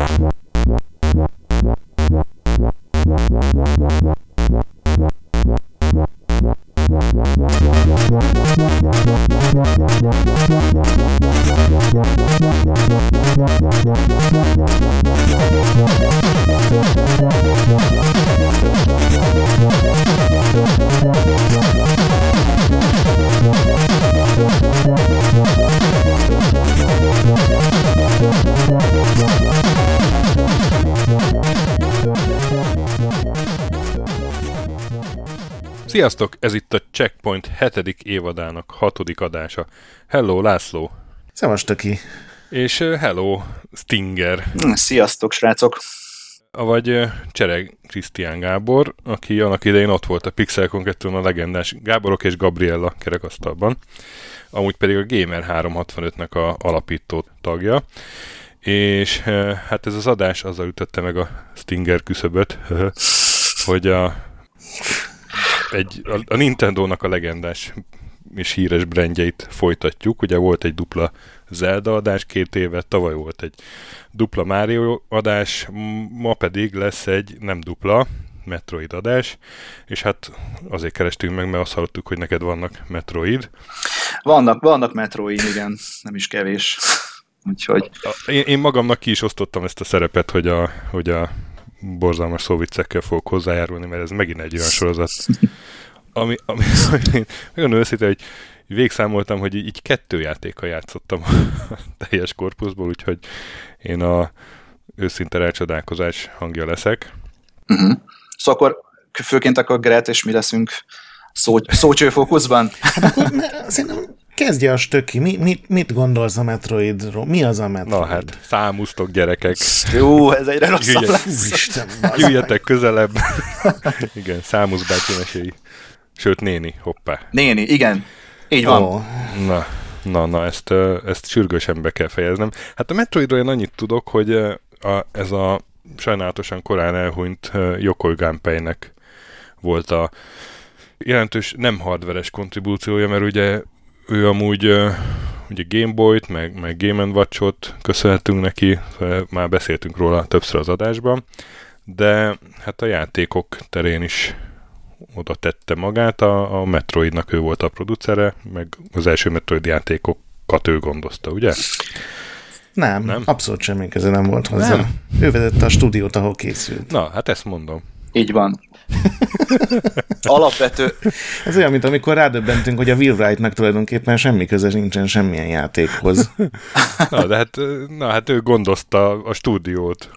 What? Sziasztok, ez itt a Checkpoint 7. évadának hatodik adása. Hello, László. Szevas, Töki. És hello, Stinger. Sziasztok, srácok. Avagy Csereg Krisztián Gábor, aki annak idején ott volt a Pixel 2 a legendás Gáborok és Gabriella kerekasztalban. Amúgy pedig a Gamer 365-nek a alapító tagja. És hát ez az adás azzal ütötte meg a Stinger küszöböt, hogy a egy, a, a Nintendo-nak a legendás és híres brandjeit folytatjuk. Ugye volt egy dupla Zelda adás két éve, tavaly volt egy dupla Mario adás, ma pedig lesz egy nem dupla, Metroid adás, és hát azért kerestünk meg, mert azt hallottuk, hogy neked vannak Metroid. Vannak, vannak Metroid, igen, nem is kevés. Úgyhogy... Én, én magamnak ki is osztottam ezt a szerepet, hogy a, hogy a borzalmas szóviccekkel fogok hozzájárulni, mert ez megint egy olyan sorozat, ami, ami, ami olyan őszinte, hogy végszámoltam, hogy így kettő játékkal játszottam a teljes korpuszból, úgyhogy én a őszinte rácsodálkozás hangja leszek. Uh-huh. Szóval akkor főként akkor Gret és mi leszünk szó, szócsőfókuszban? Hát akkor ne, szerintem kezdje a stöki. Mi, mit, mit gondolsz a Metroidról? Mi az a Metroid? Na hát, számusztok gyerekek. Jó, ez egyre rosszabb lesz. Isten, Jöjjetek közelebb. igen, számusz bácsi meséi. Sőt, néni, hoppá. Néni, igen. Így van. Oh. Na, na, na, ezt, ezt sürgősen be kell fejeznem. Hát a Metroidról én annyit tudok, hogy a, ez a sajnálatosan korán elhunyt Yokoi Gunpei-nek volt a jelentős nem hardveres kontribúciója, mert ugye ő amúgy ugye Game Boy-t, meg, meg Game Watch-ot köszönhetünk neki, már beszéltünk róla többször az adásban, de hát a játékok terén is oda tette magát, a, a Metroidnak ő volt a producere, meg az első Metroid játékokat ő gondozta, ugye? Nem, nem? abszolút semmi köze nem volt hozzá. Nem. Ő vezette a stúdiót, ahol készült. Na, hát ezt mondom. Így van. Alapvető. Ez olyan, mint amikor rádöbbentünk, hogy a Will Wright-nak tulajdonképpen semmi köze nincsen semmilyen játékhoz. na, de hát, na, hát ő gondozta a stúdiót,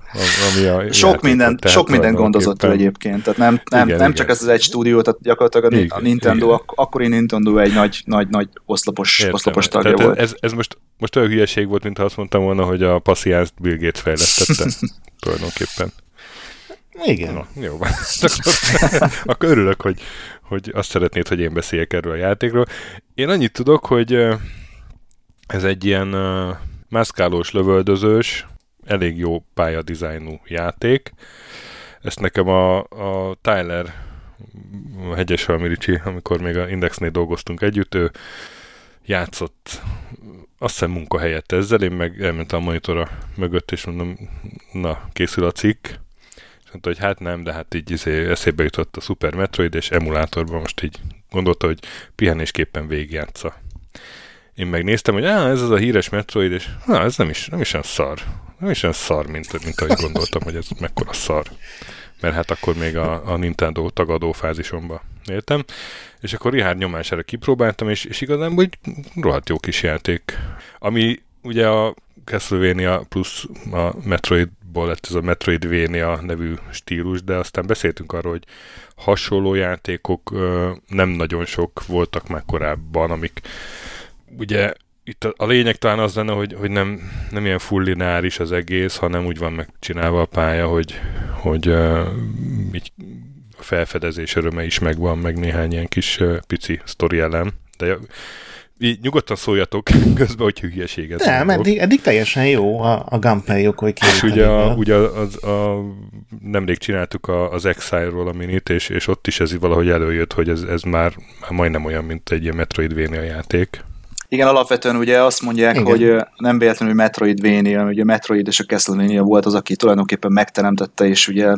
ami a Sok minden, sok minden gondozott ő egyébként. Tehát nem, nem, igen, nem igen. csak ez az egy stúdió, tehát gyakorlatilag a, igen, a Nintendo, igen. Ak- akkori Nintendo egy nagy, nagy, nagy oszlopos, Értem. oszlopos tagja tehát volt. Ez, ez most, most olyan hülyeség volt, mintha azt mondtam volna, hogy a passziánzt Bill Gates fejlesztette tulajdonképpen. Igen. Na, jó van. akkor, akkor örülök, hogy, hogy azt szeretnéd, hogy én beszéljek erről a játékról. Én annyit tudok, hogy ez egy ilyen mászkálós, lövöldözős, elég jó pályadizájnú játék. Ezt nekem a, a Tyler a Hegyes Ricsi, amikor még a Indexnél dolgoztunk együtt, ő játszott azt hiszem munkahelyet ezzel, én meg elmentem a monitora mögött, és mondom, na, készül a cikk, mondta, hogy hát nem, de hát így izé, eszébe jutott a Super Metroid, és emulátorban most így gondolta, hogy pihenésképpen végigjátsza. Én megnéztem, hogy á, ez az a híres Metroid, és á, ez nem is, nem is olyan szar. Nem is olyan szar, mint, mint ahogy gondoltam, hogy ez mekkora szar. Mert hát akkor még a, a Nintendo tagadó fázisomba értem. És akkor Richard nyomására kipróbáltam, és, és igazán, hogy rohadt jó kis játék. Ami ugye a Castlevania plusz a Metroid ból lett ez a Metroidvania nevű stílus, de aztán beszéltünk arról, hogy hasonló játékok ö, nem nagyon sok voltak már korábban, amik ugye itt a, a lényeg talán az lenne, hogy, hogy nem, nem ilyen full lineáris az egész, hanem úgy van megcsinálva a pálya, hogy, hogy ö, így a felfedezés öröme is megvan, meg néhány ilyen kis ö, pici sztori elem. De így nyugodtan szóljatok közben, hogy hülyeséget Nem, eddig, eddig, teljesen jó a, a gunplay hogy És ugye, a, ugye az, a, nemrég csináltuk a, az Exile-ról a minit, és, és ott is ez valahogy előjött, hogy ez, ez már, már majdnem olyan, mint egy ilyen Metroidvania játék. Igen, alapvetően ugye azt mondják, Igen. hogy nem véletlenül Metroidvania, ugye Metroid és a Castlevania volt az, aki tulajdonképpen megteremtette, és ugye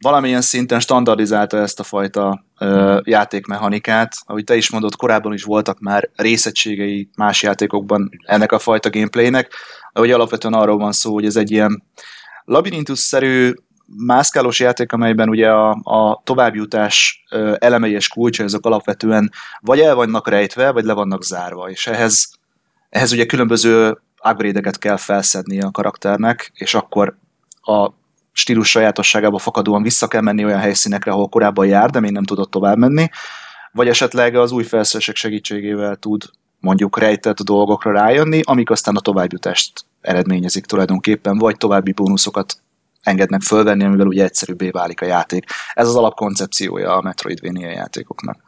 valamilyen szinten standardizálta ezt a fajta ö, játékmechanikát. Ahogy te is mondod, korábban is voltak már részegységei más játékokban ennek a fajta gameplaynek, ahogy alapvetően arról van szó, hogy ez egy ilyen labirintus-szerű mászkálós játék, amelyben ugye a, a továbbjutás elemei és kulcsa, azok alapvetően vagy el vannak rejtve, vagy le vannak zárva, és ehhez, ehhez ugye különböző upgrade kell felszedni a karakternek, és akkor a stílus sajátosságába fakadóan vissza kell menni olyan helyszínekre, ahol korábban jár, de még nem tudott tovább menni, vagy esetleg az új felszerelések segítségével tud mondjuk rejtett dolgokra rájönni, amik aztán a továbbjutást eredményezik tulajdonképpen, vagy további bónuszokat engednek fölvenni, amivel ugye egyszerűbbé válik a játék. Ez az alapkoncepciója a Metroidvania játékoknak.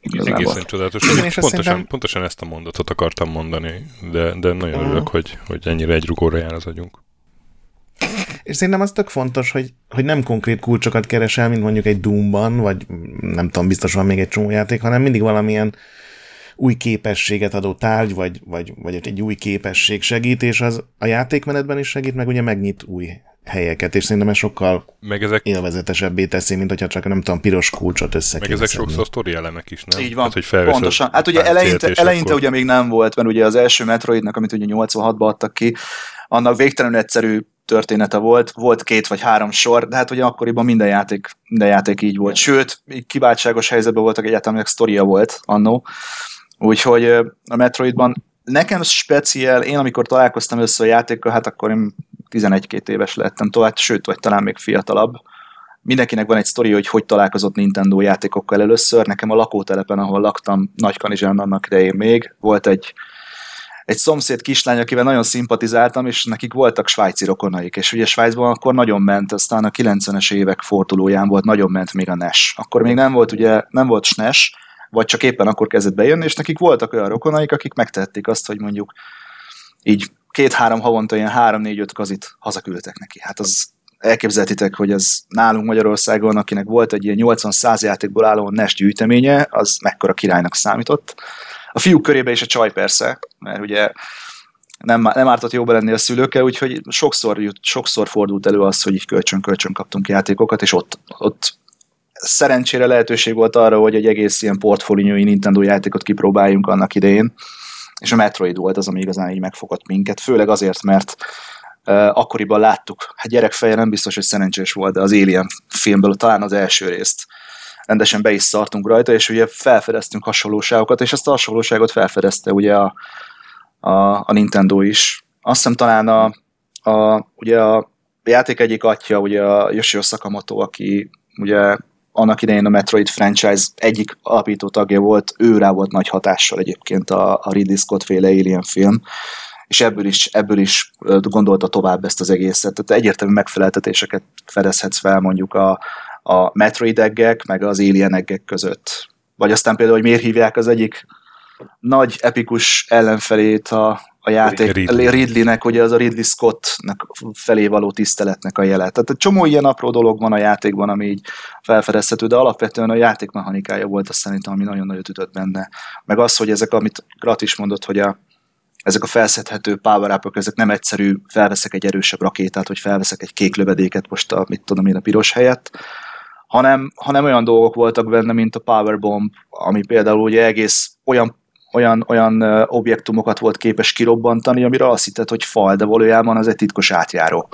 Igazából. Egészen csodálatos. És pontosan, szerintem... pontosan ezt a mondatot akartam mondani, de, de nagyon örülök, hogy, hogy ennyire egy rugóra jár az agyunk. És szerintem az tök fontos, hogy, hogy nem konkrét kulcsokat keresel, mint mondjuk egy Doomban, vagy nem tudom, biztos van még egy csomó játék, hanem mindig valamilyen új képességet adó tárgy, vagy, vagy, vagy egy új képesség segít, és az a játékmenetben is segít, meg ugye megnyit új helyeket, és szerintem ez sokkal meg ezek... élvezetesebbé teszi, mint hogyha csak nem tudom, piros kulcsot össze Meg ezek sokszor sztori elemek is, nem? Így van, hát, hogy pontosan. Hát ugye eleinte, eleinte akkor... ugye még nem volt, mert ugye az első Metroidnak, amit ugye 86-ban adtak ki, annak végtelenül egyszerű története volt, volt két vagy három sor, de hát ugye akkoriban minden játék, minden játék így volt. Sőt, kiváltságos helyzetben voltak egyáltalán, sztoria volt annó. Úgyhogy a Metroidban nekem speciál, én amikor találkoztam össze a játékkal, hát akkor én 11-2 éves lettem tovább, sőt, vagy talán még fiatalabb. Mindenkinek van egy sztori, hogy hogy találkozott Nintendo játékokkal először. Nekem a lakótelepen, ahol laktam, Nagykanizsán annak idején még, volt egy, egy szomszéd kislány, akivel nagyon szimpatizáltam, és nekik voltak svájci rokonaik, és ugye Svájcban akkor nagyon ment, aztán a 90-es évek fordulóján volt, nagyon ment még a NES. Akkor még nem volt ugye, nem volt SNES, vagy csak éppen akkor kezdett bejönni, és nekik voltak olyan rokonaik, akik megtették azt, hogy mondjuk így két-három havonta ilyen három-négy-öt kazit hazaküldtek neki. Hát az elképzelhetitek, hogy ez nálunk Magyarországon, akinek volt egy ilyen 80-100 játékból álló NES gyűjteménye, az mekkora királynak számított. A fiúk körében is a csaj persze, mert ugye nem, nem ártott jóba lenni a szülőkkel, úgyhogy sokszor, jut, sokszor fordult elő az, hogy így kölcsön-kölcsön kaptunk játékokat, és ott, ott szerencsére lehetőség volt arra, hogy egy egész ilyen portfóliói Nintendo játékot kipróbáljunk annak idején, és a Metroid volt az, ami igazán így megfogott minket, főleg azért, mert uh, akkoriban láttuk, hát gyerekfeje nem biztos, hogy szerencsés volt, de az Alien filmből talán az első részt rendesen be is szartunk rajta, és ugye felfedeztünk hasonlóságokat, és ezt a hasonlóságot felfedezte ugye a, a, a Nintendo is. Azt hiszem talán a, a, ugye a játék egyik atya, ugye a Yoshio Sakamoto, aki ugye annak idején a Metroid franchise egyik alapító tagja volt, ő rá volt nagy hatással egyébként a, a Ridley Scott féle Alien film, és ebből is, ebből is gondolta tovább ezt az egészet. Tehát egyértelmű megfeleltetéseket fedezhetsz fel mondjuk a, a Metroid eggek, meg az Alien eggek között. Vagy aztán például, hogy miért hívják az egyik nagy epikus ellenfelét a, a játék Ridley. Ridleynek, ugye az a Ridley Scottnak felé való tiszteletnek a jele. Tehát egy csomó ilyen apró dolog van a játékban, ami így felfedezhető, de alapvetően a játékmechanikája volt azt szerintem, ami nagyon nagyot ütött benne. Meg az, hogy ezek, amit Grat is mondott, hogy a, ezek a felszedhető power ezek nem egyszerű, felveszek egy erősebb rakétát, vagy felveszek egy kék lövedéket most a, mit tudom én, a piros helyett, hanem, hanem olyan dolgok voltak benne, mint a Powerbomb, ami például ugye egész olyan olyan, olyan objektumokat volt képes kirobbantani, amire azt hitted, hogy fal, de valójában az egy titkos átjáró.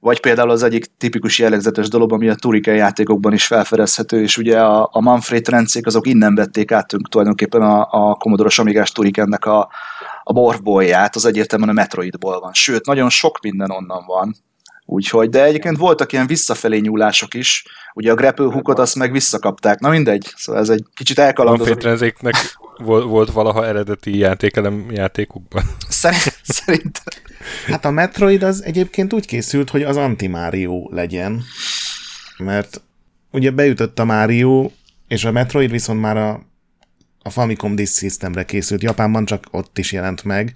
Vagy például az egyik tipikus jellegzetes dolog, ami a Turrican játékokban is felfedezhető, és ugye a, a Manfred rendszék azok innen vették át tulajdonképpen a, a Commodore Amigás Turricannek a, a borbolját, az egyértelműen a Metroidból van. Sőt, nagyon sok minden onnan van, Úgyhogy, de egyébként voltak ilyen visszafelé nyúlások is, ugye a grapple hookot azt meg visszakapták, na mindegy, szóval ez egy kicsit elkalandozott. Van volt, volt valaha eredeti játékelem játékukban? Szerintem. Hát a Metroid az egyébként úgy készült, hogy az anti-Mario legyen, mert ugye beütött a Mario, és a Metroid viszont már a, a Famicom Disk Systemre készült, Japánban csak ott is jelent meg,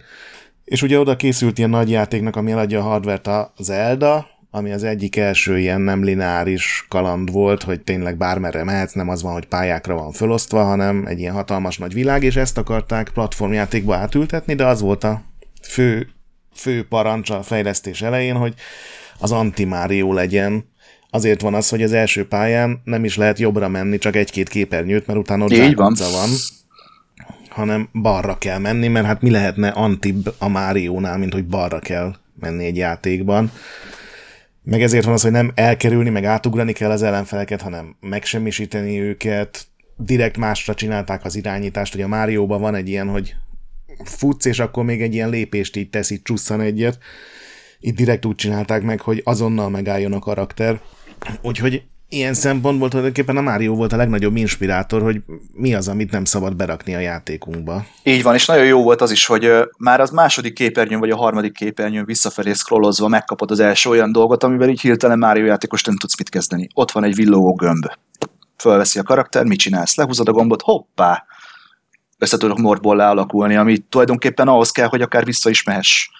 és ugye oda készült ilyen nagy játéknak, ami eladja a hardvert a Zelda, ami az egyik első ilyen nem lineáris kaland volt, hogy tényleg bármerre mehetsz, nem az van, hogy pályákra van fölosztva, hanem egy ilyen hatalmas nagy világ, és ezt akarták platformjátékba átültetni, de az volt a fő, fő parancs a fejlesztés elején, hogy az anti-Mario legyen, azért van az, hogy az első pályán nem is lehet jobbra menni, csak egy-két képernyőt, mert utána ott van. van hanem balra kell menni, mert hát mi lehetne antibb a Máriónál, mint hogy balra kell menni egy játékban. Meg ezért van az, hogy nem elkerülni, meg átugrani kell az ellenfeleket, hanem megsemmisíteni őket, direkt másra csinálták az irányítást, hogy a Márióban van egy ilyen, hogy futsz, és akkor még egy ilyen lépést így teszi, csusszan egyet. Itt direkt úgy csinálták meg, hogy azonnal megálljon a karakter. Úgyhogy ilyen szempontból tulajdonképpen a Mario volt a legnagyobb inspirátor, hogy mi az, amit nem szabad berakni a játékunkba. Így van, és nagyon jó volt az is, hogy már az második képernyőn vagy a harmadik képernyőn visszafelé scrollozva megkapod az első olyan dolgot, amivel így hirtelen Mario játékos nem tudsz mit kezdeni. Ott van egy villogó gömb. Fölveszi a karakter, mit csinálsz? Lehúzod a gombot, hoppá! Össze tudok mordból lealakulni, ami tulajdonképpen ahhoz kell, hogy akár vissza is mehess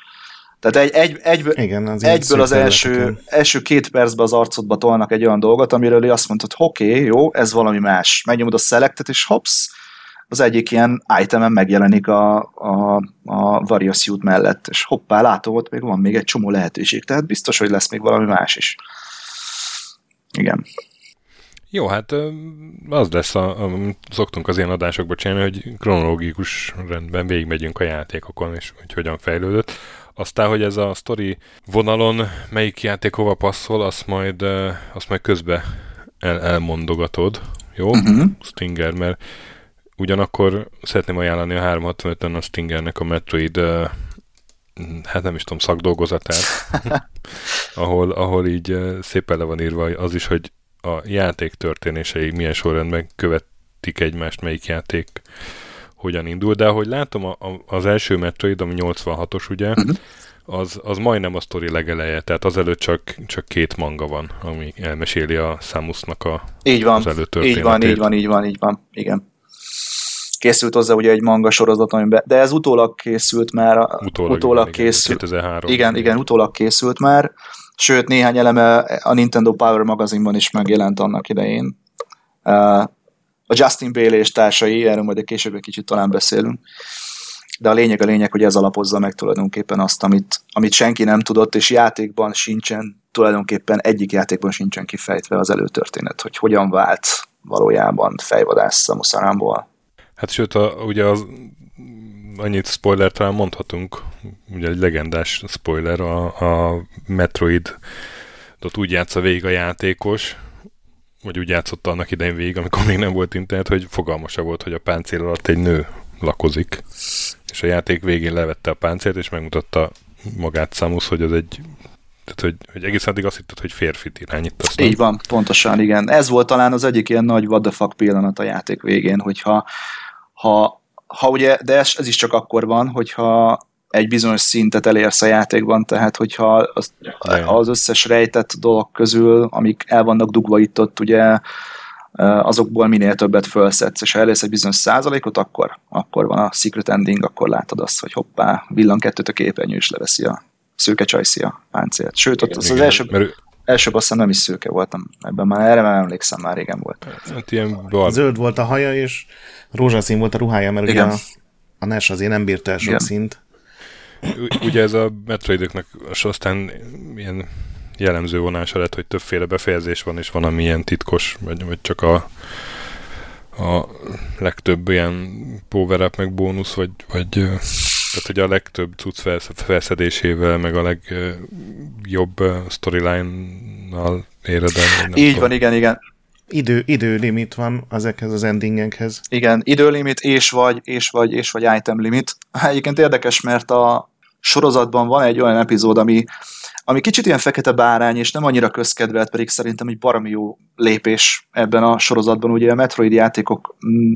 tehát egy, egy, egyből, Igen, az egyből az első, első két percben az arcodba tolnak egy olyan dolgot, amiről azt mondod, hogy oké, okay, jó, ez valami más. Megnyomod a selectet, és hops, az egyik ilyen itemen megjelenik a, a, a Various Suit mellett, és hoppá, látom, ott még van még egy csomó lehetőség, tehát biztos, hogy lesz még valami más is. Igen. Jó, hát az lesz, a, a, szoktunk az ilyen adásokba csinálni, hogy kronológikus rendben végigmegyünk a játékokon, és hogy hogyan fejlődött. Aztán, hogy ez a story vonalon melyik játék hova passzol, azt majd, azt majd közbe el, elmondogatod, jó? Uh-huh. Stinger, mert ugyanakkor szeretném ajánlani a 365-en a Stingernek a Metroid hát nem is tudom, szakdolgozatát, ahol, ahol így szépen le van írva az is, hogy a játék történései milyen sorrendben követik egymást, melyik játék hogyan indul, de ahogy látom, a, a, az első Metroid, ami 86-os ugye, uh-huh. az, az majdnem a sztori legeleje, tehát azelőtt csak, csak két manga van, ami elmeséli a Samusnak a, így van, az előtörténetét. Így van, így van, így van, így van, igen. Készült hozzá ugye egy manga sorozat, amiben, de ez utólag készült már. Utólag, utólag igen, készült. 2003. Igen, igen, utólag készült már. Sőt, néhány eleme a Nintendo Power magazinban is megjelent annak idején. Uh, a Justin Bailey és társai, erről majd egy később egy kicsit talán beszélünk. De a lényeg a lényeg, hogy ez alapozza meg tulajdonképpen azt, amit, amit senki nem tudott, és játékban sincsen, tulajdonképpen egyik játékban sincsen kifejtve az előtörténet, hogy hogyan vált valójában fejvadász a Muszárámból. Hát sőt, a, ugye az annyit spoiler talán mondhatunk, ugye egy legendás spoiler, a, a Metroid ott úgy játsza végig a játékos, vagy úgy játszotta annak idején végig, amikor még nem volt internet, hogy fogalmasa volt, hogy a páncél alatt egy nő lakozik. És a játék végén levette a páncélt, és megmutatta magát Samus, hogy az egy tehát, hogy, hogy egészen addig azt hitted, hogy férfit irányít. Aztán. Így van, pontosan, igen. Ez volt talán az egyik ilyen nagy what the fuck pillanat a játék végén, hogyha ha, ha ugye, de ez, ez is csak akkor van, hogyha egy bizonyos szintet elérsz a játékban, tehát hogyha az, az összes rejtett dolog közül, amik el vannak dugva itt ott, ugye azokból minél többet felszetsz, és ha elérsz egy bizonyos százalékot, akkor, akkor van a secret ending, akkor látod azt, hogy hoppá, villan kettőt a képernyő, és leveszi a szőke csajszi a páncélt. Sőt, ott igen, az, az első, mert... első basszám nem is szőke voltam, ebben már erre már emlékszem, már régen volt. Hát ilyen Zöld volt a haja, és rózsaszín volt a ruhája, mert igen. ugye a, a NES azért nem bírta el sok szint ugye ez a Metroidoknak aztán ilyen jellemző vonása lett, hogy többféle befejezés van, és van, ami ilyen titkos, vagy, vagy csak a, a legtöbb ilyen power up, meg bónusz, vagy, vagy tehát, hogy a legtöbb cucc felszedésével, meg a legjobb storyline-nal éred el. Így tudom. van, igen, igen. Idő, időlimit van ezekhez az endingekhez. Igen, időlimit, és vagy, és vagy, és vagy item limit. Egyébként érdekes, mert a, sorozatban van egy olyan epizód, ami, ami kicsit ilyen fekete bárány, és nem annyira közkedvelt, pedig szerintem egy baromi jó lépés ebben a sorozatban. Ugye a Metroid játékok mm,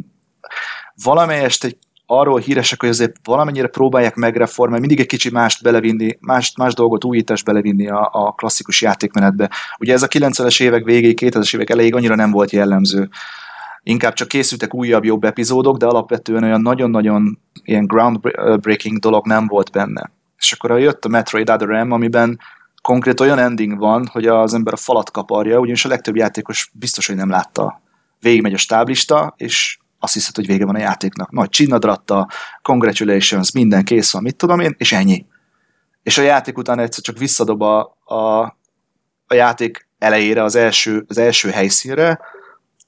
valamelyest egy arról híresek, hogy azért valamennyire próbálják megreformálni, mindig egy kicsi mást belevinni, más, más dolgot, újítást belevinni a, a klasszikus játékmenetbe. Ugye ez a 90-es évek végéig, 2000-es évek elejéig annyira nem volt jellemző. Inkább csak készültek újabb, jobb epizódok, de alapvetően olyan nagyon-nagyon ilyen groundbreaking dolog nem volt benne és akkor jött a Metroid Other M, amiben konkrét olyan ending van, hogy az ember a falat kaparja, ugyanis a legtöbb játékos biztos, hogy nem látta. Végigmegy a stáblista, és azt hiszed, hogy vége van a játéknak. Nagy csinnadratta, congratulations, minden kész van, mit tudom én, és ennyi. És a játék után egyszer csak visszadob a, a, a játék elejére, az első, az első helyszínre,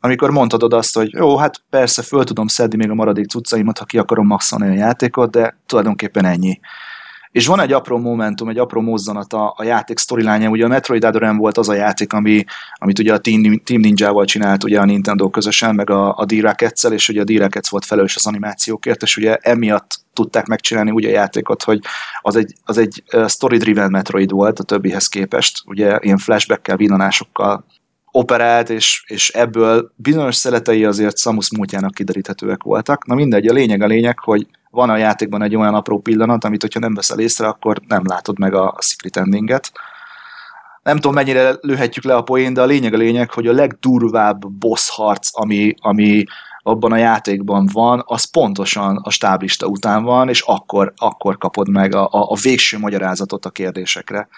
amikor mondhatod azt, hogy jó, hát persze föl tudom szedni még a maradék cuccaimat, ha ki akarom maxolni a játékot, de tulajdonképpen ennyi. És van egy apró momentum, egy apró mozzanat a, a játék storyline ugye a Metroid Other volt az a játék, ami, amit ugye a Team, Ninja-val csinált ugye a Nintendo közösen, meg a, a D-Rackets-el, és ugye a D-Rackets volt felelős az animációkért, és ugye emiatt tudták megcsinálni úgy a játékot, hogy az egy, az egy story-driven Metroid volt a többihez képest, ugye ilyen flashback-kel, villanásokkal operált, és, és ebből bizonyos szeletei azért Samus múltjának kideríthetőek voltak. Na mindegy, a lényeg a lényeg, hogy van a játékban egy olyan apró pillanat, amit hogyha nem veszel észre, akkor nem látod meg a secret endinget. Nem tudom, mennyire lőhetjük le a poén, de a lényeg a lényeg, hogy a legdurvább boss harc, ami, ami abban a játékban van, az pontosan a stáblista után van, és akkor, akkor kapod meg a, a, a végső magyarázatot a kérdésekre.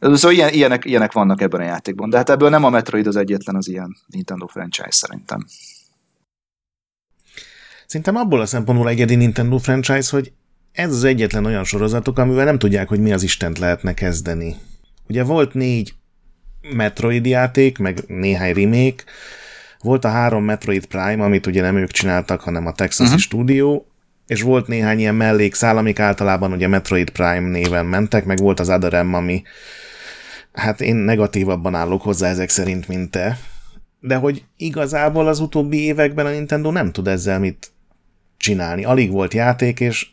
Szóval ilyen, ilyenek, ilyenek vannak ebben a játékban, de hát ebből nem a Metroid az egyetlen az ilyen Nintendo franchise szerintem. Szerintem abból a szempontból egyedi Nintendo franchise, hogy ez az egyetlen olyan sorozatok, amivel nem tudják, hogy mi az Istent lehetne kezdeni. Ugye volt négy Metroid játék, meg néhány remake, volt a három Metroid Prime, amit ugye nem ők csináltak, hanem a Texas uh-huh. Studio, és volt néhány ilyen mellékszál, amik általában ugye Metroid Prime néven mentek, meg volt az Other M, ami hát én negatívabban állok hozzá ezek szerint, mint te. De hogy igazából az utóbbi években a Nintendo nem tud ezzel mit csinálni. Alig volt játék, és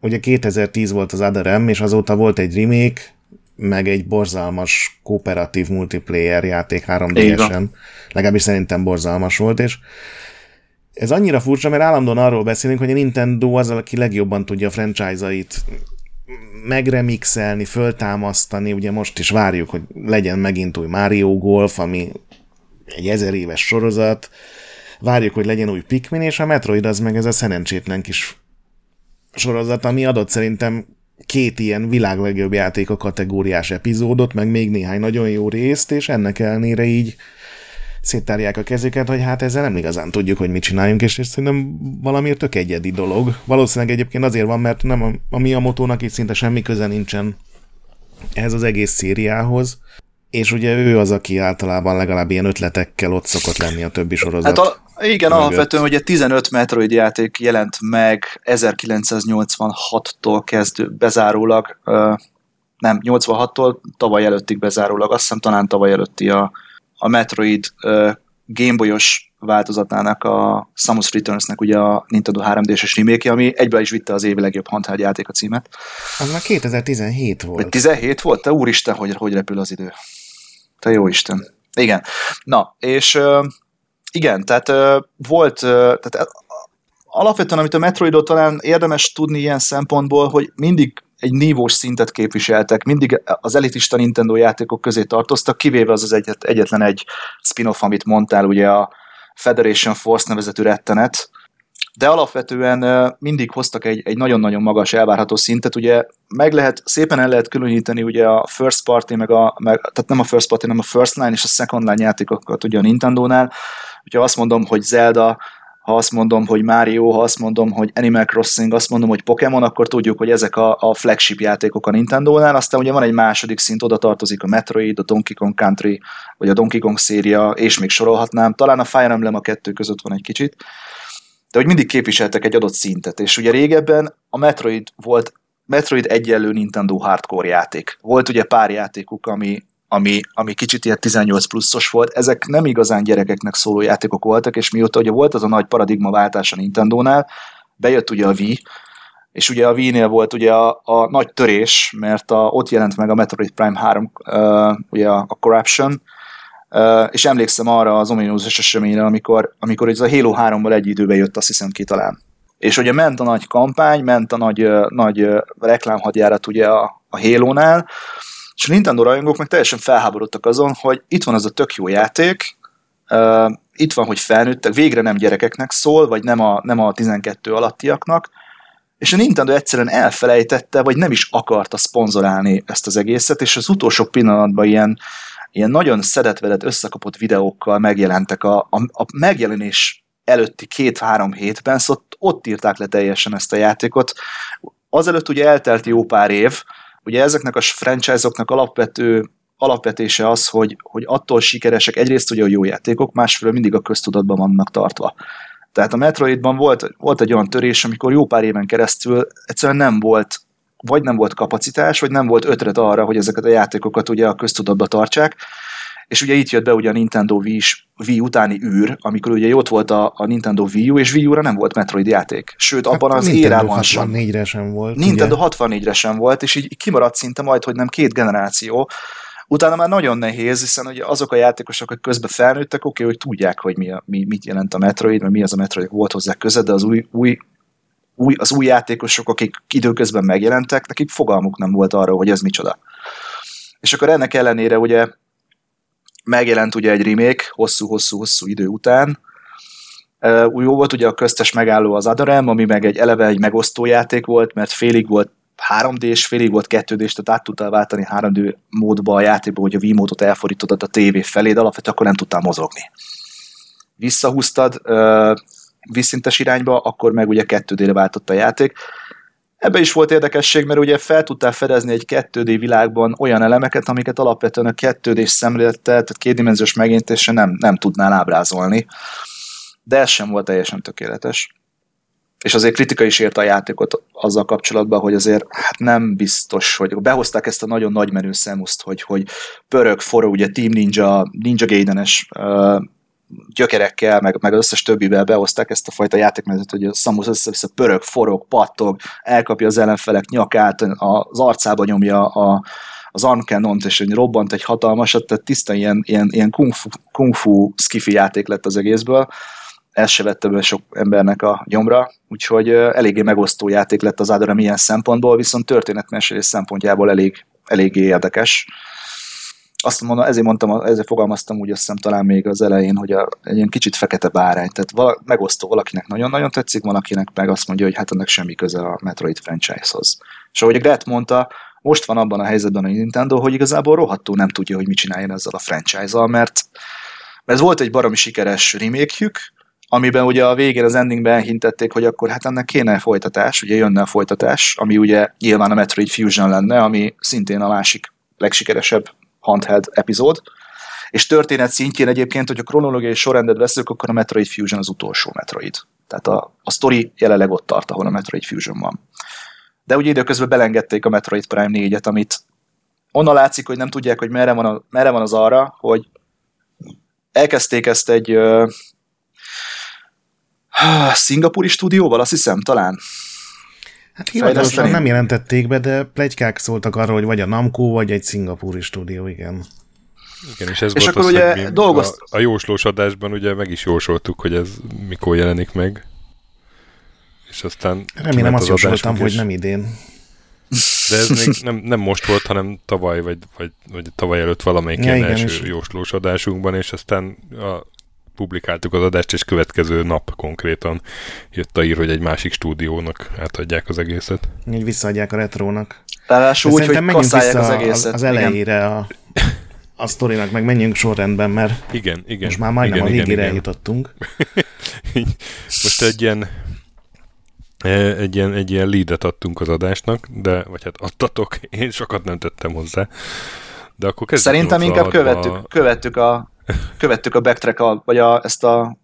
ugye 2010 volt az Other M, és azóta volt egy remake, meg egy borzalmas kooperatív multiplayer játék 3DS-en. Legalábbis szerintem borzalmas volt, és ez annyira furcsa, mert állandóan arról beszélünk, hogy a Nintendo az, aki legjobban tudja a franchise-ait megremixelni, föltámasztani, ugye most is várjuk, hogy legyen megint új Mario Golf, ami egy ezer éves sorozat, várjuk, hogy legyen új Pikmin, és a Metroid az meg ez a szerencsétlen kis sorozat, ami adott szerintem két ilyen világ legjobb játék a kategóriás epizódot, meg még néhány nagyon jó részt, és ennek ellenére így széttárják a kezüket, hogy hát ezzel nem igazán tudjuk, hogy mit csináljunk, és, és szerintem valamiért tök egyedi dolog. Valószínűleg egyébként azért van, mert nem a, a Miyamoto-nak itt szinte semmi köze nincsen ehhez az egész szériához, és ugye ő az, aki általában legalább ilyen ötletekkel ott szokott lenni a többi sorozat. Hát a, igen, mögött. alapvetően ugye 15 Metroid játék jelent meg 1986-tól kezdő bezárólag, nem, 86-tól tavaly előttig bezárólag, azt hiszem talán tavaly előtti a, a Metroid Gameboyos változatának, a Samus Returns-nek ugye a Nintendo 3D-s remake ami egybe is vitte az évi legjobb handheld játék a címet. Az már 2017 volt. Vagy 17 volt? Te úristen, hogy, hogy repül az idő. Te jó Isten. Igen. Na, és igen, tehát volt, tehát alapvetően, amit a Metroidot talán érdemes tudni ilyen szempontból, hogy mindig egy nívós szintet képviseltek, mindig az elitista Nintendo játékok közé tartoztak, kivéve az az egyet, egyetlen egy spin-off, amit mondtál, ugye a Federation Force nevezetű rettenet, de alapvetően mindig hoztak egy, egy nagyon-nagyon magas elvárható szintet, ugye meg lehet, szépen el lehet különíteni ugye a first party, meg a, meg, tehát nem a first party, hanem a first line és a second line játékokat ugye a Nintendo-nál, hogyha azt mondom, hogy Zelda, ha azt mondom, hogy Mario, ha azt mondom, hogy Animal Crossing, azt mondom, hogy Pokémon, akkor tudjuk, hogy ezek a, a flagship játékok a Nintendo-nál, aztán ugye van egy második szint, oda tartozik a Metroid, a Donkey Kong Country, vagy a Donkey Kong széria, és még sorolhatnám, talán a Fire Emblem a kettő között van egy kicsit, de hogy mindig képviseltek egy adott szintet, és ugye régebben a Metroid volt Metroid egyenlő Nintendo hardcore játék. Volt ugye pár játékuk, ami, ami, ami kicsit ilyen 18 pluszos volt, ezek nem igazán gyerekeknek szóló játékok voltak, és mióta ugye volt az a nagy paradigmaváltás a Nintendo-nál, bejött ugye a Wii, és ugye a Wii-nél volt ugye a, a nagy törés, mert a, ott jelent meg a Metroid Prime 3, uh, ugye a, a Corruption, uh, és emlékszem arra az ominózus eseményre, amikor, amikor ez a Halo 3-val egy időben jött, azt hiszem ki talán. És ugye ment a nagy kampány, ment a nagy, nagy reklámhadjárat ugye a, a Halo-nál, és a Nintendo rajongók meg teljesen felháborodtak azon, hogy itt van az a tök jó játék, uh, itt van, hogy felnőttek, végre nem gyerekeknek szól, vagy nem a, nem a 12 alattiaknak, és a Nintendo egyszerűen elfelejtette, vagy nem is akarta szponzorálni ezt az egészet, és az utolsó pillanatban ilyen, ilyen nagyon szedetvedett, összekapott videókkal megjelentek a, a, a megjelenés előtti két-három hétben, szóval ott írták le teljesen ezt a játékot. Azelőtt ugye eltelt jó pár év, ugye ezeknek a franchise-oknak alapvető alapvetése az, hogy, hogy attól sikeresek egyrészt ugye a jó játékok, másfelől mindig a köztudatban vannak tartva. Tehát a Metroidban volt, volt egy olyan törés, amikor jó pár éven keresztül egyszerűen nem volt vagy nem volt kapacitás, vagy nem volt ötlet arra, hogy ezeket a játékokat ugye a köztudatba tartsák, és ugye itt jött be ugye a Nintendo Wii, Wii utáni űr, amikor ugye ott volt a, a Nintendo Wii U, és Wii U-ra nem volt Metroid játék. Sőt, hát abban az érában sem. 64-re sem volt. Nintendo 64-re sem volt, és így kimaradt szinte majd, hogy nem két generáció, Utána már nagyon nehéz, hiszen ugye azok a játékosok, akik közben felnőttek, oké, okay, hogy tudják, hogy mi, a, mi, mit jelent a Metroid, mert mi az a Metroid, volt hozzá köze, de az új, új, új, az új játékosok, akik időközben megjelentek, nekik fogalmuk nem volt arra, hogy ez micsoda. És akkor ennek ellenére ugye megjelent ugye egy remake hosszú-hosszú-hosszú idő után, új jó volt ugye a köztes megálló az Adarem, ami meg egy eleve egy megosztó játék volt, mert félig volt 3D-s, félig volt 2D-s, tehát át tudtál váltani 3D módba a játékba, hogy a Wii módot elfordítottad a tévé felé, de alapvetően akkor nem tudtál mozogni. Visszahúztad vízszintes irányba, akkor meg ugye 2D-re váltott a játék. Ebbe is volt érdekesség, mert ugye fel tudtál fedezni egy 2D világban olyan elemeket, amiket alapvetően a 2D-s szemlélettel, tehát kétdimenziós megéntése nem, nem tudnál ábrázolni. De ez sem volt teljesen tökéletes és azért kritika is érte a játékot azzal kapcsolatban, hogy azért hát nem biztos, hogy behozták ezt a nagyon nagy menő szemuszt, hogy, hogy pörög, forog, ugye Team Ninja, Ninja Gaiden-es uh, gyökerekkel, meg, meg az összes többivel behozták ezt a fajta játékmenetet, hogy a Samus össze-vissza pörög, forog, pattog, elkapja az ellenfelek nyakát, az arcába nyomja a, az armcanont, és egy robbant egy hatalmasat, tehát tiszta ilyen, ilyen, ilyen kung fu, kung fu skifi játék lett az egészből ez se vette be sok embernek a gyomra, úgyhogy eléggé megosztó játék lett az Ádora milyen szempontból, viszont történetmesélés szempontjából elég, eléggé érdekes. Azt mondom, ezért mondtam, ezért fogalmaztam úgy azt hiszem talán még az elején, hogy a, egy ilyen kicsit fekete bárány, tehát vala, megosztó valakinek nagyon-nagyon tetszik, valakinek meg azt mondja, hogy hát ennek semmi köze a Metroid franchise-hoz. És ahogy Gret mondta, most van abban a helyzetben a Nintendo, hogy igazából rohadtul nem tudja, hogy mit csináljon ezzel a franchise-al, mert, mert volt egy baromi sikeres remake amiben ugye a végén az endingben hintették, hogy akkor hát ennek kéne folytatás, ugye jönne a folytatás, ami ugye nyilván a Metroid Fusion lenne, ami szintén a másik legsikeresebb handheld epizód. És történet szintjén egyébként, hogy a kronológiai sorrendet veszük, akkor a Metroid Fusion az utolsó Metroid. Tehát a, a story jelenleg ott tart, ahol a Metroid Fusion van. De ugye időközben belengedték a Metroid Prime 4-et, amit onnan látszik, hogy nem tudják, hogy merre van, a, merre van az arra, hogy elkezdték ezt egy Szingapúri stúdióval, azt hiszem, talán. Hát hivatalosan nem jelentették be, de plegykák szóltak arról, hogy vagy a Namco, vagy egy szingapúri stúdió, igen. Igen, és ez és volt akkor az, ugye dolgozt... a, a jóslós adásban ugye meg is jósoltuk, hogy ez mikor jelenik meg. És aztán... Remélem azt jósoltam, hogy nem idén. De ez még nem, nem most volt, hanem tavaly, vagy, vagy, vagy tavaly előtt valamelyik ja, ilyen első és... jóslós adásunkban, és aztán a publikáltuk az adást, és következő nap konkrétan jött a ír, hogy egy másik stúdiónak átadják az egészet. Így visszaadják a retrónak. Ráadásul úgy, hogy vissza az egészet. Az, elejére a, a sztorinak, meg menjünk sorrendben, mert igen, igen, most már majdnem igen, a végére igen, eljutottunk. most egy ilyen e, egy ilyen, egy ilyen leadet adtunk az adásnak, de, vagy hát adtatok, én sokat nem tettem hozzá. De akkor Szerintem inkább követtük, követtük a követtük a backtrack, a, vagy a, ezt a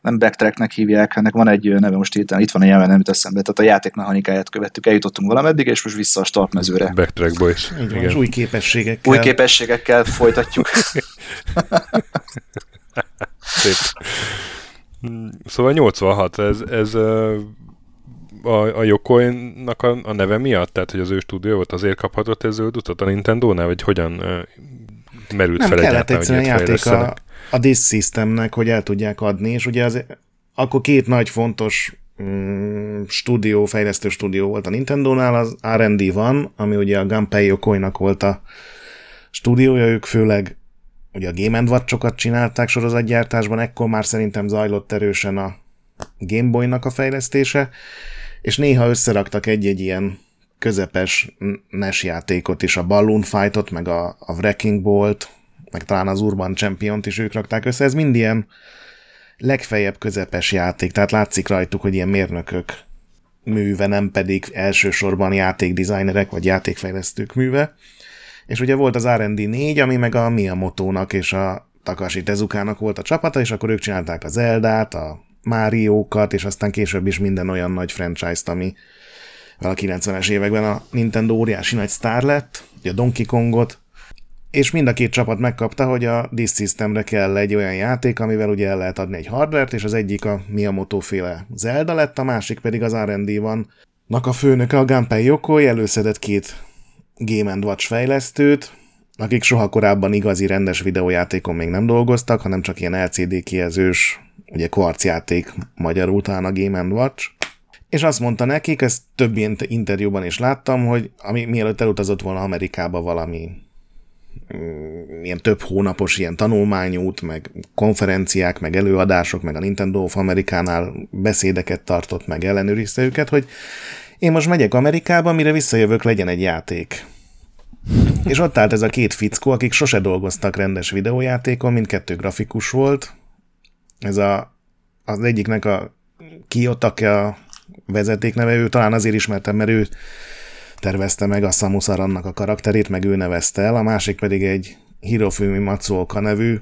nem backtracknek hívják, ennek van egy neve most hirtelen, itt van a nyelven, nem jut eszembe, tehát a játékmechanikáját követtük, eljutottunk valameddig, és most vissza a startmezőre. Backtrack boys. Így van, új képességekkel. Új képességekkel folytatjuk. Szép. Szóval 86, ez, ez a, a Yokoinnak a, a neve miatt? Tehát, hogy az ő stúdió volt, azért kaphatott ez zöld utat a Nintendo-nál, vagy hogyan merült nem fel kellett egyszerűen játék a, a disk systemnek, hogy el tudják adni, és ugye az, akkor két nagy fontos mm, stúdió, fejlesztő stúdió volt a Nintendo-nál, az R&D van, ami ugye a Gunpei Yokoi-nak volt a stúdiója, ők főleg ugye a Game Watch-okat csinálták sorozatgyártásban, ekkor már szerintem zajlott erősen a Game Boy-nak a fejlesztése, és néha összeraktak egy-egy ilyen közepes NES játékot is, a Balloon Fightot, meg a, a Wrecking Bolt, meg talán az Urban Champion-t is ők rakták össze. Ez mind ilyen legfeljebb közepes játék, tehát látszik rajtuk, hogy ilyen mérnökök műve, nem pedig elsősorban játékdesignerek vagy játékfejlesztők műve. És ugye volt az R&D 4, ami meg a Miyamoto-nak és a Takashi Tezukának volt a csapata, és akkor ők csinálták az Eldát, a Máriókat, és aztán később is minden olyan nagy franchise-t, ami a 90-es években a Nintendo óriási nagy sztár lett, ugye a Donkey Kongot, és mind a két csapat megkapta, hogy a Disk Systemre kell egy olyan játék, amivel ugye el lehet adni egy hardvert, és az egyik a Miyamoto féle Zelda lett, a másik pedig az R&D van. Nak a főnöke a Gunpei Yokoi előszedett két Game Watch fejlesztőt, akik soha korábban igazi rendes videójátékon még nem dolgoztak, hanem csak ilyen LCD kijelzős, ugye kvarcjáték magyarul talán a Game Watch. És azt mondta nekik, ezt több interjúban is láttam, hogy ami mielőtt elutazott volna Amerikába valami mm, ilyen több hónapos ilyen tanulmányút, meg konferenciák, meg előadások, meg a Nintendo of Amerikánál beszédeket tartott, meg ellenőrizte őket, hogy én most megyek Amerikába, mire visszajövök, legyen egy játék. És ott állt ez a két fickó, akik sose dolgoztak rendes videójátékon, mindkettő grafikus volt. Ez a, az egyiknek a Kiyotake a vezetékneve, ő talán azért ismertem, mert ő tervezte meg a Samus Arannak a karakterét, meg ő nevezte el, a másik pedig egy Hirofumi Matsuoka nevű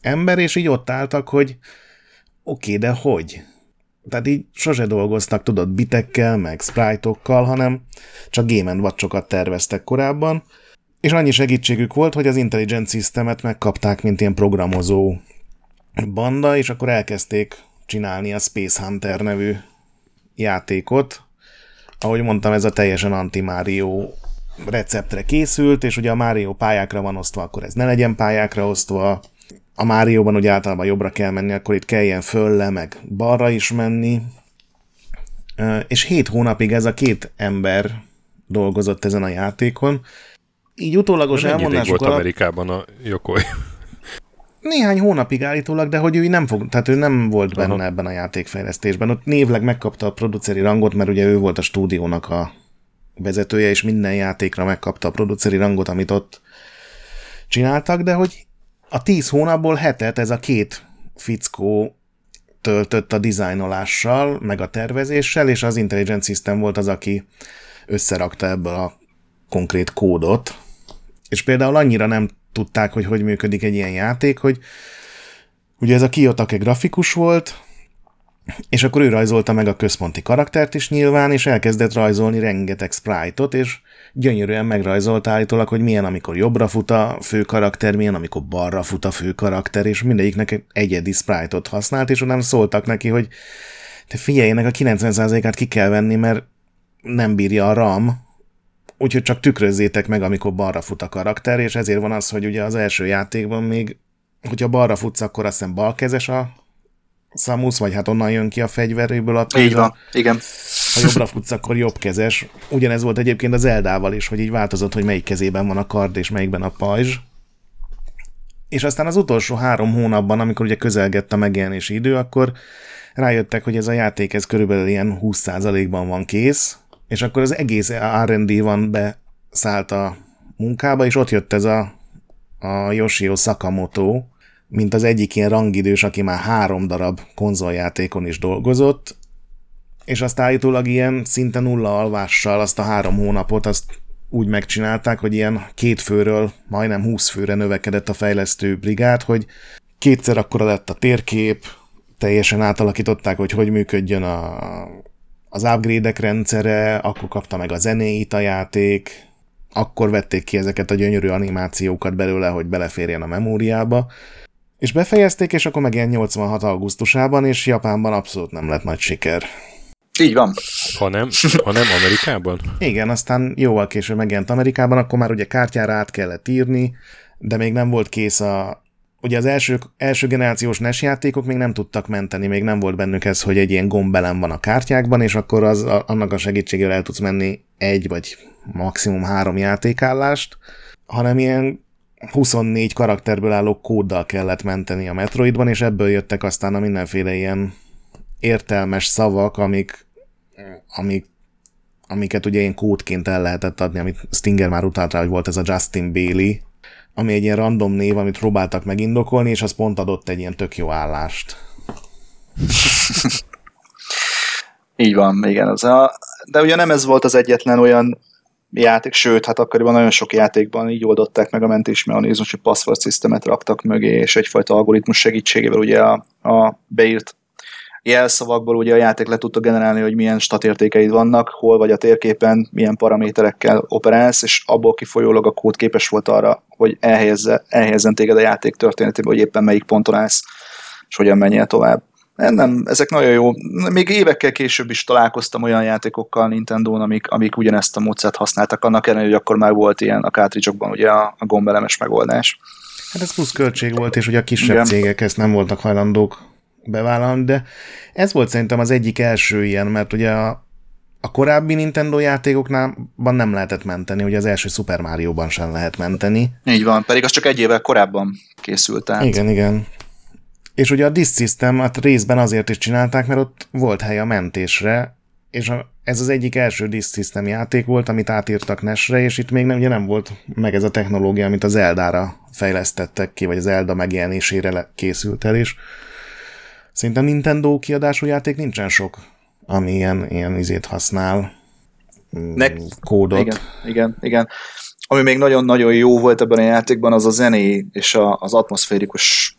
ember, és így ott álltak, hogy oké, okay, de hogy? Tehát így sose dolgoztak, tudod, bitekkel, meg sprite-okkal, hanem csak Game watch terveztek korábban, és annyi segítségük volt, hogy az Intelligent Systemet megkapták, mint ilyen programozó banda, és akkor elkezdték csinálni a Space Hunter nevű játékot. Ahogy mondtam, ez a teljesen anti-Mario receptre készült, és ugye a Mario pályákra van osztva, akkor ez ne legyen pályákra osztva. A Márióban ugye általában jobbra kell menni, akkor itt kelljen fölle, meg balra is menni. És hét hónapig ez a két ember dolgozott ezen a játékon. Így utólagos elmondásuk volt alap... Amerikában a Jokoi? Néhány hónapig állítólag, de hogy ő nem fog, tehát ő nem volt benne Aha. ebben a játékfejlesztésben. Ott névleg megkapta a produceri rangot, mert ugye ő volt a stúdiónak a vezetője, és minden játékra megkapta a produceri rangot, amit ott csináltak, de hogy a tíz hónapból hetet ez a két fickó töltött a dizájnolással, meg a tervezéssel, és az Intelligent System volt az, aki összerakta ebből a konkrét kódot, és például annyira nem tudták, hogy hogy működik egy ilyen játék, hogy ugye ez a Kiyotake grafikus volt, és akkor ő rajzolta meg a központi karaktert is nyilván, és elkezdett rajzolni rengeteg sprite-ot, és gyönyörűen megrajzolt állítólag, hogy milyen, amikor jobbra fut a fő karakter, milyen, amikor balra fut a fő karakter, és mindegyiknek egyedi sprite-ot használt, és onnan szóltak neki, hogy te figyelj, ennek a 90%-át ki kell venni, mert nem bírja a RAM, úgyhogy csak tükrözzétek meg, amikor balra fut a karakter, és ezért van az, hogy ugye az első játékban még, hogyha balra futsz, akkor azt hiszem balkezes a Samus, vagy hát onnan jön ki a fegyveréből a Így van, igen. Ha jobbra futsz, akkor jobbkezes. Ugyanez volt egyébként az Eldával is, hogy így változott, hogy melyik kezében van a kard, és melyikben a pajzs. És aztán az utolsó három hónapban, amikor ugye közelgett a megjelenési idő, akkor rájöttek, hogy ez a játék ez körülbelül ilyen 20%-ban van kész, és akkor az egész R&D van beszállt a munkába, és ott jött ez a, a Yoshio Sakamoto, mint az egyik ilyen rangidős, aki már három darab konzoljátékon is dolgozott, és azt állítólag ilyen szinte nulla alvással azt a három hónapot azt úgy megcsinálták, hogy ilyen két főről majdnem húsz főre növekedett a fejlesztő brigád, hogy kétszer akkora lett a térkép, teljesen átalakították, hogy hogy működjön a, az upgrade rendszere, akkor kapta meg a zenéit a játék, akkor vették ki ezeket a gyönyörű animációkat belőle, hogy beleférjen a memóriába, és befejezték, és akkor megjelent 86. augusztusában, és Japánban abszolút nem lett nagy siker. Így van. Ha nem, ha nem Amerikában? Igen, aztán jóval később megjelent Amerikában, akkor már ugye kártyára át kellett írni, de még nem volt kész a... Ugye az első, első generációs NES játékok még nem tudtak menteni, még nem volt bennük ez, hogy egy ilyen gombelem van a kártyákban, és akkor az, a, annak a segítségével el tudsz menni egy vagy maximum három játékállást, hanem ilyen 24 karakterből álló kóddal kellett menteni a Metroidban, és ebből jöttek aztán a mindenféle ilyen értelmes szavak, amik amik, amiket ugye én kódként el lehetett adni, amit Stinger már utalt rá, hogy volt ez a Justin Bailey, ami egy ilyen random név, amit próbáltak megindokolni, és az pont adott egy ilyen tök jó állást. Így van, igen. Az a, de ugye nem ez volt az egyetlen olyan játék, sőt, hát akkoriban nagyon sok játékban így oldották meg a mentésmechanizmus, hogy password systemet raktak mögé, és egyfajta algoritmus segítségével ugye a, a beírt jelszavakból ugye a játék le tudta generálni, hogy milyen statértékeid vannak, hol vagy a térképen, milyen paraméterekkel operálsz, és abból kifolyólag a kód képes volt arra, hogy elhelyezze, elhelyezzen téged a játék történetében, hogy éppen melyik ponton állsz, és hogyan menjél tovább. Nem, ezek nagyon jó. Még évekkel később is találkoztam olyan játékokkal Nintendo-n, amik, amik ugyanezt a módszert használtak, annak ellenére, hogy akkor már volt ilyen a cartridge ugye a, a gombelemes megoldás. Hát ez plusz költség volt, és ugye a kisebb Igen. cégek ezt nem voltak hajlandók bevállalni, de ez volt szerintem az egyik első ilyen, mert ugye a, a korábbi Nintendo játékoknál nem lehetett menteni, ugye az első Super Mario-ban sem lehet menteni. Így van, pedig az csak egy évvel korábban készült át. Igen, igen. És ugye a Disk System hát részben azért is csinálták, mert ott volt hely a mentésre, és a, ez az egyik első Disk System játék volt, amit átírtak Nesre, és itt még nem, ugye nem volt meg ez a technológia, amit az Eldára fejlesztettek ki, vagy az Elda megjelenésére készült el, és szerintem Nintendo kiadású játék nincsen sok, ami ilyen, ilyen izét használ, mm, Nek- kódot. Igen, igen, igen. Ami még nagyon-nagyon jó volt ebben a játékban, az a zené és a, az atmoszférikus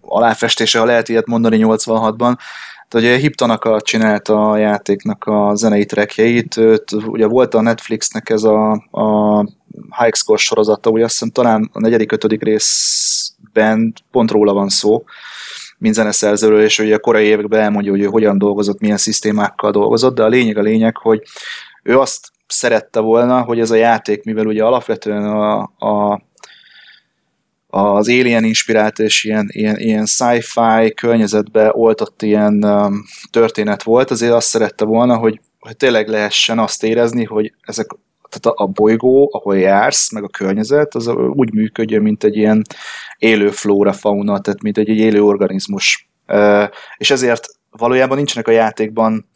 aláfestése, ha lehet ilyet mondani 86-ban. Tehát ugye Hiptanaka csinálta a játéknak a zenei trackjeit, ugye volt a Netflixnek ez a, a High Score sorozata, ugye azt hiszem talán a negyedik, ötödik részben pont róla van szó, mint zeneszerzőről, és ugye a korai években elmondja, hogy ő hogyan dolgozott, milyen szisztémákkal dolgozott, de a lényeg a lényeg, hogy ő azt szerette volna, hogy ez a játék, mivel ugye alapvetően a, a az Alien inspirált és ilyen, ilyen, ilyen sci-fi környezetbe oltott ilyen um, történet volt, azért azt szerette volna, hogy, hogy tényleg lehessen azt érezni, hogy ezek tehát a bolygó, ahol jársz, meg a környezet, az úgy működjön, mint egy ilyen élő flóra, fauna, tehát mint egy, egy élő organizmus. És ezért valójában nincsenek a játékban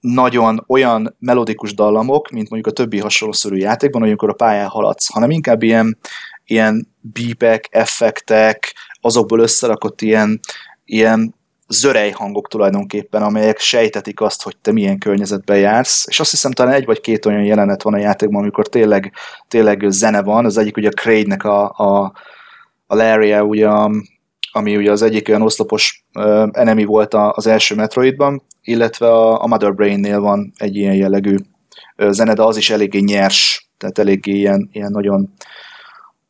nagyon olyan melodikus dallamok, mint mondjuk a többi hasonlószörű játékban, amikor a pályán haladsz, hanem inkább ilyen ilyen bípek, effektek, azokból összerakott ilyen, ilyen zörej hangok tulajdonképpen, amelyek sejtetik azt, hogy te milyen környezetben jársz, és azt hiszem talán egy vagy két olyan jelenet van a játékban, amikor tényleg, tényleg zene van, az egyik ugye a Craig-nek a, a, a larry ugye, ami ugye az egyik olyan oszlopos uh, enemy volt az első Metroidban, illetve a, a Mother Brain-nél van egy ilyen jellegű uh, zene, de az is eléggé nyers, tehát eléggé ilyen, ilyen nagyon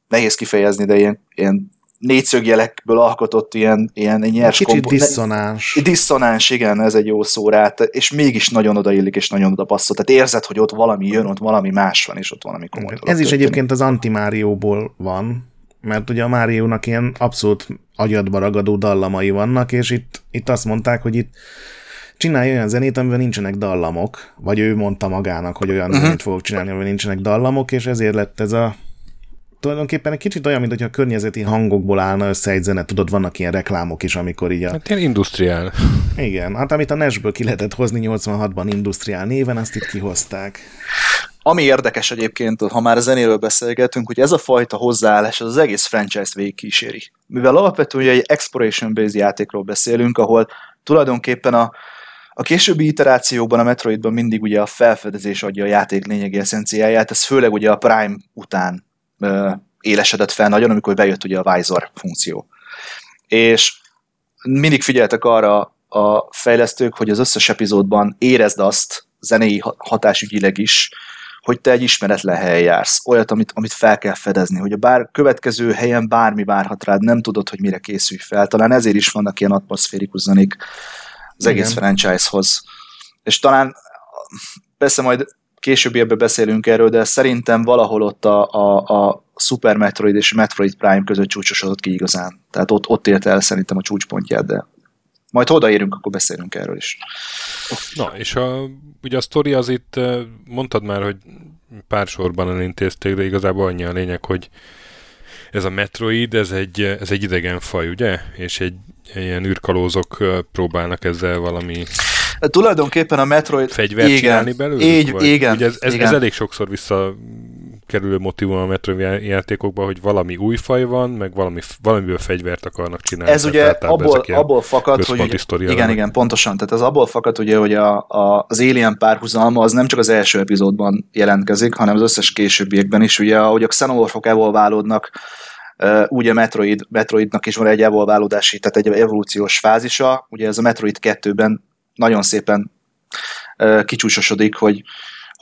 nehéz kifejezni, de ilyen, ilyen négyszögjelekből alkotott ilyen, ilyen nyers Kicsit kombo- diszonáns. Ne, diszonáns, igen, ez egy jó szó rá, és mégis nagyon odaillik, és nagyon oda passzol. Tehát érzed, hogy ott valami jön, ott valami más van, és ott valami komoly. Ez is egyébként az anti ból van, mert ugye a Máriónak ilyen abszolút agyadba ragadó dallamai vannak, és itt, itt azt mondták, hogy itt csinálj olyan zenét, amiben nincsenek dallamok, vagy ő mondta magának, hogy olyan uh-huh. zenét fogok csinálni, amiben nincsenek dallamok, és ezért lett ez a tulajdonképpen egy kicsit olyan, mint hogy a környezeti hangokból állna össze egy zene, tudod, vannak ilyen reklámok is, amikor így a... Hát ilyen industriál. Igen, hát amit a Nesből ki lehetett hozni 86-ban industriál néven, azt itt kihozták. Ami érdekes egyébként, ha már a zenéről beszélgetünk, hogy ez a fajta hozzáállás az, az egész franchise-t végigkíséri. Mivel alapvetően egy exploration-based játékról beszélünk, ahol tulajdonképpen a, a későbbi iterációkban, a Metroidban mindig ugye a felfedezés adja a játék lényegi eszenciáját, ez főleg ugye a Prime után élesedett fel nagyon, amikor bejött ugye a Visor funkció. És mindig figyeltek arra a fejlesztők, hogy az összes epizódban érezd azt, zenei hatásügyileg is, hogy te egy ismeretlen helyen jársz, olyat, amit, amit fel kell fedezni, hogy a bár következő helyen bármi várhat rád, nem tudod, hogy mire készülj fel. Talán ezért is vannak ilyen atmoszférikus zenék az Igen. egész franchise-hoz. És talán persze majd később ebbe beszélünk erről, de szerintem valahol ott a, a, a Super Metroid és Metroid Prime között csúcsosodott ki igazán. Tehát ott, ott ért el szerintem a csúcspontját, de majd ha odaérünk, akkor beszélünk erről is. Na, és a, ugye a sztori az itt, mondtad már, hogy pár sorban elintézték, de igazából annyi a lényeg, hogy ez a Metroid, ez egy, ez egy idegen faj, ugye? És egy ilyen űrkalózok próbálnak ezzel valami Tulajdonképpen a Metroid... Fegyvert igen, csinálni belőle? Így, igen. Ugye ez, ez, igen. ez elég sokszor vissza kerülő motivum a Metroid játékokban, hogy valami új faj van, meg valami, valamiből fegyvert akarnak csinálni. Ez ugye abból, abból fakad, hogy ugye, igen, igen, pontosan. Tehát az abból fakad, ugye, hogy a, a, az Alien párhuzalma az nem csak az első epizódban jelentkezik, hanem az összes későbbiekben is. Ugye, ahogy a Xenomorphok evolválódnak, úgy a Metroid, Metroidnak is van egy evolválódási, tehát egy evolúciós fázisa. Ugye ez a Metroid 2-ben nagyon szépen kicsúcsosodik, hogy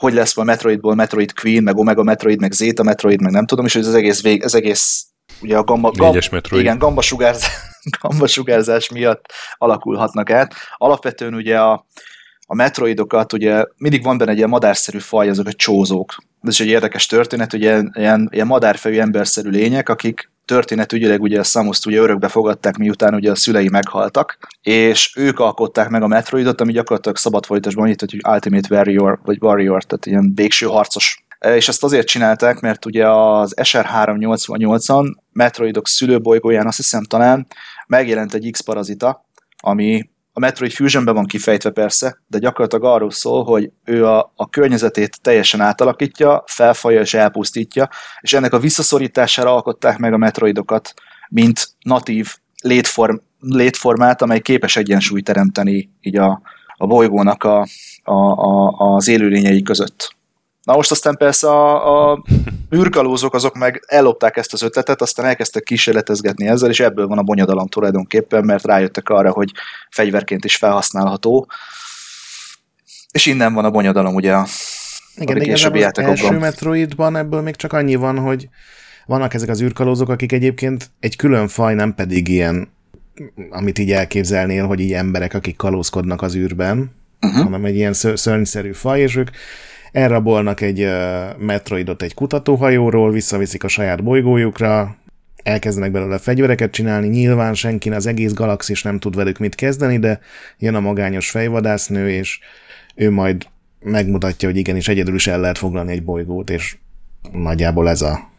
hogy lesz a Metroidból Metroid Queen, meg Omega Metroid, meg Zeta Metroid, meg nem tudom, és ez egész, vég, ez egész ugye a gamba, gam, Metroid. Igen, gamba, sugárzás, gamba sugárzás miatt alakulhatnak át. Alapvetően ugye a, a metroidokat, ugye mindig van benne egy ilyen madárszerű faj, azok a csózók. Ez is egy érdekes történet, ugye ilyen, ilyen madárfejű emberszerű lények, akik történetügyileg ugye a Samus-t ugye örökbe fogadták, miután ugye a szülei meghaltak, és ők alkották meg a Metroidot, ami gyakorlatilag szabad folytatásban annyit, hogy Ultimate Warrior, vagy Warrior, tehát ilyen végső harcos. E, és ezt azért csinálták, mert ugye az SR388-on Metroidok szülőbolygóján azt hiszem talán megjelent egy X-parazita, ami a Metroid Fusionben van kifejtve persze, de gyakorlatilag arról szól, hogy ő a, a környezetét teljesen átalakítja, felfalja és elpusztítja, és ennek a visszaszorítására alkották meg a Metroidokat, mint natív létform, létformát, amely képes egyensúlyt teremteni így a, a bolygónak a, a, a, az élőlényei között. Na most aztán persze a, a űrkalózok azok meg ellopták ezt az ötletet, aztán elkezdtek kísérletezgetni ezzel, és ebből van a bonyodalom tulajdonképpen, mert rájöttek arra, hogy fegyverként is felhasználható. És innen van a bonyodalom ugye a, igen, a későbbi játékokban. első Metroidban ebből még csak annyi van, hogy vannak ezek az űrkalózok, akik egyébként egy külön faj, nem pedig ilyen, amit így elképzelnél, hogy így emberek, akik kalózkodnak az űrben, uh-huh. hanem egy ilyen szörnyszerű faj, és ők elrabolnak egy Metroidot egy kutatóhajóról, visszaviszik a saját bolygójukra, elkezdenek belőle fegyvereket csinálni, nyilván senki az egész galaxis nem tud velük mit kezdeni, de jön a magányos fejvadásznő, és ő majd megmutatja, hogy igenis egyedül is el lehet foglalni egy bolygót, és nagyjából ez a,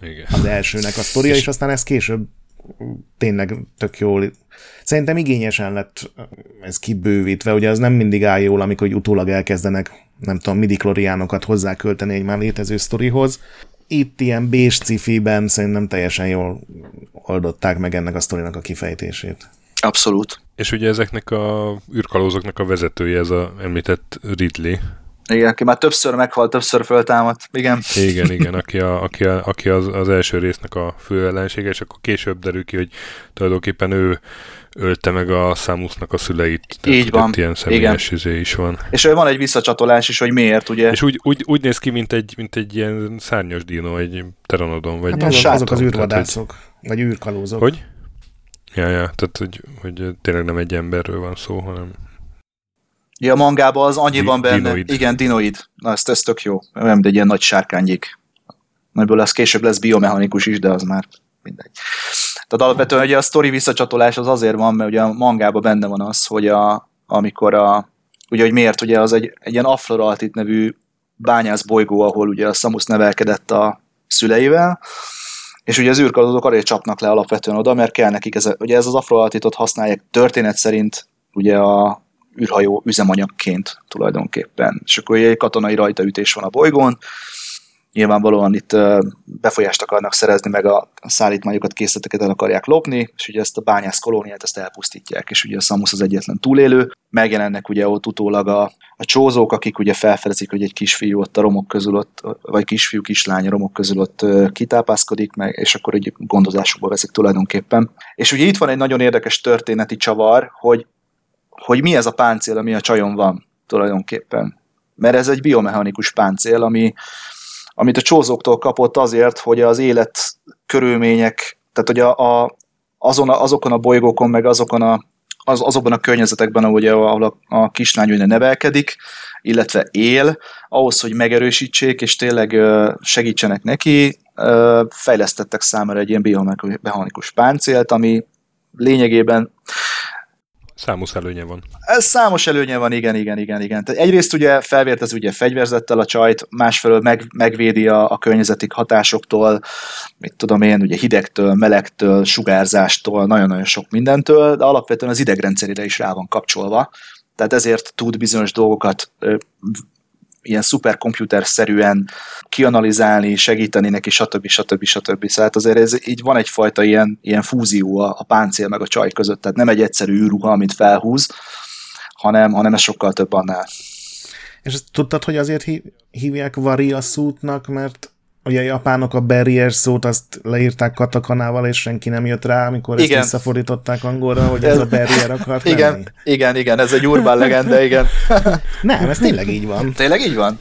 Igen. az elsőnek a sztoria, és, és aztán ez később tényleg tök jól. Szerintem igényesen lett ez kibővítve, ugye az nem mindig áll jól, amikor utólag elkezdenek nem tudom, midikloriánokat hozzákölteni egy már létező sztorihoz. Itt ilyen bés cifiben szerintem teljesen jól oldották meg ennek a sztorinak a kifejtését. Abszolút. És ugye ezeknek a űrkalózoknak a vezetője, ez a említett Ridley, igen, aki már többször meghalt, többször föltámadt. Igen. Igen, igen, aki, a, aki, a, aki az, az első résznek a fő ellensége, és akkor később derül ki, hogy tulajdonképpen ő ölte meg a Samusnak a szüleit. Tehát Így van. ilyen személyes izé is van. És van egy visszacsatolás is, hogy miért, ugye? És úgy, úgy, úgy néz ki, mint egy, mint egy ilyen szárnyas dino, egy teranodon. Vagy hát azok, azok az űrvadászok, tehát, hogy, vagy űrkalózok. Hogy? Ja, ja, tehát hogy, hogy tényleg nem egy emberről van szó, hanem Ja, a mangában az annyi van benne. Dinoid. Igen, dinoid. Na, ezt, ez tök jó. Olyan, mint egy ilyen nagy sárkánygyék. Nagyból lesz később lesz biomechanikus is, de az már mindegy. Tehát alapvetően ugye a sztori visszacsatolás az azért van, mert ugye a mangában benne van az, hogy a, amikor a, ugye, hogy miért, ugye az egy, egy ilyen Afloraltit nevű bányász bolygó, ahol ugye a Samus nevelkedett a szüleivel, és ugye az űrkalózok arra csapnak le alapvetően oda, mert kell nekik, ez, ugye ez az Afloraltitot használják történet szerint ugye a űrhajó üzemanyagként tulajdonképpen. És akkor egy katonai rajtaütés van a bolygón, nyilvánvalóan itt befolyást akarnak szerezni, meg a szállítmányokat, készleteket el akarják lopni, és ugye ezt a bányász kolóniát ezt elpusztítják, és ugye a Samus az egyetlen túlélő. Megjelennek ugye ott utólag a, a csózók, akik ugye felfedezik, hogy egy kisfiú ott a romok közül ott, vagy kisfiú, kislány a romok közül ott kitápászkodik, meg, és akkor egy gondozásukba veszik tulajdonképpen. És ugye itt van egy nagyon érdekes történeti csavar, hogy hogy mi ez a páncél, ami a csajon van tulajdonképpen. Mert ez egy biomechanikus páncél, ami, amit a csózóktól kapott azért, hogy az élet körülmények, tehát hogy a, a, azon a, azokon a bolygókon, meg azokon a, az, azokban a környezetekben, ahol, ahol a, a kislány ugye nevelkedik, illetve él, ahhoz, hogy megerősítsék, és tényleg segítsenek neki, fejlesztettek számára egy ilyen biomechanikus páncélt, ami lényegében Számos előnye van. Ez számos előnye van, igen, igen, igen, igen. Tehát egyrészt ugye felvértez ugye fegyverzettel a csajt, másfelől meg, megvédi a, a környezeti hatásoktól, mit tudom én, ugye hidegtől, melegtől, sugárzástól, nagyon-nagyon sok mindentől, de alapvetően az idegrendszerére is rá van kapcsolva, tehát ezért tud bizonyos dolgokat ilyen szuperkomputer-szerűen kianalizálni, segíteni neki, stb. stb. stb. Szóval azért ez, így van egyfajta ilyen, ilyen fúzió a, a páncél meg a csaj között, tehát nem egy egyszerű űrruha, amit felhúz, hanem, hanem ez sokkal több annál. És tudtad, hogy azért hívják Varia szútnak, mert ugye a japánok a barrier szót azt leírták katakanával, és senki nem jött rá, amikor igen. ezt visszafordították angolra, hogy ez a barrier akart Igen, lenni. igen, igen, ez egy urbán legenda, igen. nem, ez tényleg így van. Tényleg így van?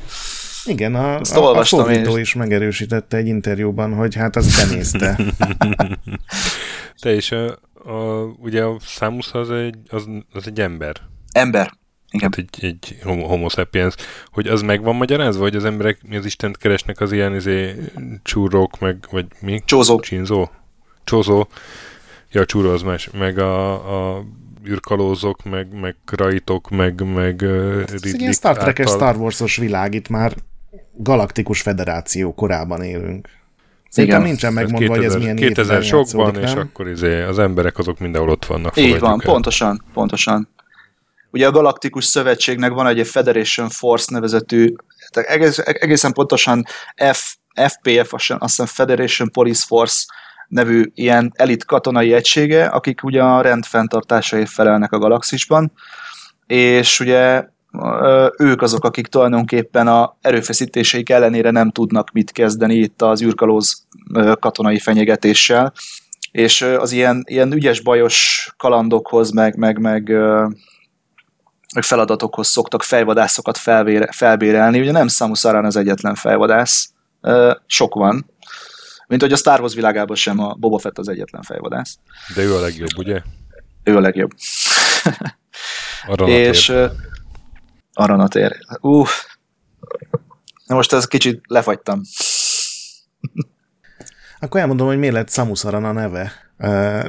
Igen, a, a, a fordító is megerősítette egy interjúban, hogy hát az benézte. Te is, a, a, ugye a Samus az egy, az, az egy ember. Ember. Igen. Hát egy, egy homo sapiens, hogy az meg van magyarázva, hogy az emberek mi az Istent keresnek az ilyen izé, csúrók, meg, vagy mi? Csózó. Csinzó? Csózó. Ja, csúró az más. Meg a, a űrkalózok, meg, meg rajtok, meg, meg Ez egy Star trek Star Wars-os világ, itt már galaktikus federáció korában élünk. Szerintem Igen. nincsen megmondva, 2000, hogy ez milyen 2000 sokban, és akkor izé, az emberek azok mindenhol ott vannak. Így van, el. pontosan, pontosan. Ugye a Galaktikus Szövetségnek van egy Federation Force nevezetű, egész, egészen pontosan F, FPF, azt hiszem Federation Police Force nevű ilyen elit katonai egysége, akik ugye a rend fenntartásaért felelnek a galaxisban, és ugye ők azok, akik tulajdonképpen a erőfeszítéseik ellenére nem tudnak mit kezdeni itt az űrkalóz katonai fenyegetéssel, és az ilyen, ilyen ügyes bajos kalandokhoz, meg, meg, meg feladatokhoz szoktak fejvadászokat felvére, felbérelni. Ugye nem Samus Aran az egyetlen fejvadász, sok van. Mint hogy a Star Wars világában sem a Boba Fett az egyetlen fejvadász. De ő a legjobb, ugye? Ő a legjobb. Aranatér. És Aranatér. Uh, na most ez kicsit lefagytam. Akkor elmondom, hogy miért lett Samus Aran a neve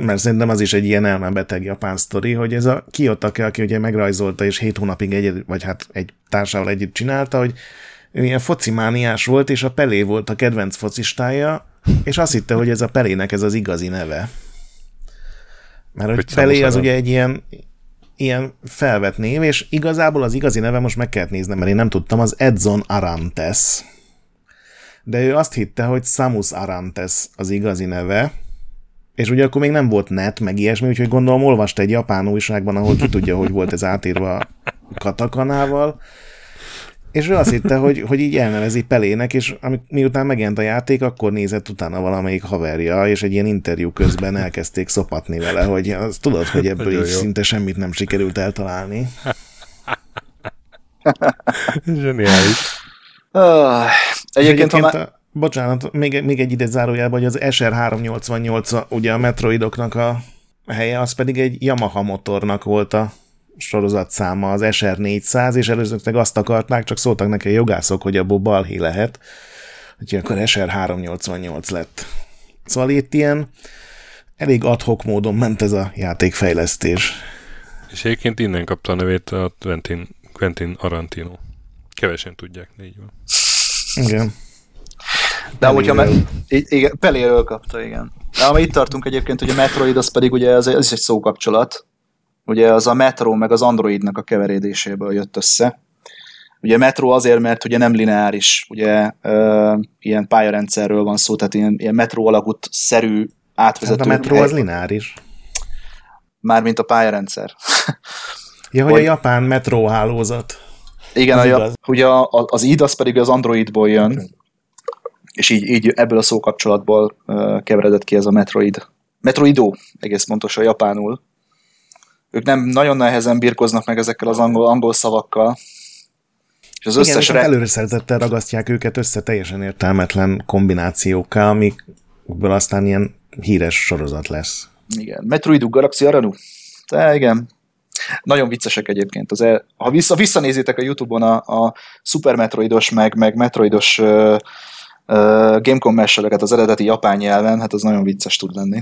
mert szerintem az is egy ilyen elmebeteg japán sztori, hogy ez a Kiyotake, aki ugye megrajzolta, és hét hónapig egy, vagy hát egy társával együtt csinálta, hogy ő ilyen focimániás volt, és a Pelé volt a kedvenc focistája, és azt hitte, hogy ez a Pelének ez az igazi neve. Mert hogy, hogy Pelé az ugye egy ilyen, ilyen felvett név, és igazából az igazi neve most meg kellett néznem, mert én nem tudtam, az Edson Arantes. De ő azt hitte, hogy Samus Arantes az igazi neve, és ugye akkor még nem volt net, meg ilyesmi, úgyhogy gondolom olvasta egy japán újságban, ahol ki tudja, hogy volt ez átírva katakanával, és ő azt hitte, hogy, hogy így elnevezi Pelének, és ami, miután megjelent a játék, akkor nézett utána valamelyik haverja, és egy ilyen interjú közben elkezdték szopatni vele, hogy az, tudod, hogy ebből így szinte semmit nem sikerült eltalálni. Zseniális. Uh, egyébként, egyébként ha már... a, Bocsánat, még, még egy ide zárójában, hogy az SR388 ugye a Metroidoknak a helye, az pedig egy Yamaha motornak volt a sorozatszáma, az SR400, és előzőleg azt akarták, csak szóltak neki a jogászok, hogy abból balhé lehet, úgyhogy akkor SR388 lett. Szóval itt ilyen elég adhok módon ment ez a játékfejlesztés. És egyébként innen kapta a nevét a Quentin, Quentin Arantino. Kevesen tudják, így van. Igen. De amúgy, ha me- igen, Peléről kapta, igen. De ami itt tartunk egyébként, hogy a Metroid az pedig ugye ez, ez is egy szókapcsolat. Ugye az a Metro meg az Androidnak a keveredéséből jött össze. Ugye Metro azért, mert ugye nem lineáris, ugye ö, ilyen pályarendszerről van szó, tehát ilyen, ilyen metro alakút szerű átvezető. Hát a metro az lineáris. Mármint a pályarendszer. Ja, hogy, hogy a japán metróhálózat. Igen, a, ugye az ID az pedig az Androidból jön, és így, így ebből a szókapcsolatból uh, keveredett ki ez a Metroid. Metroido, egész pontosan japánul. Ők nem nagyon nehezen birkoznak meg ezekkel az angol, angol szavakkal. És az Igen, összes re... előre szeretettel ragasztják őket össze teljesen értelmetlen kombinációkkal, amikből aztán ilyen híres sorozat lesz. Igen. Metroidu Galaxy Aranu? De igen. Nagyon viccesek egyébként. Az el, ha vissza, visszanézitek a Youtube-on a, a Super Metroidos, meg, meg Metroidos uh, uh, game commercial az eredeti japán nyelven, hát az nagyon vicces tud lenni.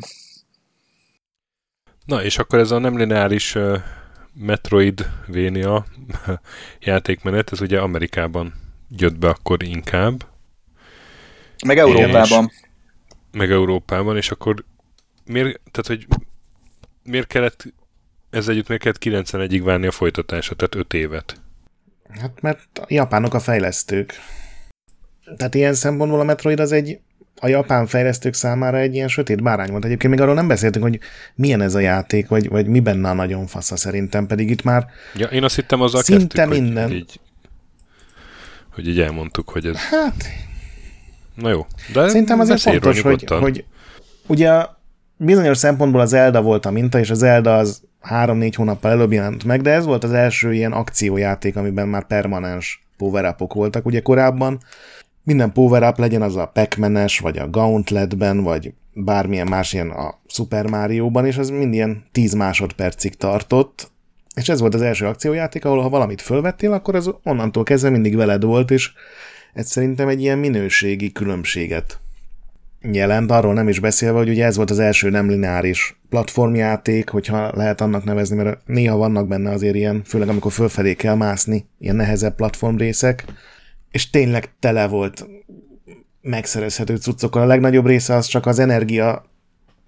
Na, és akkor ez a nem lineáris uh, Metroidvania játékmenet, ez ugye Amerikában jött be akkor inkább. Meg Európában. És, meg Európában, és akkor miért, tehát, hogy miért kellett ez együtt meg kellett 91-ig várni a folytatása, tehát 5 évet. Hát mert a japánok a fejlesztők. Tehát ilyen szempontból a Metroid az egy a japán fejlesztők számára egy ilyen sötét bárány volt. Egyébként még arról nem beszéltünk, hogy milyen ez a játék, vagy, vagy mi benne a nagyon fasza szerintem, pedig itt már ja, én azt hittem azzal szinte kezdtük, minden. Hogy így, hogy így elmondtuk, hogy ez... Hát... Na jó, de Szerintem azért fontos, hogy, hogy ugye bizonyos szempontból az Zelda volt a minta, és az Zelda az három-négy hónappal előbb jelent meg, de ez volt az első ilyen akciójáték, amiben már permanens power voltak. Ugye korábban minden power up legyen az a pac vagy a Gauntletben, vagy bármilyen más ilyen a Super Mario-ban, és az mind ilyen 10 másodpercig tartott, és ez volt az első akciójáték, ahol ha valamit fölvettél, akkor az onnantól kezdve mindig veled volt, és ez szerintem egy ilyen minőségi különbséget jelent, arról nem is beszélve, hogy ugye ez volt az első nem lineáris platformjáték, hogyha lehet annak nevezni, mert néha vannak benne azért ilyen, főleg amikor fölfelé kell mászni, ilyen nehezebb platform részek, és tényleg tele volt megszerezhető cuccokkal. A legnagyobb része az csak az energia,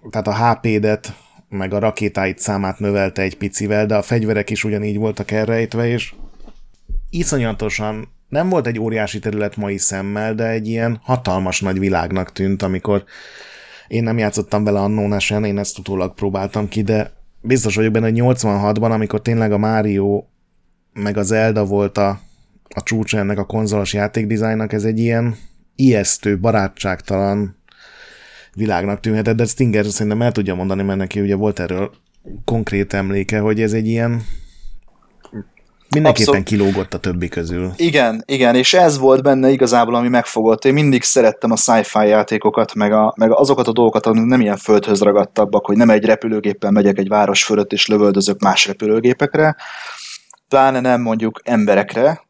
tehát a HP-det, meg a rakétáit számát növelte egy picivel, de a fegyverek is ugyanígy voltak elrejtve, és iszonyatosan nem volt egy óriási terület mai szemmel, de egy ilyen hatalmas nagy világnak tűnt, amikor én nem játszottam vele annónesen, én ezt utólag próbáltam ki, de biztos vagyok benne, hogy 86-ban, amikor tényleg a Mario meg az Zelda volt a, a csúcsa ennek a konzolos játékdizájnnak, ez egy ilyen ijesztő, barátságtalan világnak tűnhetett, de Stinger szerintem el tudja mondani, mert neki ugye volt erről konkrét emléke, hogy ez egy ilyen Mindenképpen Abszol- kilógott a többi közül. Igen, igen, és ez volt benne igazából, ami megfogott. Én mindig szerettem a sci-fi játékokat, meg, a, meg azokat a dolgokat, amik nem ilyen földhöz ragadtabbak, hogy nem egy repülőgéppel megyek egy város fölött és lövöldözök más repülőgépekre, pláne nem mondjuk emberekre.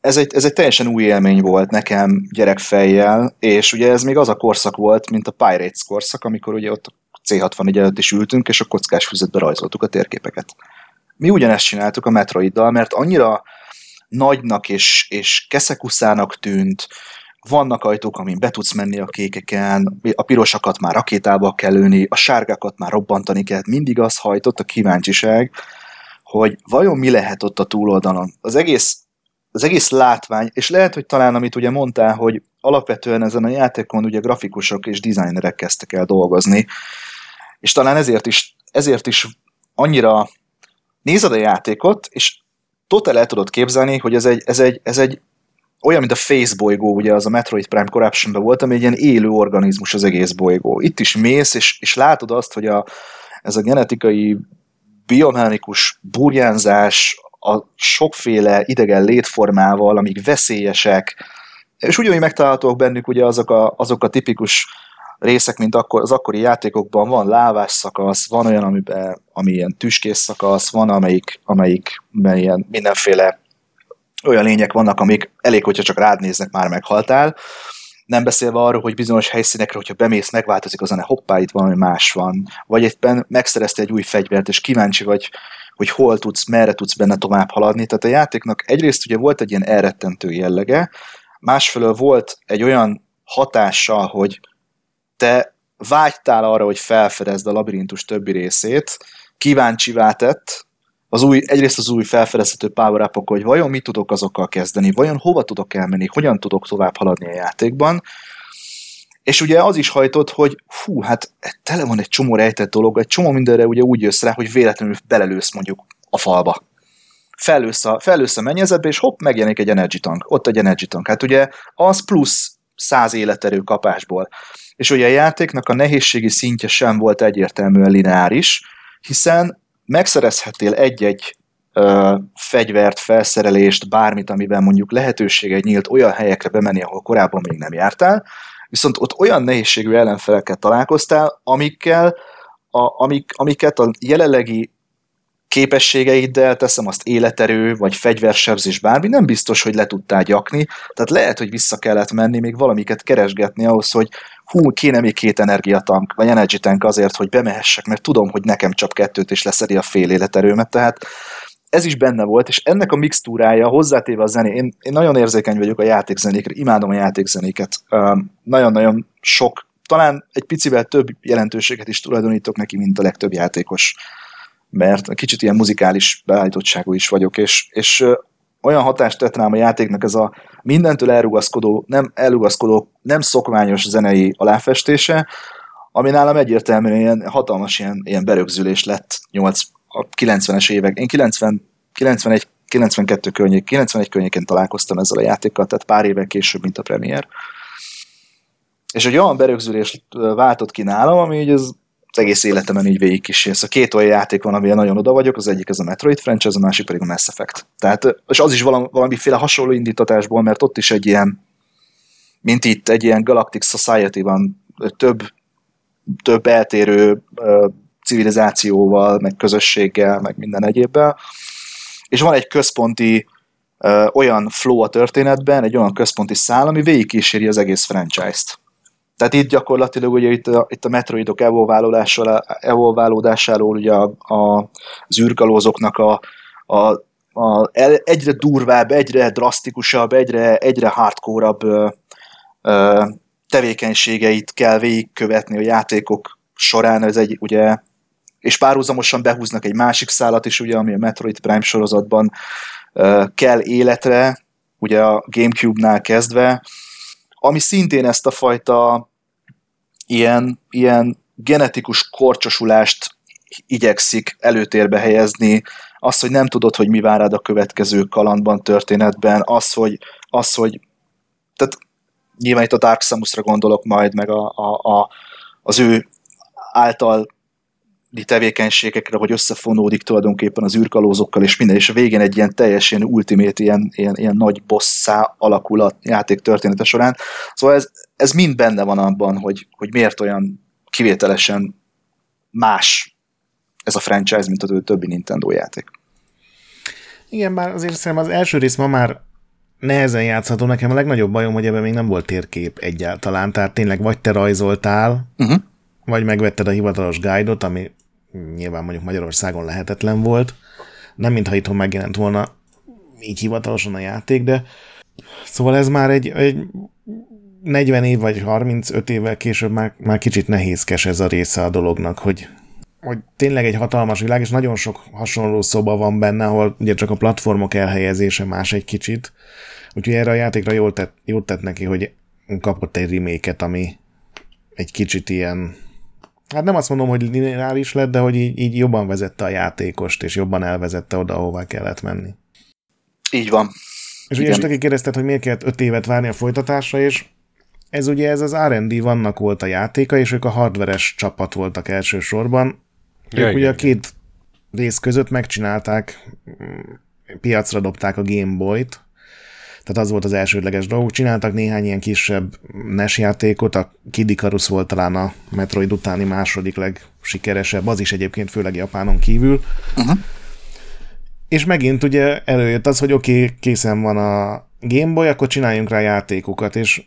Ez egy, ez egy teljesen új élmény volt nekem gyerekfejjel, és ugye ez még az a korszak volt, mint a Pirates korszak, amikor ugye ott a C64 előtt is ültünk, és a kockás füzetbe rajzoltuk a térképeket. Mi ugyanezt csináltuk a Metroiddal, mert annyira nagynak és, és keszekuszának tűnt, vannak ajtók, amin be tudsz menni a kékeken, a pirosakat már rakétába kell lőni, a sárgákat már robbantani kell, mindig az hajtott a kíváncsiság, hogy vajon mi lehet ott a túloldalon. Az egész, az egész látvány, és lehet, hogy talán amit ugye mondtál, hogy alapvetően ezen a játékon ugye grafikusok és designerek kezdtek el dolgozni, és talán ezért is, ezért is annyira nézed a játékot, és totál el tudod képzelni, hogy ez egy, ez egy, ez egy olyan, mint a Face bolygó, ugye az a Metroid Prime corruption volt, ami egy ilyen élő organizmus az egész bolygó. Itt is mész, és, és látod azt, hogy a, ez a genetikai biomechanikus burjánzás a sokféle idegen létformával, amik veszélyesek, és ugyanúgy megtalálhatók bennük ugye azok a, azok a tipikus részek, mint akkor, az akkori játékokban van lávás szakasz, van olyan, amiben, ami ilyen tüskés szakasz, van amelyik, amelyikben ilyen mindenféle olyan lények vannak, amik elég, hogyha csak rád néznek, már meghaltál. Nem beszélve arról, hogy bizonyos helyszínekre, hogyha bemész, megváltozik a zene, hoppá, itt valami más van. Vagy éppen megszerezte egy új fegyvert, és kíváncsi vagy, hogy hol tudsz, merre tudsz benne tovább haladni. Tehát a játéknak egyrészt ugye volt egy ilyen elrettentő jellege, másfelől volt egy olyan hatása, hogy te vágytál arra, hogy felfedezd a labirintus többi részét, kíváncsivá tett, az új, egyrészt az új felfedezhető power hogy vajon mit tudok azokkal kezdeni, vajon hova tudok elmenni, hogyan tudok tovább haladni a játékban, és ugye az is hajtott, hogy fú, hát tele van egy csomó rejtett dolog, egy csomó mindenre ugye úgy jössz rá, hogy véletlenül belelősz mondjuk a falba. Fellősz a, fellősz a mennyezetbe, és hopp, megjelenik egy energy tank. Ott egy energy tank. Hát ugye az plusz száz életerő kapásból. És ugye a játéknak a nehézségi szintje sem volt egyértelműen lineáris, hiszen megszerezhetél egy-egy ö, fegyvert, felszerelést, bármit, amiben mondjuk lehetőséged nyílt olyan helyekre bemenni, ahol korábban még nem jártál, viszont ott olyan nehézségű ellenfelekkel találkoztál, amikkel, a, amik, amiket a jelenlegi képességeiddel, teszem azt életerő, vagy fegyversebzés, bármi, nem biztos, hogy le tudtál gyakni, tehát lehet, hogy vissza kellett menni, még valamiket keresgetni ahhoz, hogy hú, kéne még két energiatank, vagy energy tank azért, hogy bemehessek, mert tudom, hogy nekem csak kettőt is leszedi a fél életerőmet, tehát ez is benne volt, és ennek a mixtúrája, hozzátéve a zené, én, én nagyon érzékeny vagyok a játékzenékre, imádom a játékzenéket, nagyon-nagyon sok, talán egy picivel több jelentőséget is tulajdonítok neki, mint a legtöbb játékos mert kicsit ilyen muzikális beállítottságú is vagyok, és, és olyan hatást tett rám a játéknak ez a mindentől elrugaszkodó, nem elrugaszkodó, nem szokványos zenei aláfestése, ami nálam egyértelműen ilyen hatalmas ilyen, ilyen berögzülés lett 8, a 90-es évek. Én 90, 91, 92 környék, 91 környékén találkoztam ezzel a játékkal, tehát pár évvel később, mint a premier. És egy olyan berögzülést váltott ki nálam, ami így az egész életemen így végig kísérsz. A két olyan játék van, amilyen nagyon oda vagyok, az egyik ez a Metroid franchise, a másik pedig a Mass Effect. Tehát, és az is valami, valamiféle hasonló indítatásból, mert ott is egy ilyen, mint itt, egy ilyen Galactic Society van, több, több eltérő uh, civilizációval, meg közösséggel, meg minden egyébbel. És van egy központi uh, olyan flow a történetben, egy olyan központi szál, ami végigkíséri az egész franchise-t. Tehát itt gyakorlatilag ugye itt a, itt a metroidok evolválódásáról ugye a, a, az űrgalózoknak a, a, a egyre durvább, egyre drasztikusabb, egyre, egyre hardcore-abb ö, ö, tevékenységeit kell végigkövetni a játékok során, ez egy ugye és párhuzamosan behúznak egy másik szálat is, ugye, ami a Metroid Prime sorozatban uh, kell életre, ugye a Gamecube-nál kezdve, ami szintén ezt a fajta ilyen, ilyen genetikus korcsosulást igyekszik előtérbe helyezni, az, hogy nem tudod, hogy mi vár rád a következő kalandban, történetben, az, hogy, az, hogy tehát nyilván itt a Dark Samusra gondolok majd, meg a, a, a, az ő által tevékenységekre, hogy összefonódik tulajdonképpen az űrkalózokkal, és minden, és a végén egy ilyen teljesen ultimate, ilyen, ilyen, ilyen nagy bosszá alakul a játék története során. Szóval ez, ez mind benne van abban, hogy, hogy miért olyan kivételesen más ez a franchise, mint a többi Nintendo játék. Igen, bár azért szerintem az első rész ma már nehezen játszható. Nekem a legnagyobb bajom, hogy ebben még nem volt térkép egyáltalán. Tehát tényleg vagy te rajzoltál, uh-huh. Vagy megvetted a hivatalos guide-ot, ami nyilván mondjuk Magyarországon lehetetlen volt. Nem mintha itthon megjelent volna így hivatalosan a játék, de szóval ez már egy, egy 40 év vagy 35 évvel később már, már kicsit nehézkes ez a része a dolognak, hogy, hogy tényleg egy hatalmas világ, és nagyon sok hasonló szoba van benne, ahol ugye csak a platformok elhelyezése más egy kicsit. Úgyhogy erre a játékra jól tett, jól tett neki, hogy kapott egy reméket, ami egy kicsit ilyen Hát nem azt mondom, hogy lineáris lett, de hogy így, így jobban vezette a játékost, és jobban elvezette oda, ahová kellett menni. Így van. És ugye aki kérdezted, hogy miért kellett öt évet várni a folytatásra, és ez ugye ez az R&D vannak volt a játéka, és ők a hardveres csapat voltak elsősorban. Ja, ők igen. ugye a két rész között megcsinálták, piacra dobták a Game Boy-t, tehát az volt az elsődleges dolog. Csináltak néhány ilyen kisebb NES játékot, a Kid Icarus volt talán a Metroid utáni második legsikeresebb, az is egyébként főleg Japánon kívül. Uh-huh. És megint ugye előjött az, hogy oké, okay, készen van a Game Boy, akkor csináljunk rá játékokat, és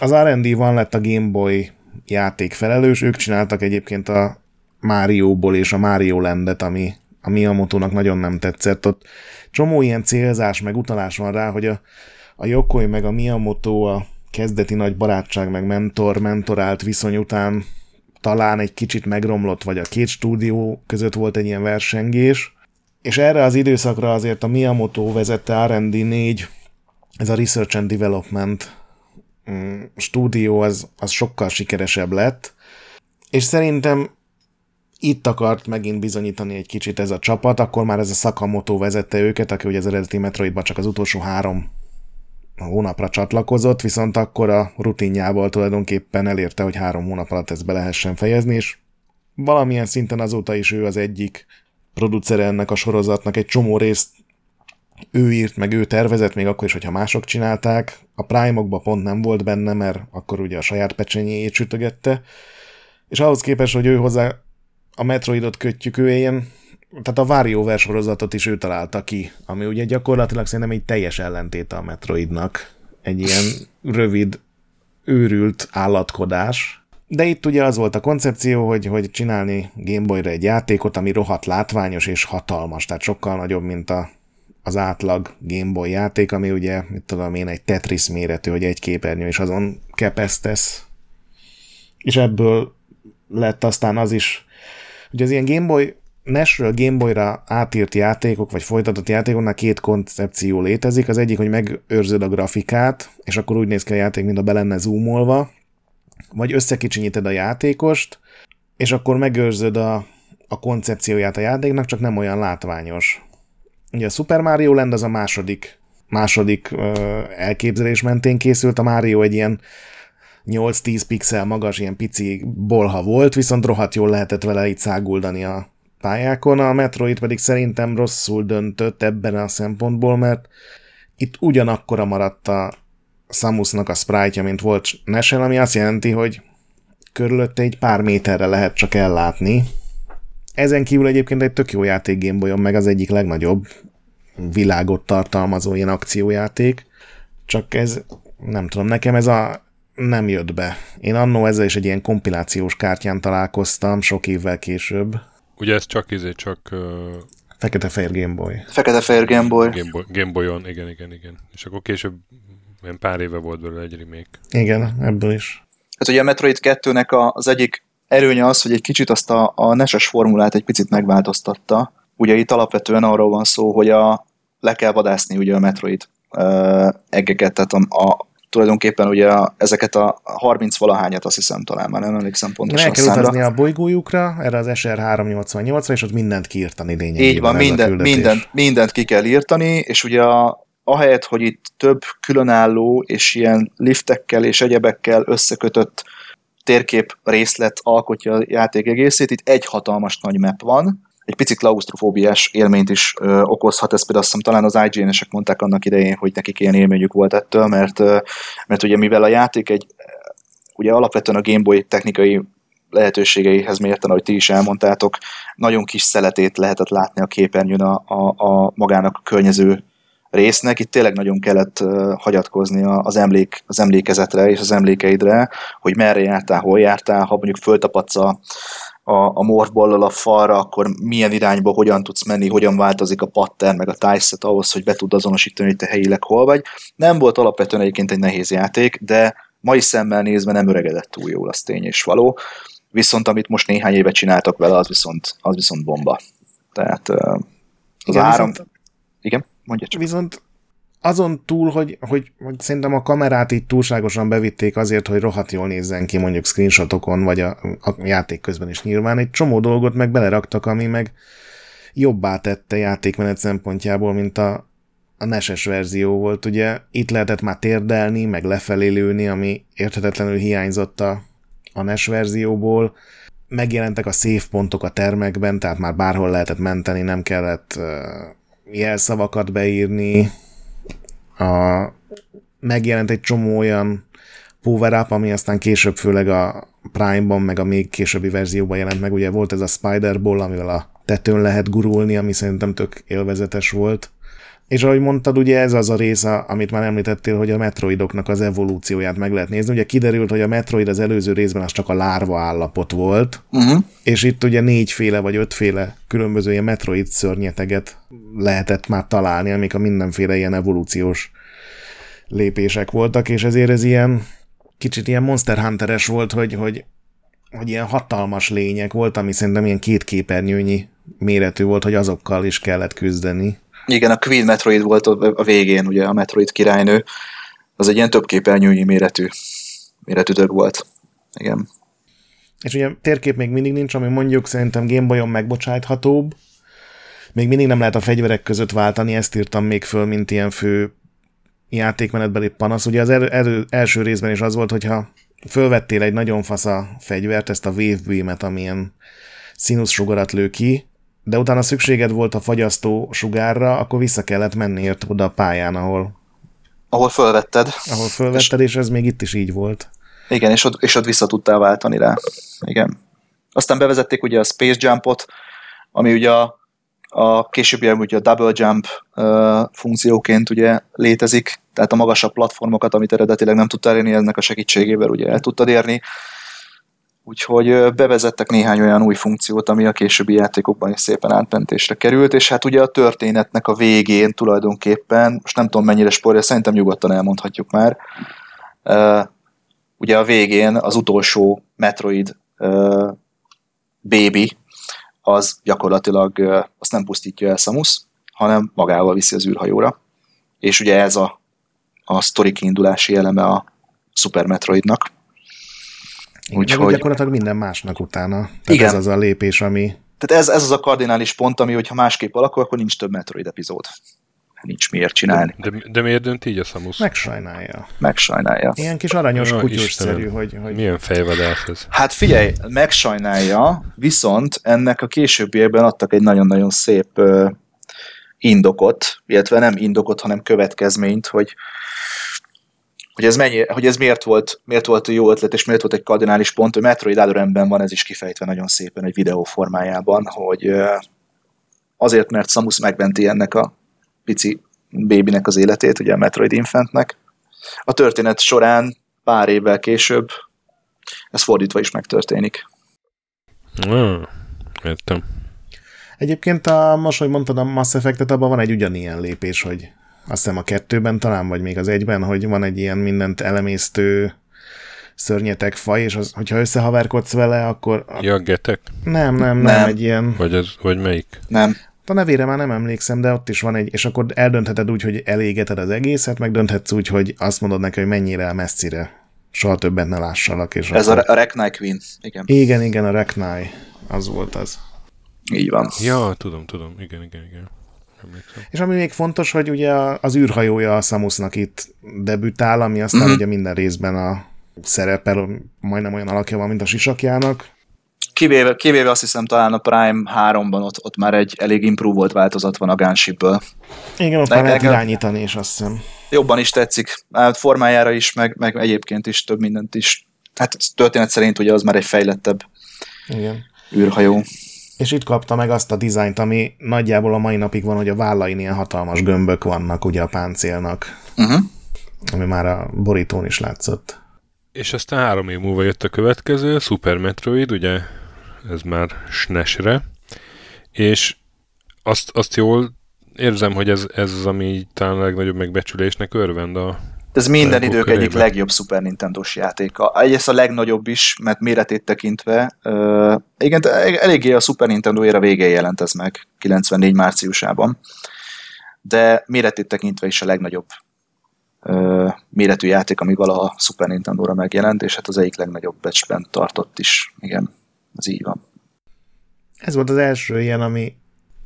az R&D van lett a Game Boy játék felelős, ők csináltak egyébként a Mario-ból és a Mario Landet, ami a Miyamoto-nak nagyon nem tetszett. Ott csomó ilyen célzás, meg utalás van rá, hogy a, a Yokoi meg a Miyamoto a kezdeti nagy barátság, meg mentor-mentorált viszony után talán egy kicsit megromlott, vagy a két stúdió között volt egy ilyen versengés, és erre az időszakra azért a Miyamoto vezette R&D 4, ez a Research and Development mm, stúdió, az, az sokkal sikeresebb lett, és szerintem itt akart megint bizonyítani egy kicsit ez a csapat, akkor már ez a Sakamoto vezette őket, aki ugye az eredeti Metroidban csak az utolsó három hónapra csatlakozott, viszont akkor a rutinjából tulajdonképpen elérte, hogy három hónap alatt ezt be lehessen fejezni, és valamilyen szinten azóta is ő az egyik producere ennek a sorozatnak, egy csomó részt ő írt, meg ő tervezett, még akkor is, hogyha mások csinálták. A Prime-okban pont nem volt benne, mert akkor ugye a saját pecsenyéjét sütögette, és ahhoz képest, hogy ő hozzá a Metroidot kötjük, ő ilyen, tehát a WarioWare sorozatot is ő találta ki, ami ugye gyakorlatilag szerintem egy teljes ellentét a Metroidnak. Egy ilyen rövid, őrült állatkodás. De itt ugye az volt a koncepció, hogy, hogy csinálni Gameboyra egy játékot, ami rohadt látványos és hatalmas, tehát sokkal nagyobb, mint a, az átlag Gameboy játék, ami ugye, mit tudom én, egy Tetris méretű, hogy egy képernyő, és azon kepesztesz. És ebből lett aztán az is Ugye az ilyen Gameboy NES-ről Gameboy-ra átírt játékok, vagy folytatott játékoknál két koncepció létezik. Az egyik, hogy megőrzöd a grafikát, és akkor úgy néz ki a játék, mint a be lenne zoomolva, vagy összekicsinyíted a játékost, és akkor megőrzöd a, a koncepcióját a játéknak, csak nem olyan látványos. Ugye a Super Mario Land az a második, második ö, elképzelés mentén készült, a Mario egy ilyen 8-10 pixel magas, ilyen pici bolha volt, viszont rohadt jól lehetett vele itt száguldani a pályákon, a Metroid pedig szerintem rosszul döntött ebben a szempontból, mert itt ugyanakkora maradt a Samusnak a sprite mint volt Nesen, ami azt jelenti, hogy körülötte egy pár méterre lehet csak ellátni. Ezen kívül egyébként egy tök jó játék Gameboyon, meg az egyik legnagyobb világot tartalmazó ilyen akciójáték, csak ez, nem tudom, nekem ez a nem jött be. Én annó ezzel is egy ilyen kompilációs kártyán találkoztam sok évvel később. Ugye ez csak izé, csak... Uh... Fekete-fehér Gameboy. Fekete-fehér Gameboy. Gameboy. Gameboyon, igen, igen, igen. És akkor később ilyen pár éve volt belőle egy remake. Igen, ebből is. Hát ugye a Metroid 2-nek az egyik erőnye az, hogy egy kicsit azt a, a neses formulát egy picit megváltoztatta. Ugye itt alapvetően arról van szó, hogy a, le kell vadászni ugye a Metroid uh, eggeket, tehát a, a, tulajdonképpen ugye a, ezeket a 30 valahányat azt hiszem talán már nem emlékszem pontosan. El kell számra. utazni a bolygójukra, erre az SR 388-ra, és ott mindent kiírtani lényegében. Így van, minden, mindent, mindent ki kell írtani, és ugye a, ahelyett, hogy itt több különálló és ilyen liftekkel és egyebekkel összekötött térkép részlet alkotja a játék egészét, itt egy hatalmas nagy map van, egy picit klaustrofóbiás élményt is ö, okozhat, ezt például azt hiszem talán az IGN-esek mondták annak idején, hogy nekik ilyen élményük volt ettől, mert, ö, mert ugye mivel a játék egy, ugye alapvetően a Game Boy technikai lehetőségeihez mérten, ahogy ti is elmondtátok, nagyon kis szeletét lehetett látni a képernyőn a, a, a magának a környező résznek. Itt tényleg nagyon kellett uh, hagyatkozni az, emlék, az emlékezetre és az emlékeidre, hogy merre jártál, hol jártál, ha mondjuk föltapadsz a, a, a morfballal a falra, akkor milyen irányba hogyan tudsz menni, hogyan változik a pattern, meg a tájszet ahhoz, hogy be tud azonosítani, hogy te helyileg hol vagy. Nem volt alapvetően egyébként egy nehéz játék, de mai szemmel nézve nem öregedett túl jól, az tény és való. Viszont amit most néhány éve csináltak vele, az viszont, az viszont bomba. Tehát az Igen, áram... Viszont... Igen? Mondja csak. Viszont azon túl, hogy, hogy, hogy szerintem a kamerát itt túlságosan bevitték azért, hogy rohadt jól nézzen ki mondjuk screenshotokon, vagy a, a játék közben is nyilván, egy csomó dolgot meg beleraktak, ami meg jobbá tette játékmenet szempontjából, mint a, a neses verzió volt. Ugye itt lehetett már térdelni, meg lefelé lőni, ami érthetetlenül hiányzott a, a NES verzióból. Megjelentek a save pontok a termekben, tehát már bárhol lehetett menteni, nem kellett uh, jelszavakat beírni, a, megjelent egy csomó olyan power up, ami aztán később főleg a Prime-ban, meg a még későbbi verzióban jelent meg. Ugye volt ez a Spider Ball, amivel a tetőn lehet gurulni, ami szerintem tök élvezetes volt. És ahogy mondtad, ugye ez az a része, amit már említettél, hogy a metroidoknak az evolúcióját meg lehet nézni. Ugye kiderült, hogy a metroid az előző részben az csak a lárva állapot volt, uh-huh. és itt ugye négyféle vagy ötféle különböző ilyen metroid szörnyeteget lehetett már találni, amik a mindenféle ilyen evolúciós lépések voltak, és ezért ez ilyen kicsit ilyen Monster Hunteres volt, hogy, hogy, hogy ilyen hatalmas lények volt, ami szerintem ilyen két képernyőnyi méretű volt, hogy azokkal is kellett küzdeni. Igen, a Queen Metroid volt a végén, ugye a Metroid királynő, az egy ilyen több képernyőnyi méretű, méretű dög volt. Igen. És ugye térkép még mindig nincs, ami mondjuk szerintem Gameboyon megbocsájthatóbb. Még mindig nem lehet a fegyverek között váltani, ezt írtam még föl, mint ilyen fő játékmenetbeli panasz. Ugye az el, el, első részben is az volt, hogyha fölvettél egy nagyon fasz a fegyvert, ezt a Wave Beam-et, amilyen színuszsugarat lő ki, de utána szükséged volt a fagyasztó sugárra, akkor vissza kellett menni oda a pályán, ahol ahol fölvetted. Ahol fölvetted, és, és ez még itt is így volt. Igen, és ott, és ott vissza tudtál váltani rá. Igen. Aztán bevezették ugye a Space Jumpot, ami ugye a, a későbbi ugye a Double Jump uh, funkcióként ugye létezik, tehát a magasabb platformokat, amit eredetileg nem tudtál érni, ennek a segítségével ugye el tudtad érni. Úgyhogy bevezettek néhány olyan új funkciót, ami a későbbi játékokban is szépen átmentésre került, és hát ugye a történetnek a végén tulajdonképpen, most nem tudom mennyire sporja, szerintem nyugodtan elmondhatjuk már, ugye a végén az utolsó Metroid Baby, az gyakorlatilag azt nem pusztítja el Samus, hanem magával viszi az űrhajóra. És ugye ez a, a sztori kiindulási eleme a Super Metroidnak. Úgyhogy gyakorlatilag minden másnak utána. Tehát igen. ez az a lépés, ami... Tehát ez, ez az a kardinális pont, ami, hogyha másképp alakul, akkor nincs több Metroid epizód nincs miért csinálni. De, de miért dönt így a Samus? Megsajnálja. Megsajnálja. Ilyen kis aranyos ja, kutyus-szerű, hogy, hogy... Milyen fejvadász ez? Hát figyelj, megsajnálja, viszont ennek a későbbiekben adtak egy nagyon-nagyon szép indokot, illetve nem indokot, hanem következményt, hogy hogy ez, mennyi, hogy ez miért, volt, miért volt jó ötlet, és miért volt egy kardinális pont, hogy Metroid Other van ez is kifejtve nagyon szépen egy videó formájában, hogy azért, mert Samus megmenti ennek a pici bébinek az életét, ugye a Metroid Infantnek. A történet során pár évvel később ez fordítva is megtörténik. Ah, értem. Egyébként a, most, hogy mondtad a Mass Effect-et, abban van egy ugyanilyen lépés, hogy azt hiszem a kettőben talán, vagy még az egyben, hogy van egy ilyen mindent elemésztő szörnyetek faj, és az, hogyha összehaverkodsz vele, akkor... Ja, getek? Nem, nem, nem, nem, egy ilyen... Vagy, az, vagy melyik? Nem. A nevére már nem emlékszem, de ott is van egy, és akkor eldöntheted úgy, hogy elégeted az egészet, meg dönthetsz úgy, hogy azt mondod neki, hogy mennyire messzire. Soha többet ne lássalak. És Ez akkor... a Reknai Queen, igen. Igen, igen, a Reknai. Az volt az. Így van. Ja, tudom, tudom. Igen, igen, igen. Emlékszem. És ami még fontos, hogy ugye az űrhajója a Samusnak itt debütál, ami aztán mm-hmm. ugye minden részben a szerepel, majdnem olyan alakja van, mint a sisakjának. Kivéve, kivéve azt hiszem talán a Prime 3-ban ott, ott már egy elég improved változat van a Gunship-ből. Igen, ott már lehet irányítani is azt hiszem. Jobban is tetszik. Hát formájára is, meg, meg egyébként is több mindent is. Hát történet szerint ugye az már egy fejlettebb Igen. űrhajó. És itt kapta meg azt a dizájnt, ami nagyjából a mai napig van, hogy a vállain ilyen hatalmas gömbök vannak ugye a páncélnak. Uh-huh. Ami már a borítón is látszott. És aztán három év múlva jött a következő, Super Metroid, ugye ez már SNES-re, és azt, azt jól érzem, hogy ez, ez az, ami talán a legnagyobb megbecsülésnek örvend a ez minden idők körében. egyik legjobb Super Nintendo-s játéka. Egyrészt a legnagyobb is, mert méretét tekintve, uh, igen, eléggé a Super Nintendo éra végén jelent ez meg, 94 márciusában, de méretét tekintve is a legnagyobb uh, méretű játék, ami valaha Super Nintendo-ra megjelent, és hát az egyik legnagyobb becsben tartott is. Igen, ez így van. Ez volt az első ilyen, ami,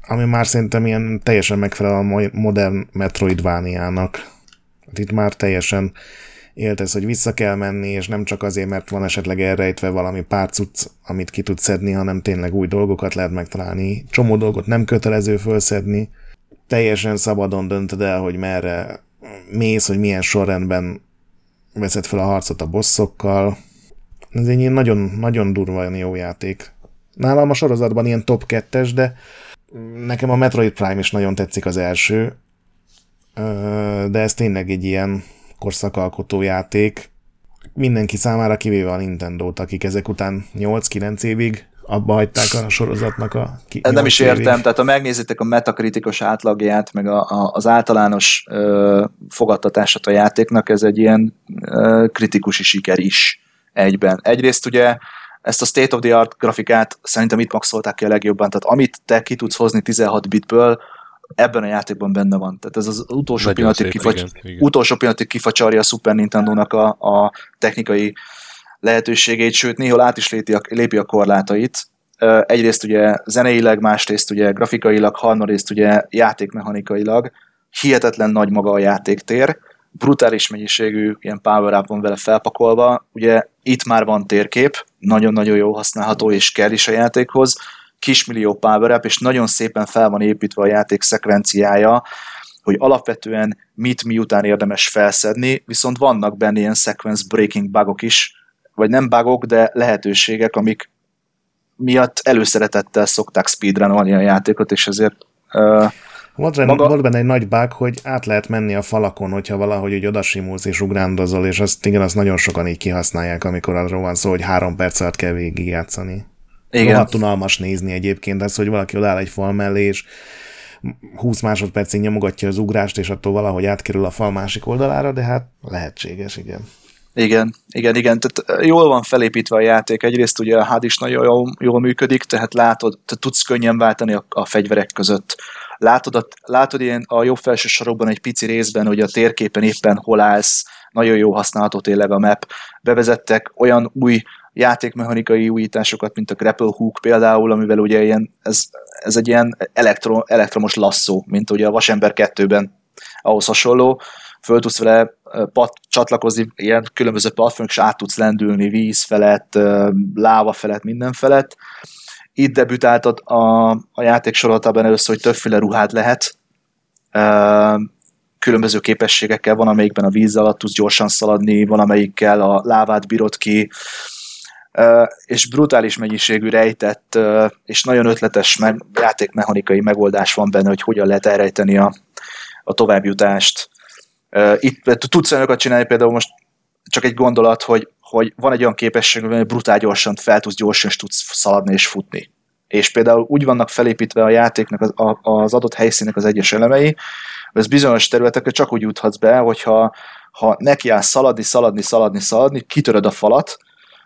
ami már szerintem ilyen teljesen megfelel a modern Metroidvániának. Hát itt már teljesen élt ez, hogy vissza kell menni, és nem csak azért, mert van esetleg elrejtve valami pár cucc, amit ki tudsz szedni, hanem tényleg új dolgokat lehet megtalálni. Csomó dolgot nem kötelező fölszedni. Teljesen szabadon döntöd el, hogy merre mész, hogy milyen sorrendben veszed fel a harcot a bosszokkal. Ez egy ilyen nagyon, nagyon durva jó játék. Nálam a sorozatban ilyen top 2-es, de nekem a Metroid Prime is nagyon tetszik az első, de ez tényleg egy ilyen korszakalkotó játék. Mindenki számára kivéve a Nintendo-t, akik ezek után 8-9 évig abba hagyták a sorozatnak a ki, Nem is értem, évig. tehát ha megnézitek a metakritikus átlagját, meg a, a, az általános ö, fogadtatását a játéknak, ez egy ilyen ö, kritikusi siker is egyben. Egyrészt ugye ezt a state of the art grafikát szerintem itt maxolták ki a legjobban, tehát amit te ki tudsz hozni 16 bitből, ebben a játékban benne van. Tehát ez az utolsó pillanatig, kifacs, igen, igen. utolsó pillanatig kifacsarja a Super Nintendo-nak a, a technikai lehetőségeit, sőt néhol át is lépi a, lépi a korlátait. Egyrészt ugye zeneileg, másrészt ugye grafikailag, harmadrészt ugye játékmechanikailag. Hihetetlen nagy maga a játéktér, brutális mennyiségű ilyen power up van vele felpakolva. Ugye itt már van térkép, nagyon-nagyon jó használható és kell is a játékhoz, kismillió power és nagyon szépen fel van építve a játék szekvenciája, hogy alapvetően mit miután érdemes felszedni, viszont vannak benne ilyen sequence breaking bugok is, vagy nem bugok, de lehetőségek, amik miatt előszeretettel szokták speedrunolni a játékot, és ezért uh, volt, maga... volt benne egy nagy bug, hogy át lehet menni a falakon, hogyha valahogy úgy odasimulsz és ugrándozol, és azt igen, azt nagyon sokan így kihasználják, amikor arról van szó, hogy három perc alatt kell végigjátszani. Igen. Rohadt unalmas nézni egyébként az, hogy valaki odáll egy fal mellé, és 20 másodpercig nyomogatja az ugrást, és attól valahogy átkerül a fal másik oldalára, de hát lehetséges, igen. Igen, igen, igen. Tehát jól van felépítve a játék. Egyrészt ugye a HUD is nagyon jól, jól működik, tehát látod, te tudsz könnyen váltani a, a fegyverek között. Látod, a, látod ilyen a jobb felső sarokban egy pici részben, hogy a térképen éppen hol állsz, nagyon jó használható tényleg a map. Bevezettek olyan új játékmechanikai újításokat, mint a grapple hook például, amivel ugye ilyen, ez, ez egy ilyen elektro, elektromos lasszó, mint ugye a Vasember 2-ben ahhoz hasonló, föl tudsz vele pat, csatlakozni ilyen különböző platformok, és át tudsz lendülni víz felett, láva felett, minden felett. Itt debütált a, a játék soroltában először, hogy többféle ruhát lehet, különböző képességekkel, van amelyikben a víz alatt tudsz gyorsan szaladni, van amelyikkel a lávát bírod ki, és brutális mennyiségű rejtett és nagyon ötletes meg, játékmechanikai megoldás van benne, hogy hogyan lehet elrejteni a, a továbbjutást. Itt tudsz olyanokat csinálni, például most csak egy gondolat, hogy, hogy van egy olyan képesség, hogy brutál gyorsan fel tudsz gyorsan, és tudsz szaladni és futni. És például úgy vannak felépítve a játéknak az, az adott helyszínek az egyes elemei, hogy ez bizonyos területekre csak úgy juthatsz be, hogyha ha nekiállsz szaladni, szaladni, szaladni, szaladni, kitöröd a falat,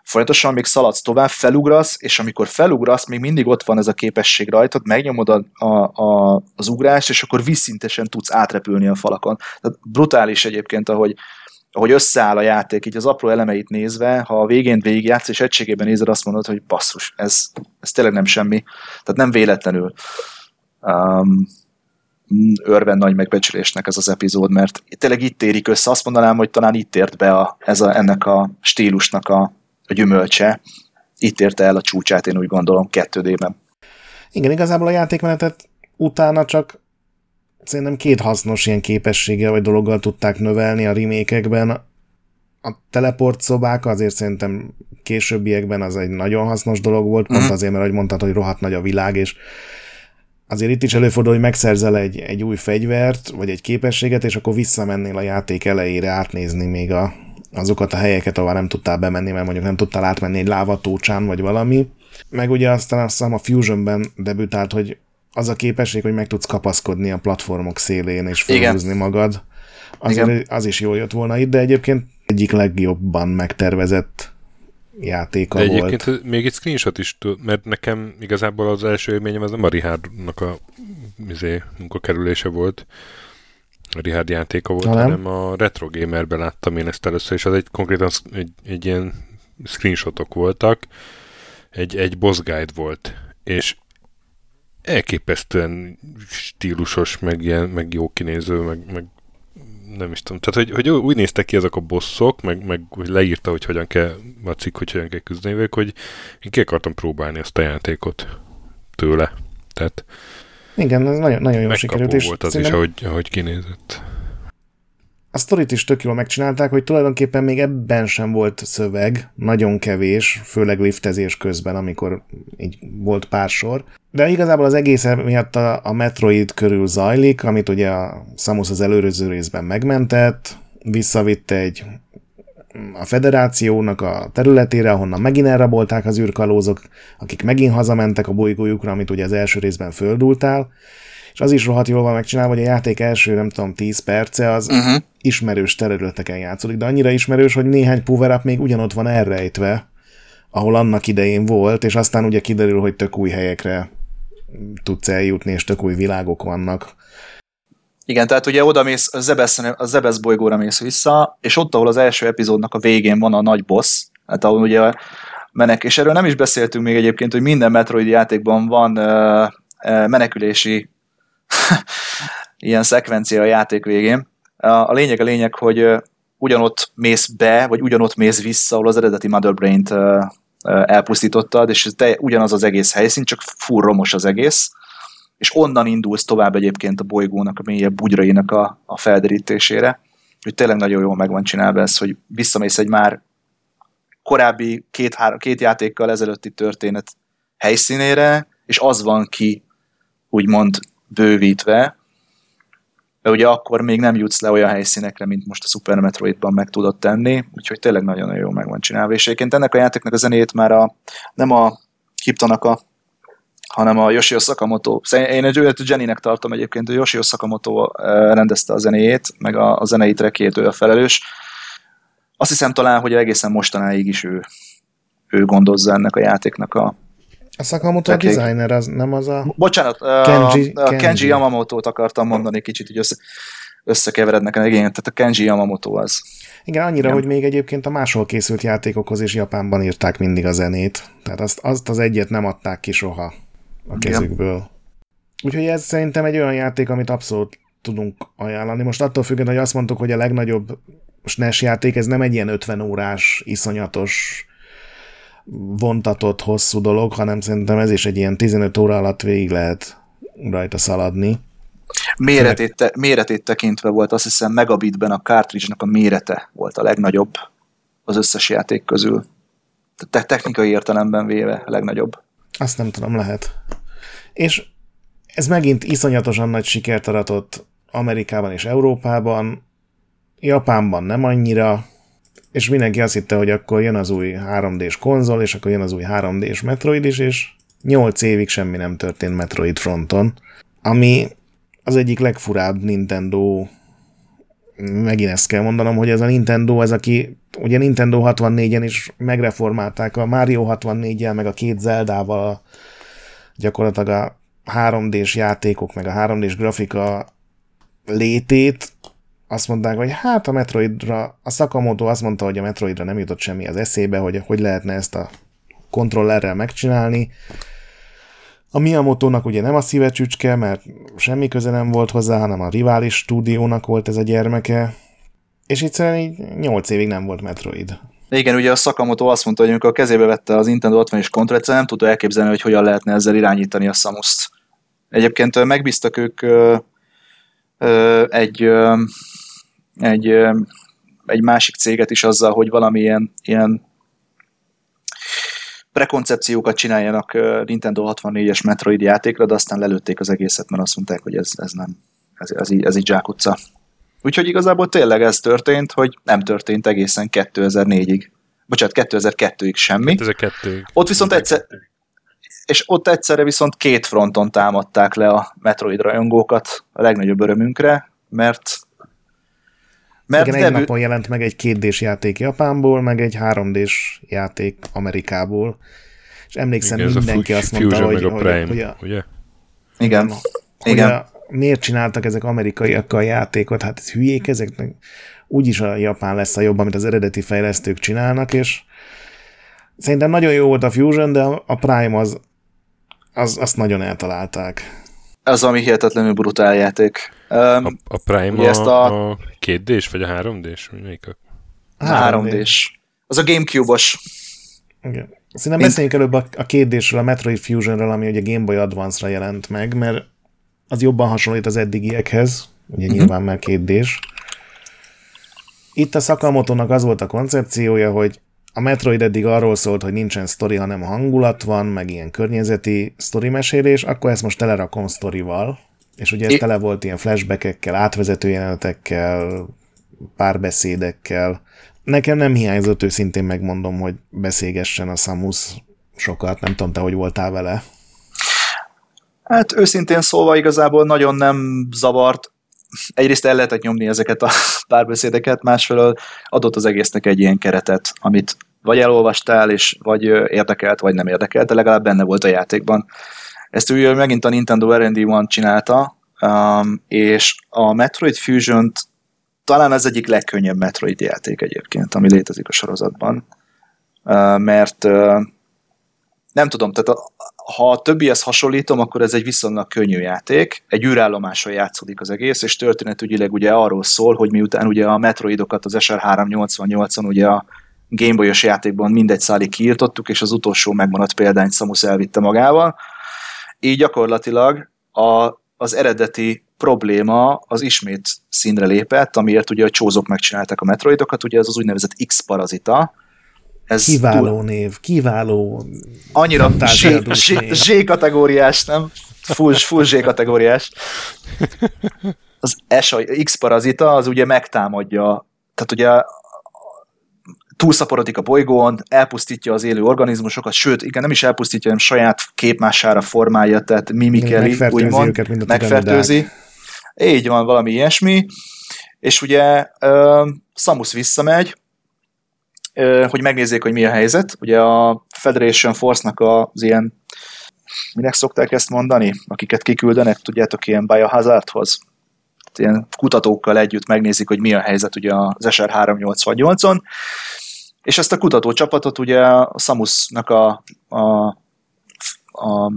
folyamatosan még szaladsz tovább, felugrasz, és amikor felugrasz, még mindig ott van ez a képesség rajtad, megnyomod a, a, a, az ugrást, és akkor vízszintesen tudsz átrepülni a falakon. Tehát brutális egyébként, ahogy, ahogy összeáll a játék, így az apró elemeit nézve, ha a végén végigjátsz, és egységében nézed, azt mondod, hogy basszus, ez, ez tényleg nem semmi. Tehát nem véletlenül um, örven nagy megbecsülésnek ez az epizód, mert tényleg itt érik össze. Azt mondanám, hogy talán itt ért be a, ez a, ennek a stílusnak a, a gyümölcse. Itt érte el a csúcsát, én úgy gondolom, 2D-ben. Igen, igazából a játékmenetet utána csak szerintem két hasznos ilyen képességgel vagy dologgal tudták növelni a remékekben. A teleport szobák azért szerintem későbbiekben az egy nagyon hasznos dolog volt, pont uh-huh. azért, mert ahogy mondtad, hogy rohadt nagy a világ, és azért itt is előfordul, hogy megszerzel egy, egy új fegyvert, vagy egy képességet, és akkor visszamennél a játék elejére átnézni még a, azokat a helyeket, ahol nem tudtál bemenni, mert mondjuk nem tudtál átmenni egy lávatócsán, vagy valami. Meg ugye aztán azt hiszem a Fusionben debütált, hogy az a képesség, hogy meg tudsz kapaszkodni a platformok szélén, és felhúzni magad. Azért az is jól jött volna itt, de egyébként egyik legjobban megtervezett játéka de egyébként volt. még egy screenshot is, mert nekem igazából az első élményem az nem a Richardnak a izé, munkakerülése volt, a Richard játéka volt, ha hanem a Retro Gamerben láttam én ezt először, és az egy konkrétan egy, egy ilyen screenshotok voltak, egy, egy boss guide volt, és elképesztően stílusos, meg, ilyen, meg jó kinéző, meg, meg nem is tudom. Tehát, hogy, hogy úgy néztek ki ezek a bosszok, meg, meg hogy leírta, hogy hogyan kell, a cikk, hogy hogyan kell küzdeni velük, hogy én ki akartam próbálni ezt a játékot tőle. Tehát igen, ez nagyon, nagyon jó sikerült. És volt az is, ahogy, ahogy kinézett. A sztorit is tök jól megcsinálták, hogy tulajdonképpen még ebben sem volt szöveg, nagyon kevés, főleg liftezés közben, amikor így volt pár sor. De igazából az egész miatt a, a Metroid körül zajlik, amit ugye a Samus az előző részben megmentett, visszavitte egy a federációnak a területére, ahonnan megint elrabolták az űrkalózok, akik megint hazamentek a bolygójukra, amit ugye az első részben földultál, és az is rohadt jól van megcsinálva, hogy a játék első, nem tudom, 10 perce az uh-huh. ismerős területeken játszódik, de annyira ismerős, hogy néhány power még ugyanott van elrejtve, ahol annak idején volt, és aztán ugye kiderül, hogy tök új helyekre tudsz eljutni, és tök új világok vannak. Igen, tehát ugye oda mész, a Zebesz, a Zebesz bolygóra mész vissza, és ott, ahol az első epizódnak a végén van a nagy boss, hát ahol ugye menek, és erről nem is beszéltünk még egyébként, hogy minden Metroid játékban van uh, uh, menekülési ilyen szekvencia a játék végén. A lényeg a lényeg, hogy ugyanott mész be, vagy ugyanott mész vissza, ahol az eredeti Mother Brain-t elpusztítottad, és ez ugyanaz az egész helyszín, csak full romos az egész, és onnan indulsz tovább egyébként a bolygónak, a mélyebb bugyrainak a, a felderítésére. Hogy tényleg nagyon jól meg van csinálva ez, hogy visszamész egy már korábbi két, három, két játékkal ezelőtti történet helyszínére, és az van ki, úgymond bővítve, de ugye akkor még nem jutsz le olyan helyszínekre, mint most a Super Metroidban meg tudod tenni, úgyhogy tényleg nagyon-nagyon jó meg van csinálva. És egyébként ennek a játéknak a zenét már a, nem a Hiptonak hanem a Yoshio Sakamoto. Én egy őt Jenny-nek tartom egyébként, hogy Yoshio Sakamoto rendezte a zenéjét, meg a, a zenei trekjét ő a felelős. azt hiszem talán, hogy egészen mostanáig is ő, ő gondozza ennek a játéknak a a Sakamoto a designer, az nem az a... Bocsánat, Kenji, a, a Kenji, Kenji Yamamoto-t akartam mondani, kicsit így össze, összekeverednek igen, tehát a Kenji Yamamoto az. Igen, annyira, igen. hogy még egyébként a máshol készült játékokhoz is Japánban írták mindig a zenét. Tehát azt, azt az egyet nem adták ki soha a kezükből. Igen. Úgyhogy ez szerintem egy olyan játék, amit abszolút tudunk ajánlani. Most attól függően, hogy azt mondtuk, hogy a legnagyobb SNES játék, ez nem egy ilyen 50 órás, iszonyatos, vontatott, hosszú dolog, hanem szerintem ez is egy ilyen 15 óra alatt végig lehet rajta szaladni. Méretét, te, méretét tekintve volt, azt hiszem megabitben a cartridge-nak a mérete volt a legnagyobb az összes játék közül. Tehát technikai értelemben véve a legnagyobb. Azt nem tudom, lehet. És ez megint iszonyatosan nagy sikert aratott Amerikában és Európában, Japánban nem annyira, és mindenki azt hitte, hogy akkor jön az új 3D-s konzol, és akkor jön az új 3D-s Metroid is, és 8 évig semmi nem történt Metroid fronton, ami az egyik legfurább Nintendo megint ezt kell mondanom, hogy ez a Nintendo, ez aki, ugye Nintendo 64-en is megreformálták a Mario 64-jel, meg a két Zeldával gyakorlatilag a 3D-s játékok, meg a 3D-s grafika létét, azt mondták, hogy hát a Metroidra, a Sakamoto azt mondta, hogy a Metroidra nem jutott semmi az eszébe, hogy hogy lehetne ezt a kontrollerrel megcsinálni. A Miyamoto-nak ugye nem a szíve csücske, mert semmi köze nem volt hozzá, hanem a rivális stúdiónak volt ez a gyermeke, és egyszerűen így 8 évig nem volt Metroid. Igen, ugye a Sakamoto azt mondta, hogy amikor a kezébe vette az Nintendo 60 és kontrollert, nem tudta elképzelni, hogy hogyan lehetne ezzel irányítani a Samus-t. Egyébként megbíztak ők ö, ö, egy ö, egy, egy másik céget is azzal, hogy valamilyen ilyen prekoncepciókat csináljanak Nintendo 64-es Metroid játékra, de aztán lelőtték az egészet, mert azt mondták, hogy ez, ez nem, ez, ez, így, ez így zsákutca. Úgyhogy igazából tényleg ez történt, hogy nem történt egészen 2004-ig. Bocsánat, 2002-ig semmi. 2002-ig. Ott viszont egyszer, és ott egyszerre viszont két fronton támadták le a Metroid rajongókat a legnagyobb örömünkre, mert mert Igen, debü... egy napon jelent meg egy 2 játék Japánból, meg egy 3D-s játék Amerikából. És emlékszem, Igen, mindenki azt mondta, hogy, a Prime, hogy, a, ugye? Igen. Hogy Igen. A, miért csináltak ezek amerikaiakkal a játékot? Hát ez hülyék ezeknek. Úgyis a Japán lesz a jobb, amit az eredeti fejlesztők csinálnak, és szerintem nagyon jó volt a Fusion, de a Prime az, az azt nagyon eltalálták. Az, ami hihetetlenül brutál játék. Um, a, a Prime a, ezt a, a 2D-s, vagy a 3D-s? Melyik a... 3D-s. Az a Gamecube-os. Igen. Szerintem Én... beszéljünk előbb a, a 2D-sről, a Metroid Fusionről, ami ugye Game Boy Advance-ra jelent meg, mert az jobban hasonlít az eddigiekhez, ugye uh-huh. nyilván már 2D-s. Itt a Sakamoto-nak az volt a koncepciója, hogy a Metroid eddig arról szólt, hogy nincsen sztori, hanem hangulat van, meg ilyen környezeti sztori mesélés, akkor ezt most telerakom sztorival, és ugye ez é- tele volt ilyen flashbackekkel, átvezető jelenetekkel, párbeszédekkel. Nekem nem hiányzott őszintén megmondom, hogy beszélgessen a Samus sokat, nem tudom te, hogy voltál vele. Hát őszintén szólva igazából nagyon nem zavart. Egyrészt el lehetett nyomni ezeket a párbeszédeket, másfelől adott az egésznek egy ilyen keretet, amit vagy elolvastál, és vagy érdekelt, vagy nem érdekelt, de legalább benne volt a játékban. Ezt ugye megint a Nintendo R&D One csinálta, um, és a Metroid fusion talán ez egyik legkönnyebb Metroid játék egyébként, ami létezik a sorozatban, uh, mert nem tudom, tehát a, ha a többihez hasonlítom, akkor ez egy viszonylag könnyű játék, egy űrállomáson játszódik az egész, és történetügyileg ugye arról szól, hogy miután ugye a Metroidokat az SR388-on ugye a Gameboy-os játékban mindegy szálig kiírtottuk, és az utolsó megmaradt példányt Samus elvitte magával, így gyakorlatilag a, az eredeti probléma az ismét színre lépett, amiért ugye a csózok megcsinálták a metroidokat, ugye ez az úgynevezett X-parazita. Ez kiváló túl... név, kiváló Annyira Z nem? Full, full Z kategóriás. Az S, X-parazita az ugye megtámadja, tehát ugye túlszaporodik a bolygón, elpusztítja az élő organizmusokat, sőt, igen, nem is elpusztítja, hanem saját képmására formálja, tehát mimikeli, úgymond, őket, mint megfertőzi. Így van, valami ilyesmi. És ugye uh, Samus visszamegy, hogy megnézzék, hogy mi a helyzet. Ugye a Federation Force-nak az ilyen, minek szokták ezt mondani, akiket kiküldenek, tudjátok, ilyen biohazardhoz. Ilyen kutatókkal együtt megnézik, hogy mi a helyzet ugye az SR 388-on, és ezt a kutatócsapatot ugye a Samusnak a, a, a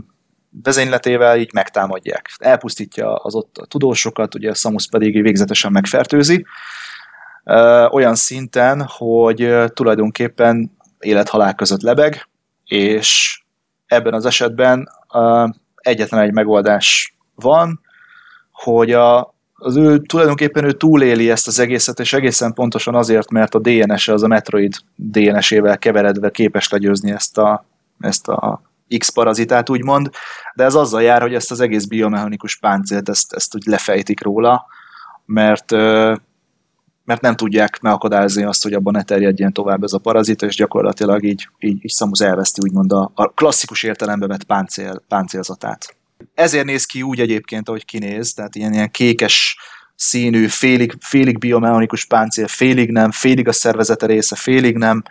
vezényletével így megtámadják. Elpusztítja az ott a tudósokat, ugye Samus pedig végzetesen megfertőzi, olyan szinten, hogy tulajdonképpen élet-halál között lebeg, és ebben az esetben egyetlen egy megoldás van, hogy a, az ő tulajdonképpen ő túléli ezt az egészet, és egészen pontosan azért, mert a DNS-e az a Metroid DNS-ével keveredve képes legyőzni ezt a, ezt a X-parazitát, úgymond, de ez azzal jár, hogy ezt az egész biomechanikus páncélt, ezt, ezt úgy lefejtik róla, mert mert nem tudják megakadályozni azt, hogy abban ne terjedjen tovább ez a parazita, és gyakorlatilag így, így, így Samus elveszti úgymond a, a klasszikus értelembe vett páncél, páncélzatát. Ezért néz ki úgy egyébként, ahogy kinéz, tehát ilyen, ilyen kékes színű, félig, félig biomechanikus páncél, félig nem, félig a szervezete része, félig nem.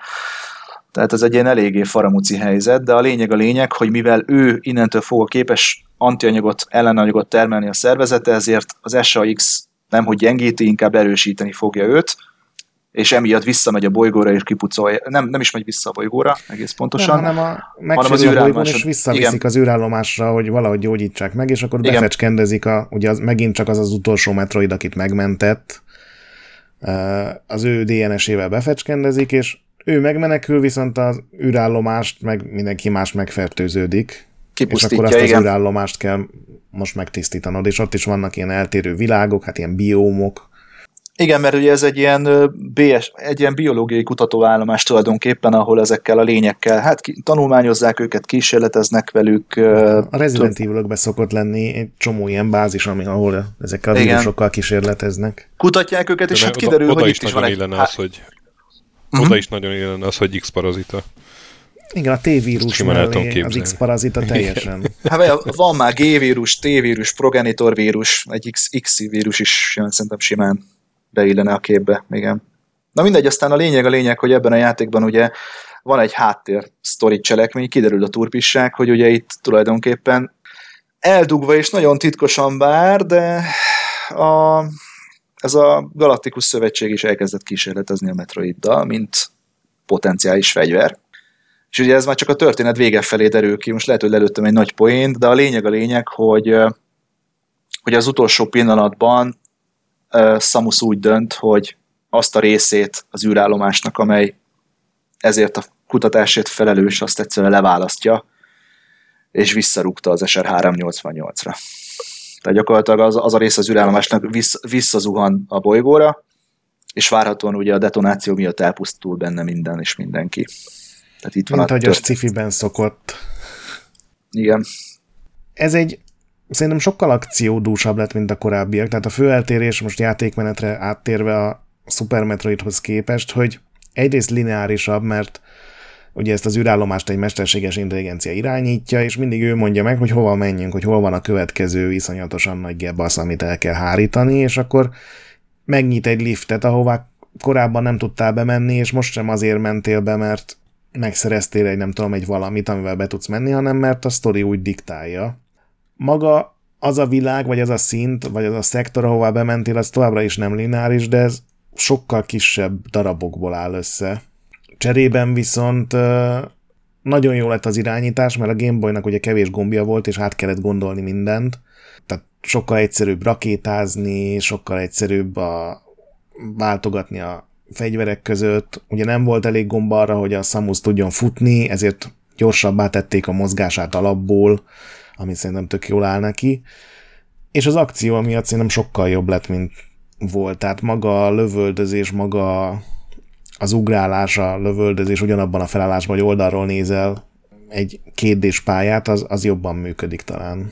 Tehát ez egy ilyen eléggé faramuci helyzet, de a lényeg a lényeg, hogy mivel ő innentől fogva képes antianyagot, ellenanyagot termelni a szervezete, ezért az SAX nem hogy gyengíti, inkább erősíteni fogja őt, és emiatt visszamegy a bolygóra és kipucolja. Nem, nem is megy vissza a bolygóra, egész pontosan. Nem, hanem, a, hanem az űrállomás. és visszaviszik igen. az űrállomásra, hogy valahogy gyógyítsák meg, és akkor befecskendezik, a, ugye az, megint csak az az utolsó metroid, akit megmentett, az ő DNS-ével befecskendezik, és ő megmenekül, viszont az űrállomást, meg mindenki más megfertőződik. És akkor azt igen. az űrállomást kell most megtisztítanod, és ott is vannak ilyen eltérő világok, hát ilyen biómok. Igen, mert ugye ez egy ilyen, BS, egy ilyen biológiai kutatóállomás tulajdonképpen, ahol ezekkel a lényekkel, hát ki, tanulmányozzák őket, kísérleteznek velük. A Resident evil szokott lenni egy csomó ilyen bázis, ami, ahol ezekkel a vírusokkal kísérleteznek. Kutatják őket, és De hát kiderül, oda, oda hogy itt is van egy... Az, hogy, uh-huh. Oda is nagyon élene az, hogy X-parazita. Igen, a T-vírus mellé, az X-parazita teljesen. Hát van már G-vírus, T-vírus, progenitor vírus, egy X, X vírus is jön, szerintem simán beillene a képbe, igen. Na mindegy, aztán a lényeg a lényeg, hogy ebben a játékban ugye van egy háttér sztori cselekmény, kiderül a turpisság, hogy ugye itt tulajdonképpen eldugva és nagyon titkosan bár, de a, ez a Galaktikus Szövetség is elkezdett kísérletezni a Metroiddal, mint potenciális fegyver. És ugye ez már csak a történet vége felé derül ki, most lehet, hogy lelőttem egy nagy poént, de a lényeg a lényeg, hogy, hogy az utolsó pillanatban Samus úgy dönt, hogy azt a részét az űrállomásnak, amely ezért a kutatásért felelős, azt egyszerűen leválasztja, és visszarúgta az SR 388-ra. Tehát gyakorlatilag az, az a rész az űrállomásnak vissz, visszazuhan a bolygóra, és várhatóan ugye a detonáció miatt elpusztul benne minden és mindenki. Tehát itt Mint van ahogy a sci szokott. Igen. Ez egy szerintem sokkal akciódúsabb lett, mint a korábbiak. Tehát a fő eltérés most játékmenetre áttérve a Super Metroidhoz képest, hogy egyrészt lineárisabb, mert ugye ezt az űrállomást egy mesterséges intelligencia irányítja, és mindig ő mondja meg, hogy hova menjünk, hogy hol van a következő iszonyatosan nagy gebasz, amit el kell hárítani, és akkor megnyit egy liftet, ahová korábban nem tudtál bemenni, és most sem azért mentél be, mert megszereztél egy nem tudom, egy valamit, amivel be tudsz menni, hanem mert a sztori úgy diktálja. Maga az a világ, vagy az a szint, vagy az a szektor, ahová bementél, az továbbra is nem lineáris, de ez sokkal kisebb darabokból áll össze. Cserében viszont nagyon jó lett az irányítás, mert a Gameboynak ugye kevés gombja volt, és át kellett gondolni mindent. Tehát sokkal egyszerűbb rakétázni, sokkal egyszerűbb a váltogatni a fegyverek között. Ugye nem volt elég gomba arra, hogy a Samus tudjon futni, ezért gyorsabbá tették a mozgását alapból, ami szerintem tök jól áll neki. És az akció miatt szerintem sokkal jobb lett, mint volt. Tehát maga a lövöldözés, maga az ugrálás, a lövöldözés ugyanabban a felállásban, hogy oldalról nézel egy kétdés pályát, az, az jobban működik talán.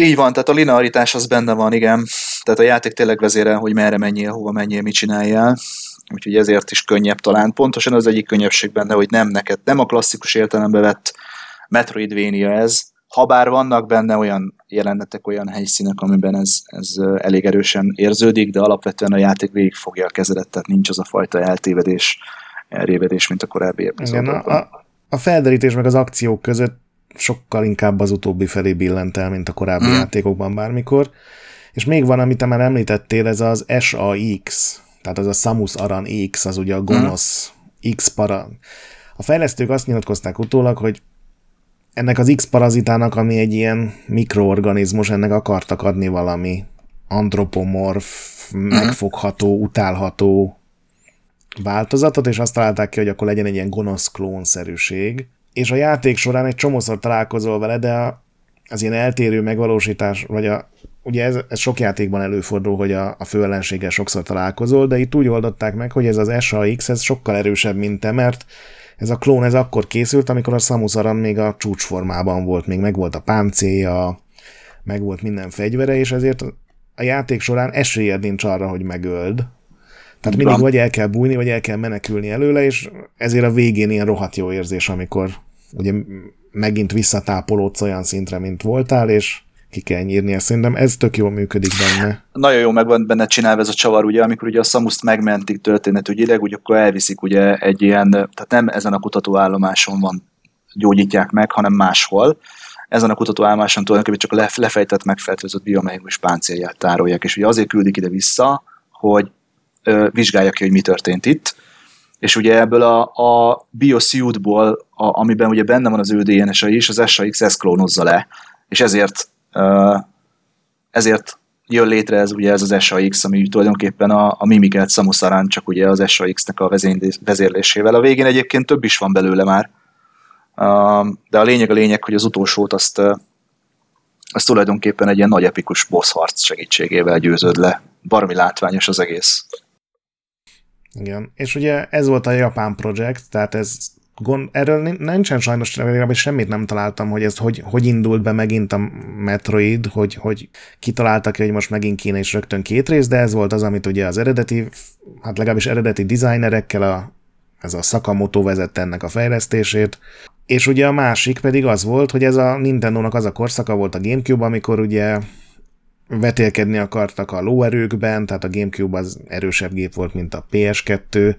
Így van, tehát a linearitás az benne van, igen. Tehát a játék tényleg vezérel, hogy merre menjél, hova menjél, mit csináljál. Úgyhogy ezért is könnyebb talán. Pontosan az egyik könnyebbség benne, hogy nem neked, nem a klasszikus értelembe vett Metroidvania ez, habár vannak benne olyan jelenetek, olyan helyszínek, amiben ez, ez elég erősen érződik, de alapvetően a játék végig fogja a kezedet, tehát nincs az a fajta eltévedés, elrévedés, mint a korábbi epizódokban. Igen, a, a felderítés meg az akciók között sokkal inkább az utóbbi felé billent el, mint a korábbi mm. játékokban bármikor. És még van, amit te már említettél, ez az SAX, tehát az a Samus Aran X, az ugye a gonosz mm. X-para. A fejlesztők azt nyilatkozták utólag, hogy ennek az X-parazitának, ami egy ilyen mikroorganizmus, ennek akartak adni valami antropomorf, mm. megfogható, utálható változatot, és azt találták ki, hogy akkor legyen egy ilyen gonosz klónszerűség. És a játék során egy csomószor találkozol vele, de az ilyen eltérő megvalósítás, vagy a, ugye ez, ez sok játékban előfordul, hogy a, a főellenséggel sokszor találkozol, de itt úgy oldották meg, hogy ez az SAX, ez sokkal erősebb, mint te, mert ez a klón ez akkor készült, amikor a Samus Aran még a csúcsformában volt, még meg volt a páncélja, meg volt minden fegyvere, és ezért a játék során esélyed nincs arra, hogy megöld. Tehát mindig vagy el kell bújni, vagy el kell menekülni előle, és ezért a végén ilyen rohadt jó érzés, amikor ugye megint visszatápolódsz olyan szintre, mint voltál, és ki kell nyírni ezt. Szerintem ez tök jól működik benne. Nagyon jó meg van benne csinálva ez a csavar, ugye, amikor ugye a Samuszt megmentik történetügyileg, ugye akkor elviszik ugye egy ilyen, tehát nem ezen a kutatóállomáson van, gyógyítják meg, hanem máshol. Ezen a kutatóállomáson tulajdonképpen csak a lefejtett, megfertőzött biomehikus páncélját tárolják, és ugye azért küldik ide vissza, hogy ö, vizsgálja ki, hogy mi történt itt, és ugye ebből a, a BioSuitból, a, amiben ugye benne van az ő DNS-a is, az SAX ezt klónozza le, és ezért ezért jön létre ez ugye ez az SAX, ami tulajdonképpen a, a Mimiket Samusarán csak ugye az SAX-nek a vezérlésével. A végén egyébként több is van belőle már, de a lényeg a lényeg, hogy az utolsót azt, azt tulajdonképpen egy ilyen nagy epikus boss harc segítségével győzöd le. Barmi látványos az egész. Igen, és ugye ez volt a Japán projekt, tehát ez gond, erről nincsen sajnos, legalábbis semmit nem találtam, hogy ez hogy, hogy indult be megint a Metroid, hogy, hogy kitaláltak ki, hogy most megint kéne is rögtön két rész, de ez volt az, amit ugye az eredeti, hát legalábbis eredeti designerekkel a, ez a Sakamoto vezette ennek a fejlesztését, és ugye a másik pedig az volt, hogy ez a Nintendo-nak az a korszaka volt a Gamecube, amikor ugye vetélkedni akartak a lóerőkben, tehát a Gamecube az erősebb gép volt, mint a PS2,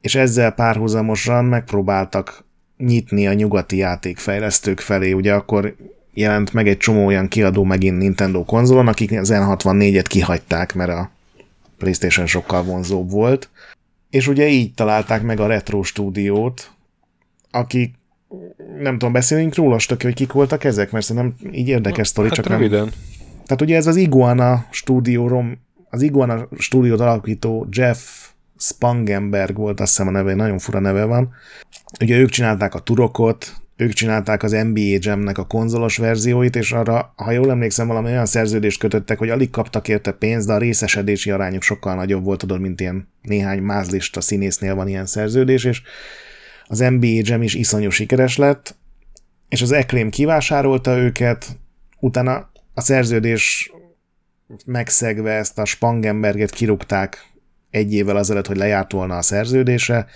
és ezzel párhuzamosan megpróbáltak nyitni a nyugati játékfejlesztők felé. Ugye akkor jelent meg egy csomó olyan kiadó megint Nintendo konzolon, akik az N64-et kihagyták, mert a PlayStation sokkal vonzóbb volt. És ugye így találták meg a Retro stúdiót, akik nem tudom, beszélünk róla, stöki, hogy kik voltak ezek, mert szerintem így érdekes sztori, hát csak röviden. nem... Tehát ugye ez az Iguana stúdiórom, az Iguana stúdiót alakító Jeff Spangenberg volt, azt hiszem a neve, nagyon fura neve van. Ugye ők csinálták a turokot, ők csinálták az NBA Jam-nek a konzolos verzióit, és arra, ha jól emlékszem, valami olyan szerződést kötöttek, hogy alig kaptak érte pénzt, de a részesedési arányuk sokkal nagyobb volt, tudod, mint ilyen néhány mázlista színésznél van ilyen szerződés, és az NBA Jam is iszonyú sikeres lett, és az Acclaim kivásárolta őket, utána a szerződés megszegve ezt a Spangenberget kirúgták egy évvel azelőtt, hogy lejárt volna a szerződése,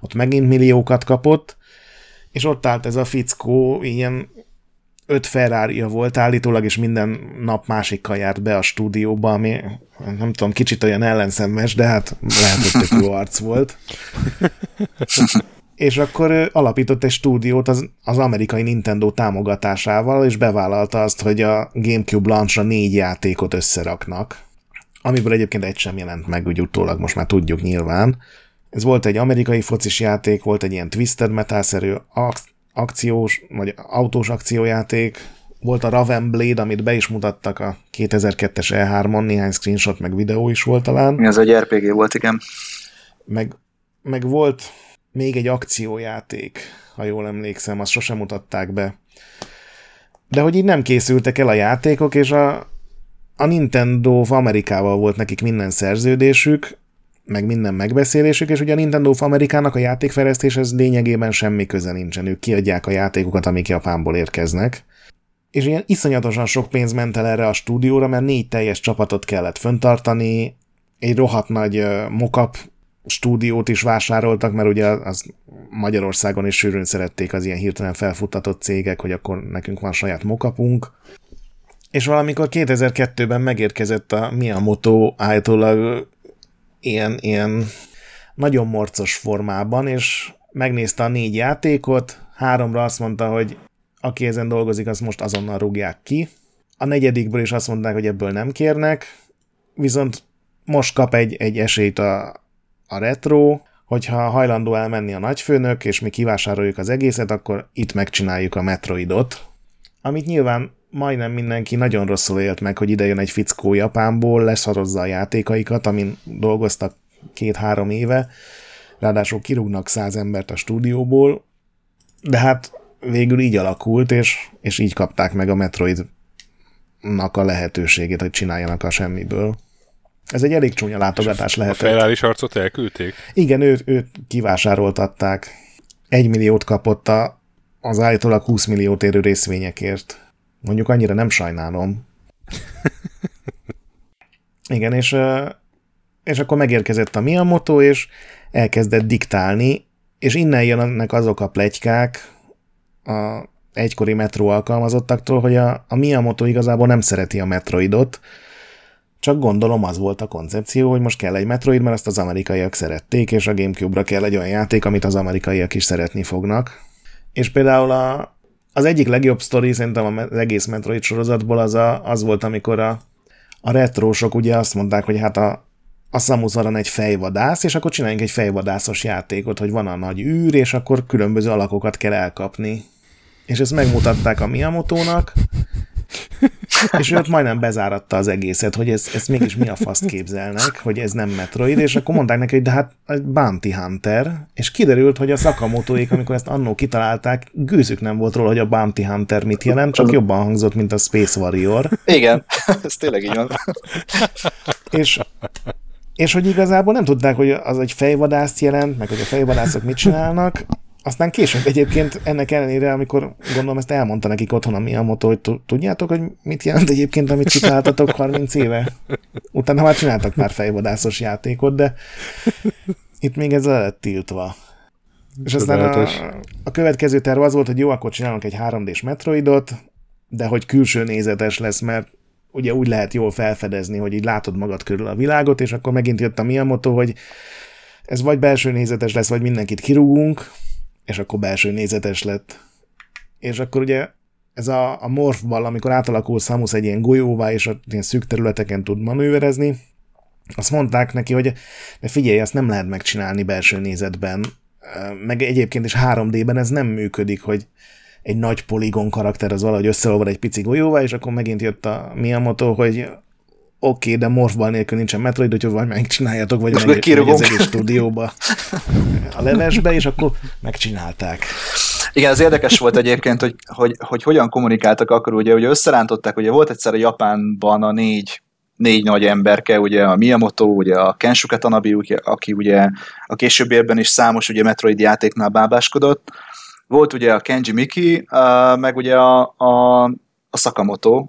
ott megint milliókat kapott, és ott állt ez a fickó, ilyen öt ferrari volt állítólag, és minden nap másikkal járt be a stúdióba, ami nem tudom, kicsit olyan ellenszemes, de hát lehet, hogy jó arc volt. és akkor alapított egy stúdiót az, az amerikai Nintendo támogatásával, és bevállalta azt, hogy a Gamecube launchra négy játékot összeraknak amiből egyébként egy sem jelent meg, úgy utólag most már tudjuk nyilván. Ez volt egy amerikai focis játék, volt egy ilyen Twisted Metal-szerű ak- akciós, vagy autós akciójáték, volt a Raven Blade, amit be is mutattak a 2002-es E3-on, néhány screenshot, meg videó is volt talán. Ez egy RPG volt, igen. Meg, meg volt még egy akciójáték, ha jól emlékszem, azt sosem mutatták be. De hogy így nem készültek el a játékok, és a, a Nintendo Amerikával volt nekik minden szerződésük, meg minden megbeszélésük, és ugye a Nintendo Amerikának a játékfejlesztéshez lényegében semmi köze nincsen. Ők kiadják a játékokat, amik Japánból érkeznek. És ilyen iszonyatosan sok pénz ment el erre a stúdióra, mert négy teljes csapatot kellett föntartani, egy rohadt nagy mockup stúdiót is vásároltak, mert ugye az Magyarországon is sűrűn szerették az ilyen hirtelen felfuttatott cégek, hogy akkor nekünk van saját mokapunk. És valamikor 2002-ben megérkezett a Miyamoto állítólag ilyen, ilyen nagyon morcos formában, és megnézte a négy játékot, háromra azt mondta, hogy aki ezen dolgozik, azt most azonnal rúgják ki. A negyedikből is azt mondták, hogy ebből nem kérnek, viszont most kap egy, egy esélyt a, a retro, hogyha hajlandó elmenni a nagyfőnök, és mi kivásároljuk az egészet, akkor itt megcsináljuk a Metroidot, amit nyilván majdnem mindenki nagyon rosszul élt meg, hogy ide jön egy fickó Japánból, leszarozza a játékaikat, amin dolgoztak két-három éve, ráadásul kirúgnak száz embert a stúdióból, de hát végül így alakult, és, és így kapták meg a Metroidnak a lehetőségét, hogy csináljanak a semmiből. Ez egy elég csúnya látogatás lehet. A Ferrari arcot elküldték? Igen, őt, őt kivásároltatták. Egy milliót kapott a, az állítólag 20 milliót érő részvényekért. Mondjuk annyira nem sajnálom. Igen, és, és akkor megérkezett a Miyamoto, és elkezdett diktálni, és innen jönnek azok a plegykák a egykori Metro alkalmazottaktól, hogy a, a Miyamoto igazából nem szereti a Metroidot, csak gondolom az volt a koncepció, hogy most kell egy Metroid, mert azt az amerikaiak szerették, és a Gamecube-ra kell egy olyan játék, amit az amerikaiak is szeretni fognak. És például a, az egyik legjobb sztori szerintem az egész Metroid sorozatból az, a, az volt, amikor a, a retrósok ugye azt mondták, hogy hát a, a Samus Aran egy fejvadász, és akkor csináljunk egy fejvadászos játékot, hogy van a nagy űr, és akkor különböző alakokat kell elkapni. És ezt megmutatták a Miyamoto-nak, és őt majdnem bezáratta az egészet, hogy ez, ez mégis mi a faszt képzelnek, hogy ez nem Metroid, és akkor mondták neki, hogy de hát egy Bounty Hunter, és kiderült, hogy a szakamotóik, amikor ezt annó kitalálták, gőzük nem volt róla, hogy a Bounty Hunter mit jelent, csak jobban hangzott, mint a Space Warrior. Igen, ez tényleg így van. és és hogy igazából nem tudták, hogy az egy fejvadászt jelent, meg hogy a fejvadászok mit csinálnak, aztán később egyébként ennek ellenére, amikor gondolom ezt elmondta nekik otthon a Miyamoto, hogy tudjátok, hogy mit jelent egyébként, amit csináltatok 30 éve? Utána már csináltak már fejvadászos játékot, de itt még ez lett tiltva. És aztán a, a következő terv az volt, hogy jó, akkor csinálunk egy 3D-s Metroidot, de hogy külső nézetes lesz, mert ugye úgy lehet jól felfedezni, hogy így látod magad körül a világot, és akkor megint jött a Miyamoto, hogy ez vagy belső nézetes lesz, vagy mindenkit kirúgunk, és akkor belső nézetes lett. És akkor ugye ez a, a morphball, amikor átalakul Samus egy ilyen golyóvá, és a ilyen szűk területeken tud manőverezni, azt mondták neki, hogy de figyelj, ezt nem lehet megcsinálni belső nézetben, meg egyébként is 3D-ben ez nem működik, hogy egy nagy poligon karakter az valahogy összeolvad egy pici golyóvá, és akkor megint jött a Miyamoto, hogy oké, okay, de morfball nélkül nincsen Metroid, úgyhogy vagy megcsináljátok, vagy meg, megy az egész stúdióba a levesbe, és akkor megcsinálták. Igen, az érdekes volt egyébként, hogy, hogy, hogy hogyan kommunikáltak akkor, ugye, ugye összerántották, ugye volt egyszer a Japánban a négy négy nagy emberke, ugye a Miyamoto, ugye a Kensuke Tanabe, aki ugye a későbbiekben is számos ugye Metroid játéknál bábáskodott, volt ugye a Kenji Miki, meg ugye a, a, a Sakamoto,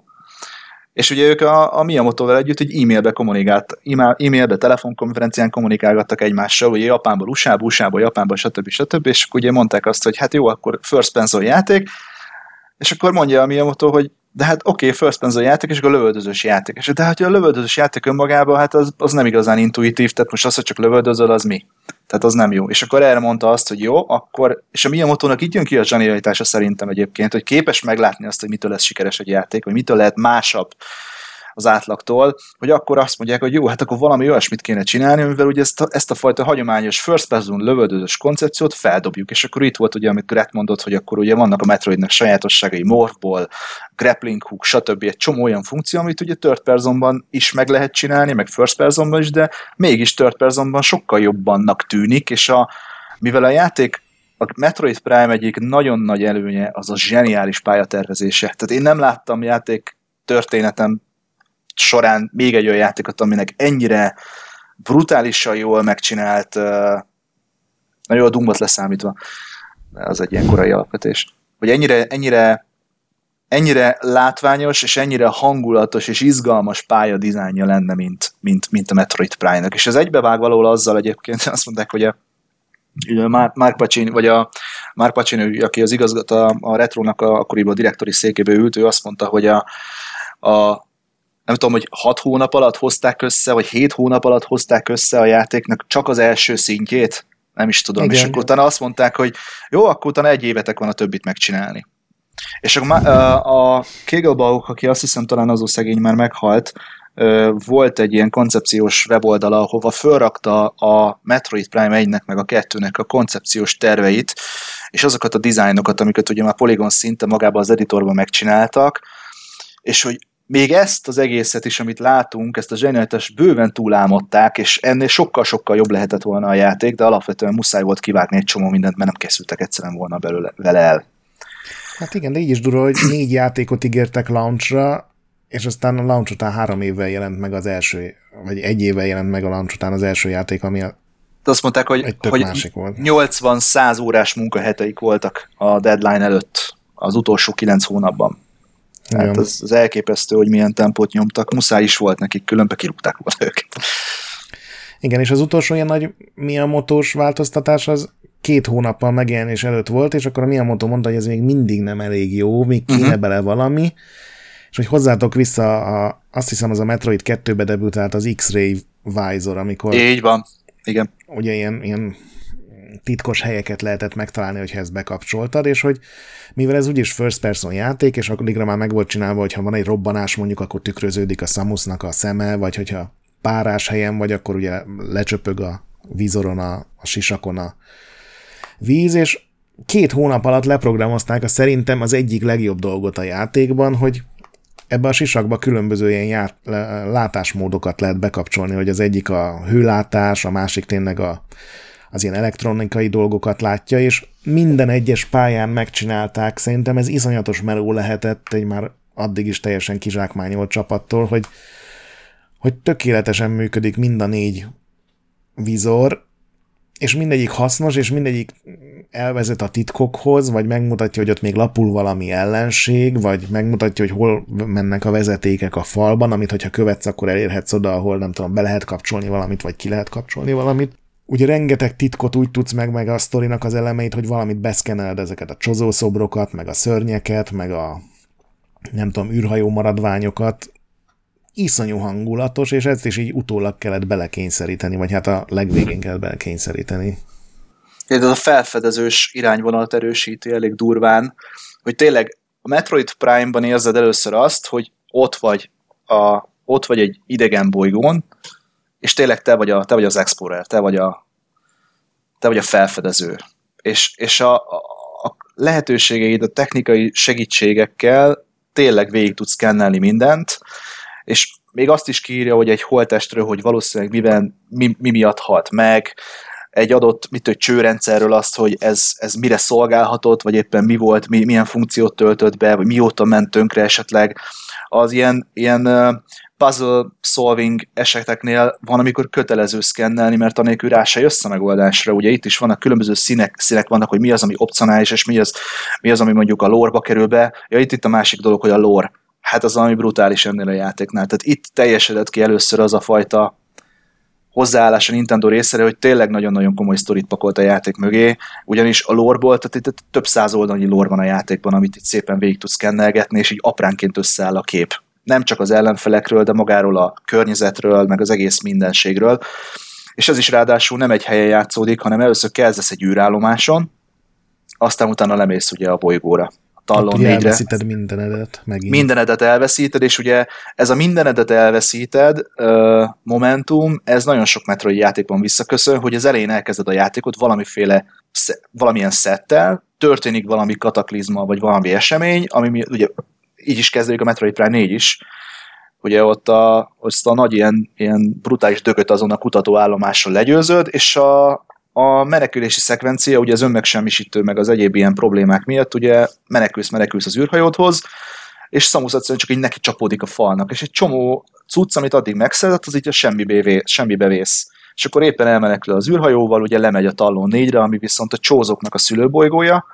és ugye ők a, a Miyamoto-vel együtt egy e-mailbe kommunikált, e-mailbe, telefonkonferencián kommunikálgattak egymással, ugye Japánból USA-ba, USA-ba, Japánba, stb. stb. És ugye mondták azt, hogy hát jó, akkor first pencil játék, és akkor mondja a Miyamoto, hogy de hát oké, okay, first person játék, és akkor lövöldözős játék. És de hát, hogy a lövöldözős játék önmagában, hát az, az nem igazán intuitív, tehát most az, hogy csak lövöldözöl, az mi? Tehát az nem jó. És akkor erre mondta azt, hogy jó, akkor, és a Miyamoto-nak így jön ki a zsenialitása szerintem egyébként, hogy képes meglátni azt, hogy mitől lesz sikeres egy játék, vagy mitől lehet másabb az átlagtól, hogy akkor azt mondják, hogy jó, hát akkor valami olyasmit kéne csinálni, mivel ugye ezt a, ezt a fajta hagyományos first person lövöldözős koncepciót feldobjuk, és akkor itt volt ugye, amit Gret mondott, hogy akkor ugye vannak a Metroidnak sajátosságai, morphból, grappling hook, stb. egy csomó olyan funkció, amit ugye third personban is meg lehet csinálni, meg first personban is, de mégis third personban sokkal jobbannak tűnik, és a, mivel a játék a Metroid Prime egyik nagyon nagy előnye az a zseniális pályatervezése. Tehát én nem láttam játék történetem során még egy olyan játékot, aminek ennyire brutálisan jól megcsinált, na jó, a Doomot leszámítva, az egy ilyen korai alapvetés, hogy ennyire, ennyire ennyire látványos, és ennyire hangulatos és izgalmas pálya dizájnja lenne, mint, mint, mint a Metroid Prime-nak. És ez egybevág valahol azzal egyébként, azt mondták, hogy a, Mark Pacini, vagy a Mark Pacini, aki az igazgató a, a Retrónak a, akkoriban a direktori székéből ült, ő azt mondta, hogy a, a nem tudom, hogy hat hónap alatt hozták össze, vagy hét hónap alatt hozták össze a játéknak csak az első szintjét, nem is tudom, Igen. és akkor utána azt mondták, hogy jó, akkor utána egy évetek van a többit megcsinálni. És akkor a Kegelbach, aki azt hiszem talán azó szegény már meghalt, volt egy ilyen koncepciós weboldala, ahova fölrakta a Metroid Prime 1-nek meg a 2-nek a koncepciós terveit, és azokat a dizájnokat, amiket ugye már Polygon szinte magában az editorban megcsináltak, és hogy még ezt az egészet is, amit látunk, ezt a zsenialitást bőven túlámodták, és ennél sokkal-sokkal jobb lehetett volna a játék, de alapvetően muszáj volt kivágni egy csomó mindent, mert nem készültek egyszerűen volna belőle, vele el. Hát igen, de így is durva, hogy négy játékot ígértek launchra, és aztán a launch után három évvel jelent meg az első, vagy egy évvel jelent meg a launch után az első játék, ami a de azt mondták, hogy, hogy 80-100 órás munkaheteik voltak a deadline előtt az utolsó 9 hónapban. Tehát az, az elképesztő, hogy milyen tempót nyomtak. Muszáj is volt nekik, különben kirúgták volna őket. Igen, és az utolsó ilyen nagy motós változtatás az két hónappal megjelenés előtt volt, és akkor a Miyamoto mondta, hogy ez még mindig nem elég jó, még kéne uh-huh. bele valami, és hogy hozzátok vissza, a, azt hiszem az a Metroid 2-be debütált az X-Ray Visor, amikor... Így van, igen. Ugye ilyen, ilyen titkos helyeket lehetett megtalálni, hogyha ezt bekapcsoltad, és hogy mivel ez úgyis first person játék, és akkor már meg volt csinálva, hogy ha van egy robbanás mondjuk, akkor tükröződik a Samusnak a szeme, vagy hogyha párás helyen vagy, akkor ugye lecsöpög a vízoron, a, a sisakon a víz, és két hónap alatt leprogramozták a szerintem az egyik legjobb dolgot a játékban, hogy ebbe a sisakba különböző ilyen ját, látásmódokat lehet bekapcsolni, hogy az egyik a hőlátás, a másik tényleg a, az ilyen elektronikai dolgokat látja, és minden egyes pályán megcsinálták, szerintem ez iszonyatos meló lehetett egy már addig is teljesen kizsákmányolt csapattól, hogy, hogy tökéletesen működik mind a négy vizor, és mindegyik hasznos, és mindegyik elvezet a titkokhoz, vagy megmutatja, hogy ott még lapul valami ellenség, vagy megmutatja, hogy hol mennek a vezetékek a falban, amit hogyha követsz, akkor elérhetsz oda, ahol nem tudom, be lehet kapcsolni valamit, vagy ki lehet kapcsolni valamit. Ugye rengeteg titkot úgy tudsz meg, meg a sztorinak az elemeit, hogy valamit beszkeneled ezeket a csozószobrokat, meg a szörnyeket, meg a nem tudom, űrhajó maradványokat, iszonyú hangulatos, és ezt is így utólag kellett belekényszeríteni, vagy hát a legvégén kellett belekényszeríteni. Ez a felfedezős irányvonalat erősíti elég durván, hogy tényleg a Metroid Prime-ban érzed először azt, hogy ott vagy, a, ott vagy egy idegen bolygón, és tényleg te vagy, a, te vagy az Explorer, te vagy a, te vagy a felfedező. És, és a, a lehetőségeid, a technikai segítségekkel tényleg végig tudsz kennelni mindent, és még azt is kiírja, hogy egy holtestről, hogy valószínűleg miben, mi, mi miatt halt meg, egy adott mit, hogy csőrendszerről azt, hogy ez, ez mire szolgálhatott, vagy éppen mi volt, mi, milyen funkciót töltött be, vagy mióta ment tönkre esetleg. Az ilyen, ilyen puzzle solving eseteknél van, amikor kötelező szkennelni, mert anélkül rá se jössz a megoldásra. Ugye itt is vannak különböző színek, színek vannak, hogy mi az, ami opcionális, és mi az, mi az ami mondjuk a lore kerül be. Ja, itt, itt a másik dolog, hogy a lore hát az ami brutális ennél a játéknál. Tehát itt teljesedett ki először az a fajta hozzáállás a Nintendo részére, hogy tényleg nagyon-nagyon komoly sztorit pakolt a játék mögé, ugyanis a lore tehát itt több száz oldalnyi lore van a játékban, amit itt szépen végig tudsz kennelgetni, és így apránként összeáll a kép. Nem csak az ellenfelekről, de magáról a környezetről, meg az egész mindenségről. És ez is ráadásul nem egy helyen játszódik, hanem először kezdesz egy űrállomáson, aztán utána lemész ugye a bolygóra. Tallon négyre. elveszíted mindenedet megint. Mindenedet elveszíted, és ugye ez a mindenedet elveszíted uh, momentum, ez nagyon sok Metroid játékban visszaköszön, hogy az elején elkezded a játékot valamiféle, valamilyen szettel, történik valami kataklizma, vagy valami esemény, ami ugye így is kezdődik a Metroid Prime 4 is, ugye ott a, azt a nagy ilyen, ilyen brutális dögöt azon a kutatóállomáson legyőzöd, és a, a menekülési szekvencia, ugye az önmegsemmisítő, meg az egyéb ilyen problémák miatt, ugye menekülsz, menekülsz az űrhajódhoz, és Samus egyszerűen csak így neki csapódik a falnak, és egy csomó cucc, amit addig megszerzett, az így a semmibe, vész, semmibe vész. És akkor éppen elmenekül az űrhajóval, ugye lemegy a Tallon négyre, ami viszont a csózoknak a szülőbolygója,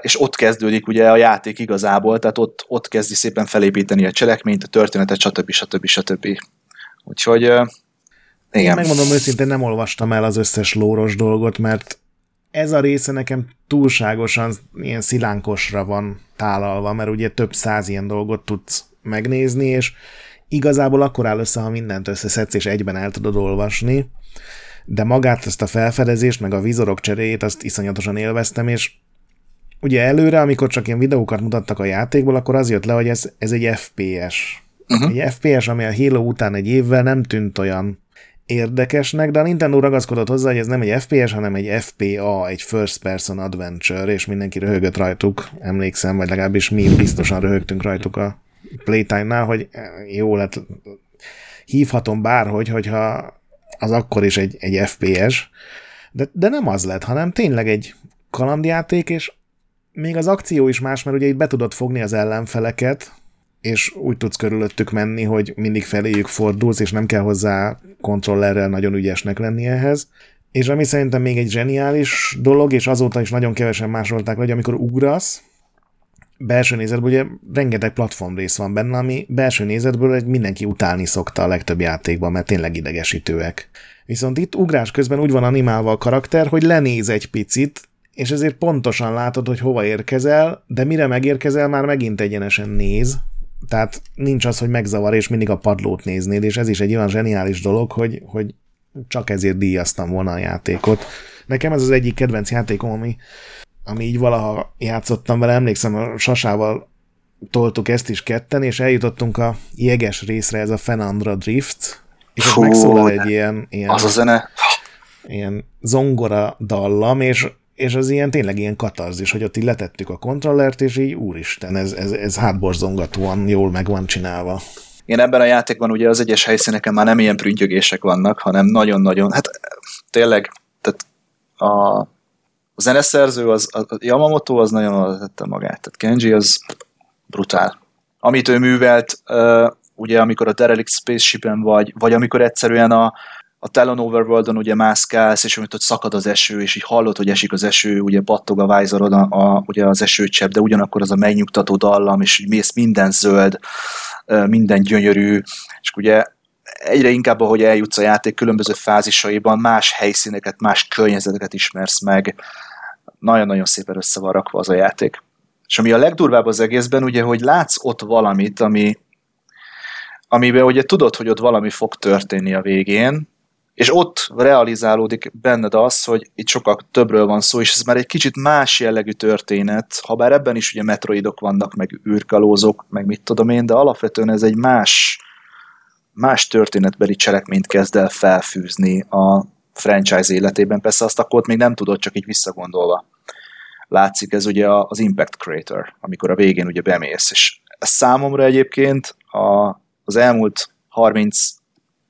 és ott kezdődik ugye a játék igazából, tehát ott, ott kezdi szépen felépíteni a cselekményt, a történetet, stb. stb. stb. Úgyhogy igen. Én megmondom őszintén, nem olvastam el az összes lóros dolgot, mert ez a része nekem túlságosan ilyen szilánkosra van tálalva, mert ugye több száz ilyen dolgot tudsz megnézni, és igazából akkor áll össze, ha mindent összeszedsz és egyben el tudod olvasni, de magát ezt a felfedezést, meg a vizorok cseréjét, azt iszonyatosan élveztem, és ugye előre, amikor csak ilyen videókat mutattak a játékból, akkor az jött le, hogy ez, ez egy FPS. Uh-huh. Egy FPS, ami a Halo után egy évvel nem tűnt olyan érdekesnek, de a Nintendo ragaszkodott hozzá, hogy ez nem egy FPS, hanem egy FPA, egy First Person Adventure, és mindenki röhögött rajtuk, emlékszem, vagy legalábbis mi biztosan röhögtünk rajtuk a Playtime-nál, hogy jó lett, hívhatom bárhogy, hogyha az akkor is egy, egy FPS, de, de nem az lett, hanem tényleg egy kalandjáték, és még az akció is más, mert ugye itt be tudod fogni az ellenfeleket, és úgy tudsz körülöttük menni, hogy mindig feléjük fordulsz, és nem kell hozzá kontrollerrel nagyon ügyesnek lenni ehhez. És ami szerintem még egy zseniális dolog, és azóta is nagyon kevesen másolták hogy amikor ugrasz, belső nézetből ugye rengeteg platform rész van benne, ami belső nézetből egy mindenki utálni szokta a legtöbb játékban, mert tényleg idegesítőek. Viszont itt ugrás közben úgy van animálva a karakter, hogy lenéz egy picit, és ezért pontosan látod, hogy hova érkezel, de mire megérkezel, már megint egyenesen néz, tehát nincs az, hogy megzavar, és mindig a padlót néznéd, és ez is egy olyan zseniális dolog, hogy, hogy csak ezért díjaztam volna a játékot. Nekem ez az egyik kedvenc játékom, ami, ami így valaha játszottam vele, emlékszem, a Sasával toltuk ezt is ketten, és eljutottunk a jeges részre, ez a Fenandra Drift, és Fú, megszólal egy ilyen, ilyen, az a zene. ilyen zongora dallam, és és az ilyen tényleg ilyen katarzis, hogy ott így letettük a kontrollert, és így úristen, ez, ez, ez hátborzongatóan jól meg van csinálva. Én ebben a játékban ugye az egyes helyszíneken már nem ilyen prüntjögések vannak, hanem nagyon-nagyon, hát tényleg, tehát a, zeneszerző, az, a Yamamoto az nagyon oda tette magát, tehát Kenji az brutál. Amit ő művelt, ugye amikor a Derelict Spaceship-en vagy, vagy amikor egyszerűen a, a Talon Overworld-on ugye mászkálsz, és amit ott szakad az eső, és így hallod, hogy esik az eső, ugye pattog a vájzarod, a, a, ugye az esőcsepp, de ugyanakkor az a megnyugtató dallam, és így mész minden zöld, minden gyönyörű, és ugye egyre inkább, ahogy eljutsz a játék különböző fázisaiban, más helyszíneket, más környezeteket ismersz meg, nagyon-nagyon szépen össze van rakva az a játék. És ami a legdurvább az egészben, ugye, hogy látsz ott valamit, ami, amiben ugye tudod, hogy ott valami fog történni a végén, és ott realizálódik benned az, hogy itt sokkal többről van szó, és ez már egy kicsit más jellegű történet, ha bár ebben is ugye metroidok vannak, meg űrkalózok, meg mit tudom én, de alapvetően ez egy más, más történetbeli cselekményt kezd el felfűzni a franchise életében. Persze azt akkor még nem tudod, csak így visszagondolva. Látszik ez ugye az Impact Creator, amikor a végén ugye bemész, és ez számomra egyébként a, az elmúlt 30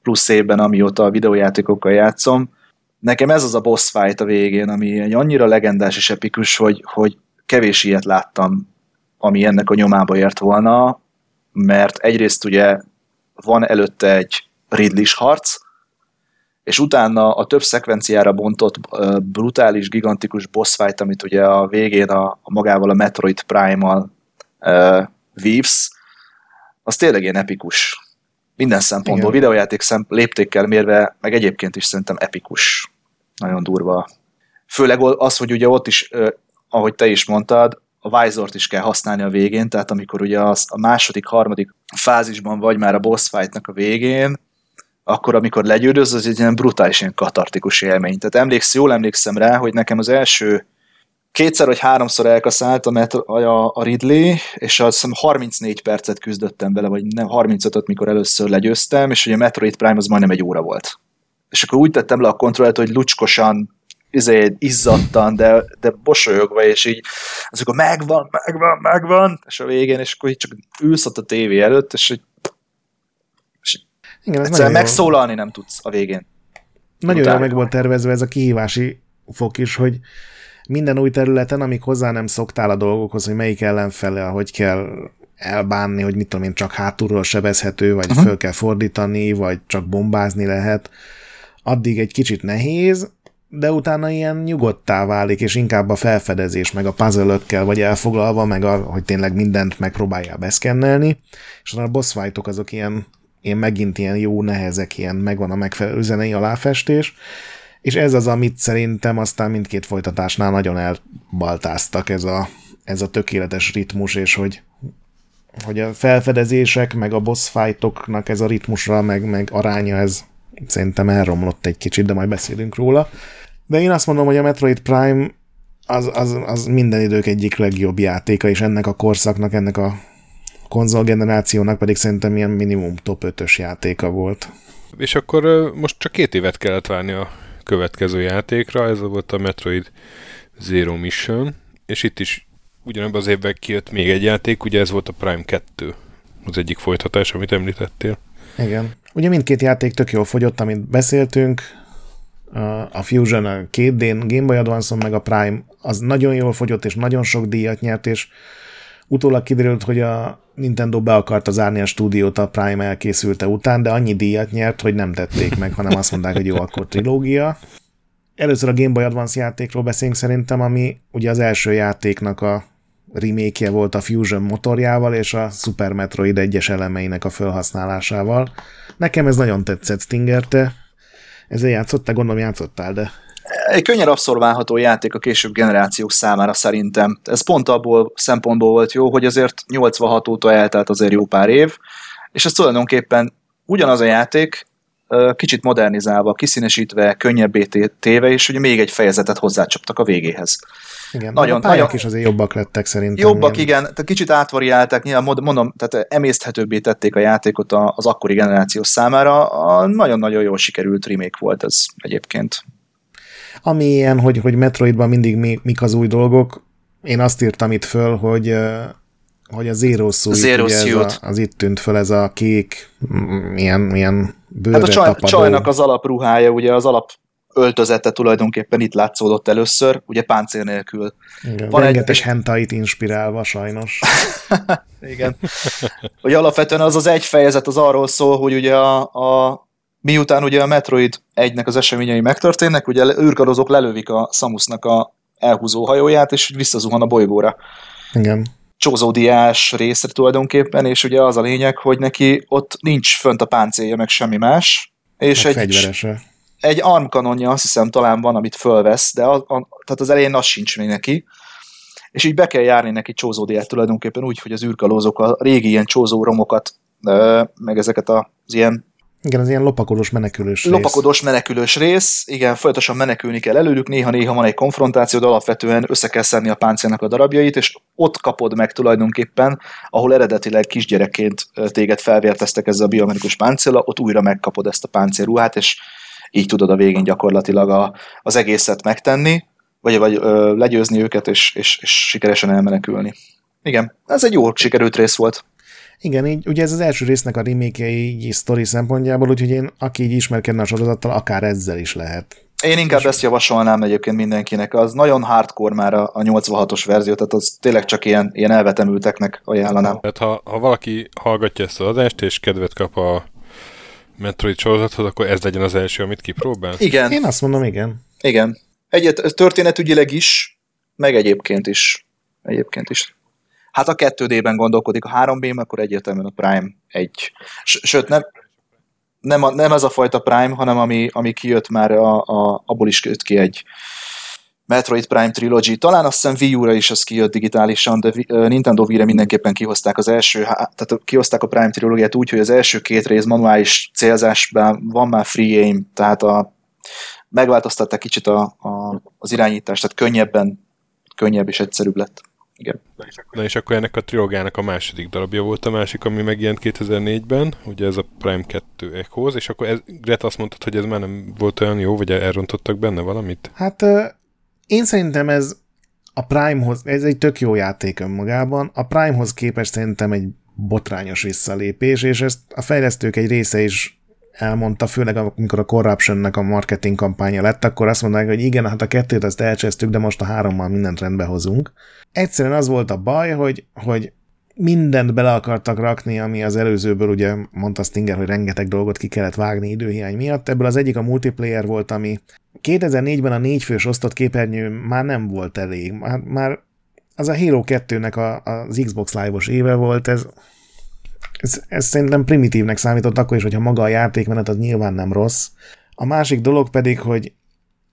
plusz évben, amióta a videójátékokkal játszom. Nekem ez az a boss fight a végén, ami egy annyira legendás és epikus, hogy, hogy kevés ilyet láttam, ami ennek a nyomába ért volna, mert egyrészt ugye van előtte egy ridley harc, és utána a több szekvenciára bontott brutális, gigantikus boss fight, amit ugye a végén a, a magával a Metroid Prime-mal uh, vívsz, az tényleg ilyen epikus minden szempontból, Igen. videójáték szemp léptékkel mérve, meg egyébként is szerintem epikus. Nagyon durva. Főleg az, hogy ugye ott is, ahogy te is mondtad, a Visort is kell használni a végén, tehát amikor ugye az, a második, harmadik fázisban vagy már a boss fightnak a végén, akkor amikor legyőröz, az egy ilyen brutális, ilyen katartikus élmény. Tehát emléksz, jól emlékszem rá, hogy nekem az első kétszer vagy háromszor elkaszált a, metro, a, a Ridley, és azt hiszem 34 percet küzdöttem vele, vagy nem 35-öt, mikor először legyőztem, és ugye a Metroid Prime az majdnem egy óra volt. És akkor úgy tettem le a kontrollt, hogy lucskosan, izé, izzadtan, de, de bosolyogva, és így az akkor megvan, megvan, megvan, és a végén, és akkor így csak ülsz ott a tévé előtt, és így és Igen, egyszerűen megszólalni nem tudsz a végén. Nagyon jól meg volt tervezve ez a kihívási fok is, hogy minden új területen, amik hozzá nem szoktál a dolgokhoz, hogy melyik ellenfele, hogy kell elbánni, hogy mit tudom én, csak hátulról sebezhető, vagy uh-huh. föl kell fordítani, vagy csak bombázni lehet, addig egy kicsit nehéz, de utána ilyen nyugodtá válik, és inkább a felfedezés, meg a puzzle vagy elfoglalva, meg a, hogy tényleg mindent megpróbálja beszkennelni, és a boss fightok azok ilyen, ilyen megint ilyen jó nehezek, ilyen megvan a megfelelő zenei aláfestés, és ez az, amit szerintem aztán mindkét folytatásnál nagyon elbaltáztak, ez a, ez a tökéletes ritmus, és hogy hogy a felfedezések, meg a boss fightoknak ez a ritmusra, meg, meg aránya, ez szerintem elromlott egy kicsit, de majd beszélünk róla. De én azt mondom, hogy a Metroid Prime az, az, az minden idők egyik legjobb játéka, és ennek a korszaknak, ennek a konzolgenerációnak pedig szerintem ilyen minimum top 5-ös játéka volt. És akkor most csak két évet kellett várni a következő játékra, ez volt a Metroid Zero Mission, és itt is ugyanebben az évben kijött még egy játék, ugye ez volt a Prime 2, az egyik folytatás, amit említettél. Igen. Ugye mindkét játék tök jól fogyott, amit beszéltünk, a Fusion a 2D Game Boy advance meg a Prime az nagyon jól fogyott, és nagyon sok díjat nyert, és utólag kiderült, hogy a Nintendo be akarta zárni a stúdiót a Prime elkészülte után, de annyi díjat nyert, hogy nem tették meg, hanem azt mondták, hogy jó, akkor trilógia. Először a Game Boy Advance játékról beszélünk szerintem, ami ugye az első játéknak a remake volt a Fusion motorjával és a Super Metroid egyes elemeinek a felhasználásával. Nekem ez nagyon tetszett, Stinger, te ezzel játszottál? Gondolom játszottál, de... Egy könnyen abszolválható játék a később generációk számára szerintem. Ez pont abból szempontból volt jó, hogy azért 86 óta eltelt azért jó pár év, és ez tulajdonképpen ugyanaz a játék, kicsit modernizálva, kiszínesítve, könnyebbé téve, és ugye még egy fejezetet hozzácsaptak a végéhez. Igen, nagyon, a nagyon, is azért jobbak lettek szerintem. Jobbak, ilyen. igen, tehát kicsit átvariálták, nyilván mondom, tehát emészthetőbbé tették a játékot az akkori generáció számára. A nagyon-nagyon jól sikerült remake volt ez egyébként. Ami ilyen, hogy, hogy Metroidban mindig mi, mik az új dolgok, én azt írtam itt föl, hogy hogy a Zero Suit, Zero ugye Suit. Ez a, az itt tűnt föl, ez a kék, milyen, ilyen bőre hát a csaj, csajnak az alapruhája, ugye az alap öltözete tulajdonképpen itt látszódott először, ugye páncél nélkül. Igen, Van rengeteg egy... hentait inspirálva sajnos. Igen. Hogy alapvetően az az egy fejezet az arról szól, hogy ugye a, a miután ugye a Metroid egynek az eseményei megtörténnek, ugye űrkarozók lelövik a Samusnak a elhúzó hajóját, és visszazuhan a bolygóra. Igen csózódiás részre tulajdonképpen, és ugye az a lényeg, hogy neki ott nincs fönt a páncélja, meg semmi más. És meg egy, fegyverese. egy armkanonja azt hiszem talán van, amit fölvesz, de a, a, tehát az elején az sincs még neki. És így be kell járni neki csózódiát tulajdonképpen úgy, hogy az űrkalózok a régi ilyen csózó romokat, meg ezeket az ilyen igen, az ilyen lopakodós menekülős rész. Lopakodós menekülős rész, igen, folyamatosan menekülni kell előlük, néha-néha van egy konfrontáció, de alapvetően össze kell szedni a páncélnak a darabjait, és ott kapod meg tulajdonképpen, ahol eredetileg kisgyerekként téged felvérteztek ezzel a biomedikus páncéla, ott újra megkapod ezt a páncélruhát, és így tudod a végén gyakorlatilag a, az egészet megtenni, vagy, vagy ö, legyőzni őket, és, és, és sikeresen elmenekülni. Igen, ez egy jó sikerült rész volt. Igen, így, ugye ez az első résznek a remake így sztori szempontjából, úgyhogy én, aki így ismerkedne a sorozattal, akár ezzel is lehet. Én inkább És... ezt javasolnám egyébként mindenkinek. Az nagyon hardcore már a, a 86-os verzió, tehát az tényleg csak ilyen, ilyen elvetemülteknek ajánlanám. Tehát ha, ha valaki hallgatja ezt az adást, és kedvet kap a Metroid sorozathoz, akkor ez legyen az első, amit kipróbál? Igen. Én azt mondom, igen. Igen. Egyet történetügyileg is, meg egyébként is. Egyébként is. Hát a 2D-ben gondolkodik a 3B, akkor egyértelműen a Prime egy. Sőt, nem, nem, a, nem ez a fajta Prime, hanem ami, ami kijött már, a, a, abból is jött ki egy Metroid Prime Trilogy. Talán azt hiszem Wii U-ra is az kijött digitálisan, de Nintendo Wii-re mindenképpen kihozták az első, tehát kihozták a Prime trilógiát úgy, hogy az első két rész manuális célzásban van már free aim, tehát a, megváltoztatták kicsit a, a, az irányítást, tehát könnyebben, könnyebb és egyszerűbb lett. Igen. Na és akkor ennek a trilógának a második darabja volt a másik, ami megjelent 2004-ben, ugye ez a Prime 2 Echoes, és akkor ez, Greta azt mondtad, hogy ez már nem volt olyan jó, vagy elrontottak benne valamit? Hát én szerintem ez a Primehoz, ez egy tök jó játék önmagában, a Primehoz képest szerintem egy botrányos visszalépés, és ezt a fejlesztők egy része is elmondta, főleg amikor a Corruption-nek a marketing kampánya lett, akkor azt mondták, hogy igen, hát a kettőt azt elcsesztük, de most a hárommal mindent rendbe hozunk. Egyszerűen az volt a baj, hogy, hogy mindent bele akartak rakni, ami az előzőből, ugye mondta Stinger, hogy rengeteg dolgot ki kellett vágni időhiány miatt. Ebből az egyik a multiplayer volt, ami 2004-ben a négyfős osztott képernyő már nem volt elég. Már, már az a Halo 2-nek a, az Xbox Live-os éve volt, ez, ez, ez szerintem primitívnek számított akkor is, hogyha maga a játékmenet az nyilván nem rossz. A másik dolog pedig, hogy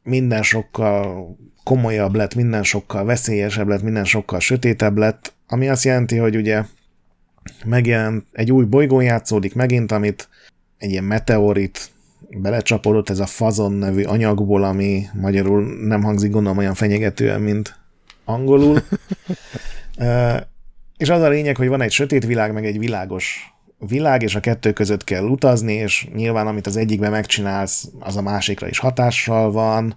minden sokkal komolyabb lett, minden sokkal veszélyesebb lett, minden sokkal sötétebb lett, ami azt jelenti, hogy ugye megjelent egy új bolygón játszódik megint, amit egy ilyen meteorit belecsapódott ez a fazon nevű anyagból, ami magyarul nem hangzik gondolom olyan fenyegetően, mint angolul. és az a lényeg, hogy van egy sötét világ, meg egy világos világ, és a kettő között kell utazni, és nyilván amit az egyikben megcsinálsz, az a másikra is hatással van,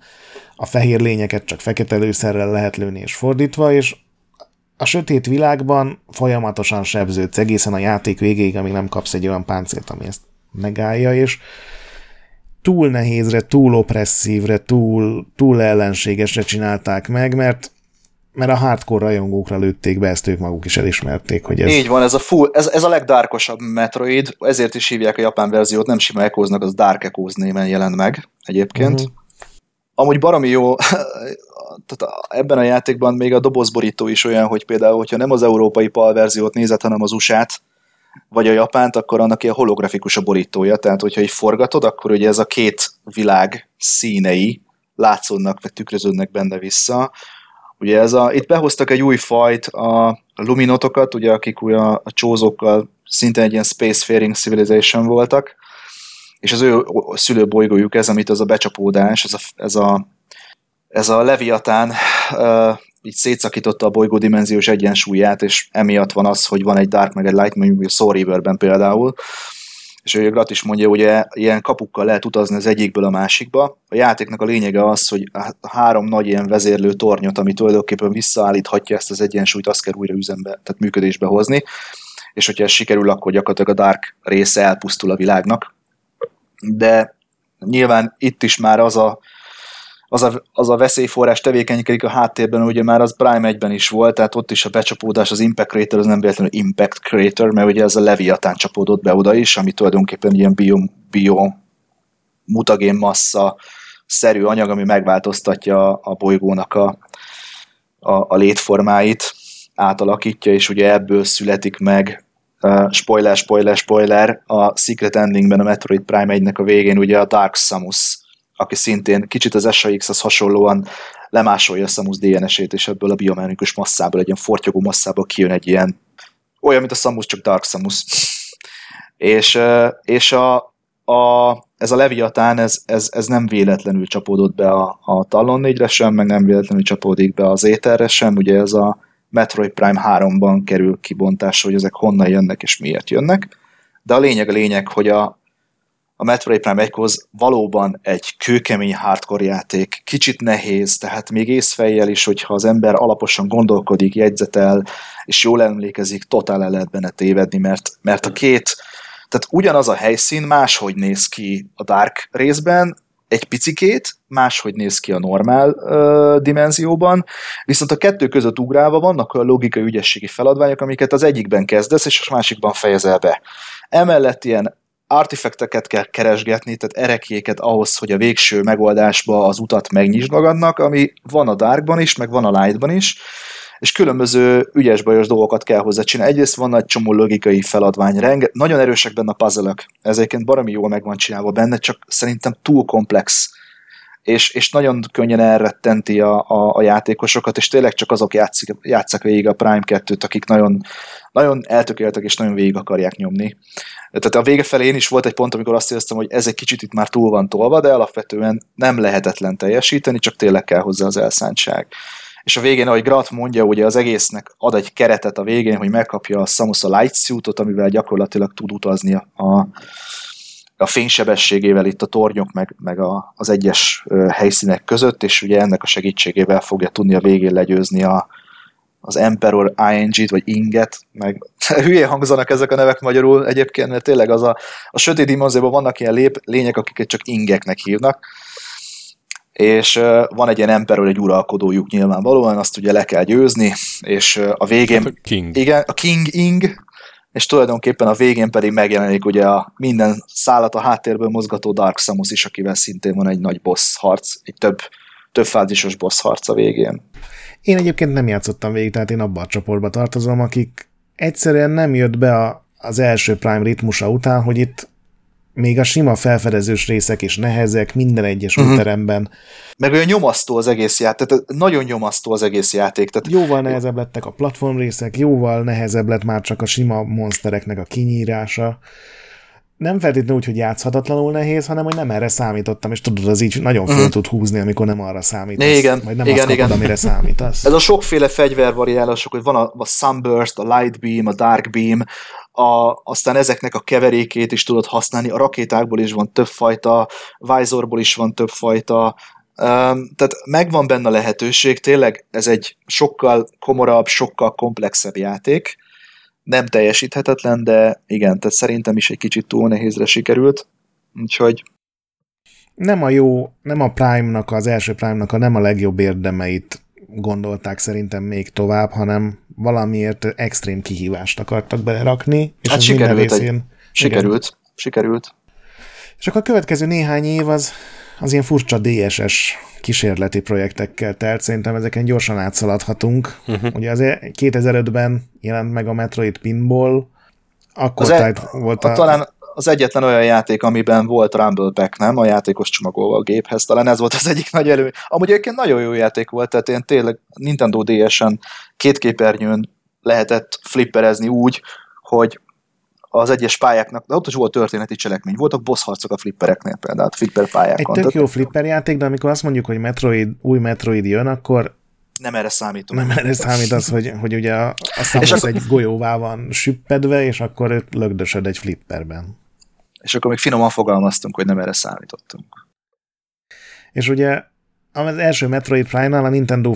a fehér lényeket csak fekete lőszerrel lehet lőni, és fordítva, és a sötét világban folyamatosan sebződsz egészen a játék végéig, amíg nem kapsz egy olyan páncélt, ami ezt megállja, és túl nehézre, túl opresszívre, túl, túl ellenségesre csinálták meg, mert mert a hardcore rajongókra lőtték be, ezt ők maguk is elismerték, hogy ez... Így van, ez a, full, ez, ez a legdárkosabb Metroid, ezért is hívják a japán verziót, nem sima echo az Dark Echoes néven jelent meg egyébként. Uh-huh. Amúgy baromi jó, tehát ebben a játékban még a dobozborító is olyan, hogy például, hogyha nem az európai PAL verziót nézed, hanem az USA-t, vagy a japánt, akkor annak ilyen holografikus a borítója, tehát hogyha így forgatod, akkor ugye ez a két világ színei látszódnak, vagy tükröződnek benne vissza. Ugye ez a, itt behoztak egy új fajt, a luminotokat, ugye, akik ugye a, a csózókkal szinte egy ilyen spacefaring civilization voltak, és az ő szülőbolygójuk ez, amit az a becsapódás, ez a, ez a, ez a Leviatán így szétszakította a bolygó dimenziós egyensúlyát, és emiatt van az, hogy van egy Dark meg egy Light, mondjuk a Soul például, és ő Grat is mondja, hogy ilyen kapukkal lehet utazni az egyikből a másikba. A játéknak a lényege az, hogy a három nagy ilyen vezérlő tornyot, ami tulajdonképpen visszaállíthatja ezt az egyensúlyt, azt kell újra üzembe, tehát működésbe hozni, és hogyha ez sikerül, akkor gyakorlatilag a Dark része elpusztul a világnak. De nyilván itt is már az a az a, az a veszélyforrás tevékenykedik a háttérben, ugye már az Prime 1-ben is volt, tehát ott is a becsapódás, az Impact Crater, az nem véletlenül Impact Crater, mert ugye ez a Leviatán csapódott be oda is, ami tulajdonképpen ilyen bio, bio mutagén massza szerű anyag, ami megváltoztatja a bolygónak a, a, a létformáit, átalakítja, és ugye ebből születik meg uh, spoiler, spoiler, spoiler, a Secret Endingben a Metroid Prime 1-nek a végén ugye a Dark Samus aki szintén kicsit az SAX-hez hasonlóan lemásolja a Samus DNS-ét, és ebből a biomechanikus masszából, egy ilyen fortyogó masszából kijön egy ilyen, olyan, mint a Samus, csak Dark Samus. és, és a, a, ez a Leviatán, ez, ez, ez nem véletlenül csapódott be a, a Talon 4-re sem, meg nem véletlenül csapódik be az Éterre sem, ugye ez a Metroid Prime 3-ban kerül kibontásra, hogy ezek honnan jönnek és miért jönnek. De a lényeg a lényeg, hogy a, a Metroid Prime 1 valóban egy kőkemény hardcore játék, kicsit nehéz, tehát még észfejjel is, hogyha az ember alaposan gondolkodik, jegyzetel, és jól emlékezik, totál el lehet benne tévedni, mert, mert a két, tehát ugyanaz a helyszín máshogy néz ki a Dark részben, egy picikét, máshogy néz ki a normál ö, dimenzióban, viszont a kettő között ugrálva vannak olyan logikai ügyességi feladványok, amiket az egyikben kezdesz, és a másikban fejezel be. Emellett ilyen artifakteket kell keresgetni, tehát erekjéket ahhoz, hogy a végső megoldásba az utat megnyisd magadnak, ami van a Darkban is, meg van a Lightban is, és különböző ügyes-bajos dolgokat kell hozzá csinálni. Egyrészt van egy csomó logikai feladvány, renge, nagyon erősek benne a puzzle ezeket baromi jól meg van csinálva benne, csak szerintem túl komplex és, és nagyon könnyen elrettenti a, a, a játékosokat, és tényleg csak azok játszik, játszak végig a Prime 2-t, akik nagyon, nagyon eltökéltek, és nagyon végig akarják nyomni. Tehát a vége felé én is volt egy pont, amikor azt éreztem, hogy ez egy kicsit itt már túl van tolva, de alapvetően nem lehetetlen teljesíteni, csak tényleg kell hozzá az elszántság. És a végén, ahogy Grat mondja, ugye az egésznek ad egy keretet a végén, hogy megkapja a Samus a Light Suit-ot, amivel gyakorlatilag tud utazni a, a fénysebességével itt a tornyok, meg, meg a, az egyes helyszínek között, és ugye ennek a segítségével fogja tudni a végén legyőzni a, az Emperor ING-t, vagy Inget, meg hülye hangzanak ezek a nevek magyarul egyébként, mert tényleg az a, a sötét dimenzióban vannak ilyen lép, lények, akiket csak ingeknek hívnak, és van egy ilyen Emperor, egy uralkodójuk nyilvánvalóan, azt ugye le kell győzni, és a végén... Hát a King. Igen, a King Ing, és tulajdonképpen a végén pedig megjelenik ugye a minden szállat a háttérből mozgató Dark Samus is, akivel szintén van egy nagy boss harc, egy több, több fázisos boss harc a végén. Én egyébként nem játszottam végig, tehát én abban a csoportba tartozom, akik egyszerűen nem jött be a, az első Prime ritmusa után, hogy itt még a sima felfedezős részek is nehezek minden egyes uh-huh. úteremben. Meg olyan nyomasztó az egész játék, tehát nagyon nyomasztó az egész játék. Tehát... Jóval nehezebb lettek a platform részek, jóval nehezebb lett már csak a sima monstereknek a kinyírása nem feltétlenül úgy, hogy játszhatatlanul nehéz, hanem hogy nem erre számítottam, és tudod, az így nagyon föl mm. tud húzni, amikor nem arra számítasz. Igen, vagy nem igen, azt kapod, igen. amire számítasz. Ez a sokféle fegyvervariálások, hogy van a, a Sunburst, a Light Beam, a Dark Beam, a, aztán ezeknek a keverékét is tudod használni, a rakétákból is van többfajta, Visorból is van többfajta, tehát megvan benne a lehetőség, tényleg ez egy sokkal komorabb, sokkal komplexebb játék, nem teljesíthetetlen, de igen, tehát szerintem is egy kicsit túl nehézre sikerült, úgyhogy nem a jó, nem a Prime-nak, az első Prime-nak a nem a legjobb érdemeit gondolták szerintem még tovább, hanem valamiért extrém kihívást akartak belerakni. És hát sikerült, részén, egy, sikerült, igen. sikerült. És akkor a következő néhány év az, az ilyen furcsa DSS kísérleti projektekkel telt, szerintem ezeken gyorsan átszaladhatunk. Uh-huh. Ugye az 2005-ben jelent meg a Metroid Pinball, akkor az e, volt a... a... Talán az egyetlen olyan játék, amiben volt Rumble Pack, nem? A játékos csomagolva a géphez, talán ez volt az egyik nagy elő. Amúgy egyébként nagyon jó játék volt, tehát én tényleg Nintendo DS-en két képernyőn lehetett flipperezni úgy, hogy az egyes pályáknak, de ott is volt történeti cselekmény, voltak boss harcok a flippereknél például, a flipper pályákon. Egy tök jó flipper játék, de amikor azt mondjuk, hogy Metroid, új Metroid jön, akkor nem erre számítunk. Nem erre számít az, hogy, hogy ugye a, a Samus akkor... egy golyóvá van süppedve, és akkor őt lögdösöd egy flipperben. És akkor még finoman fogalmaztunk, hogy nem erre számítottunk. És ugye az első Metroid Prime-nál a Nintendo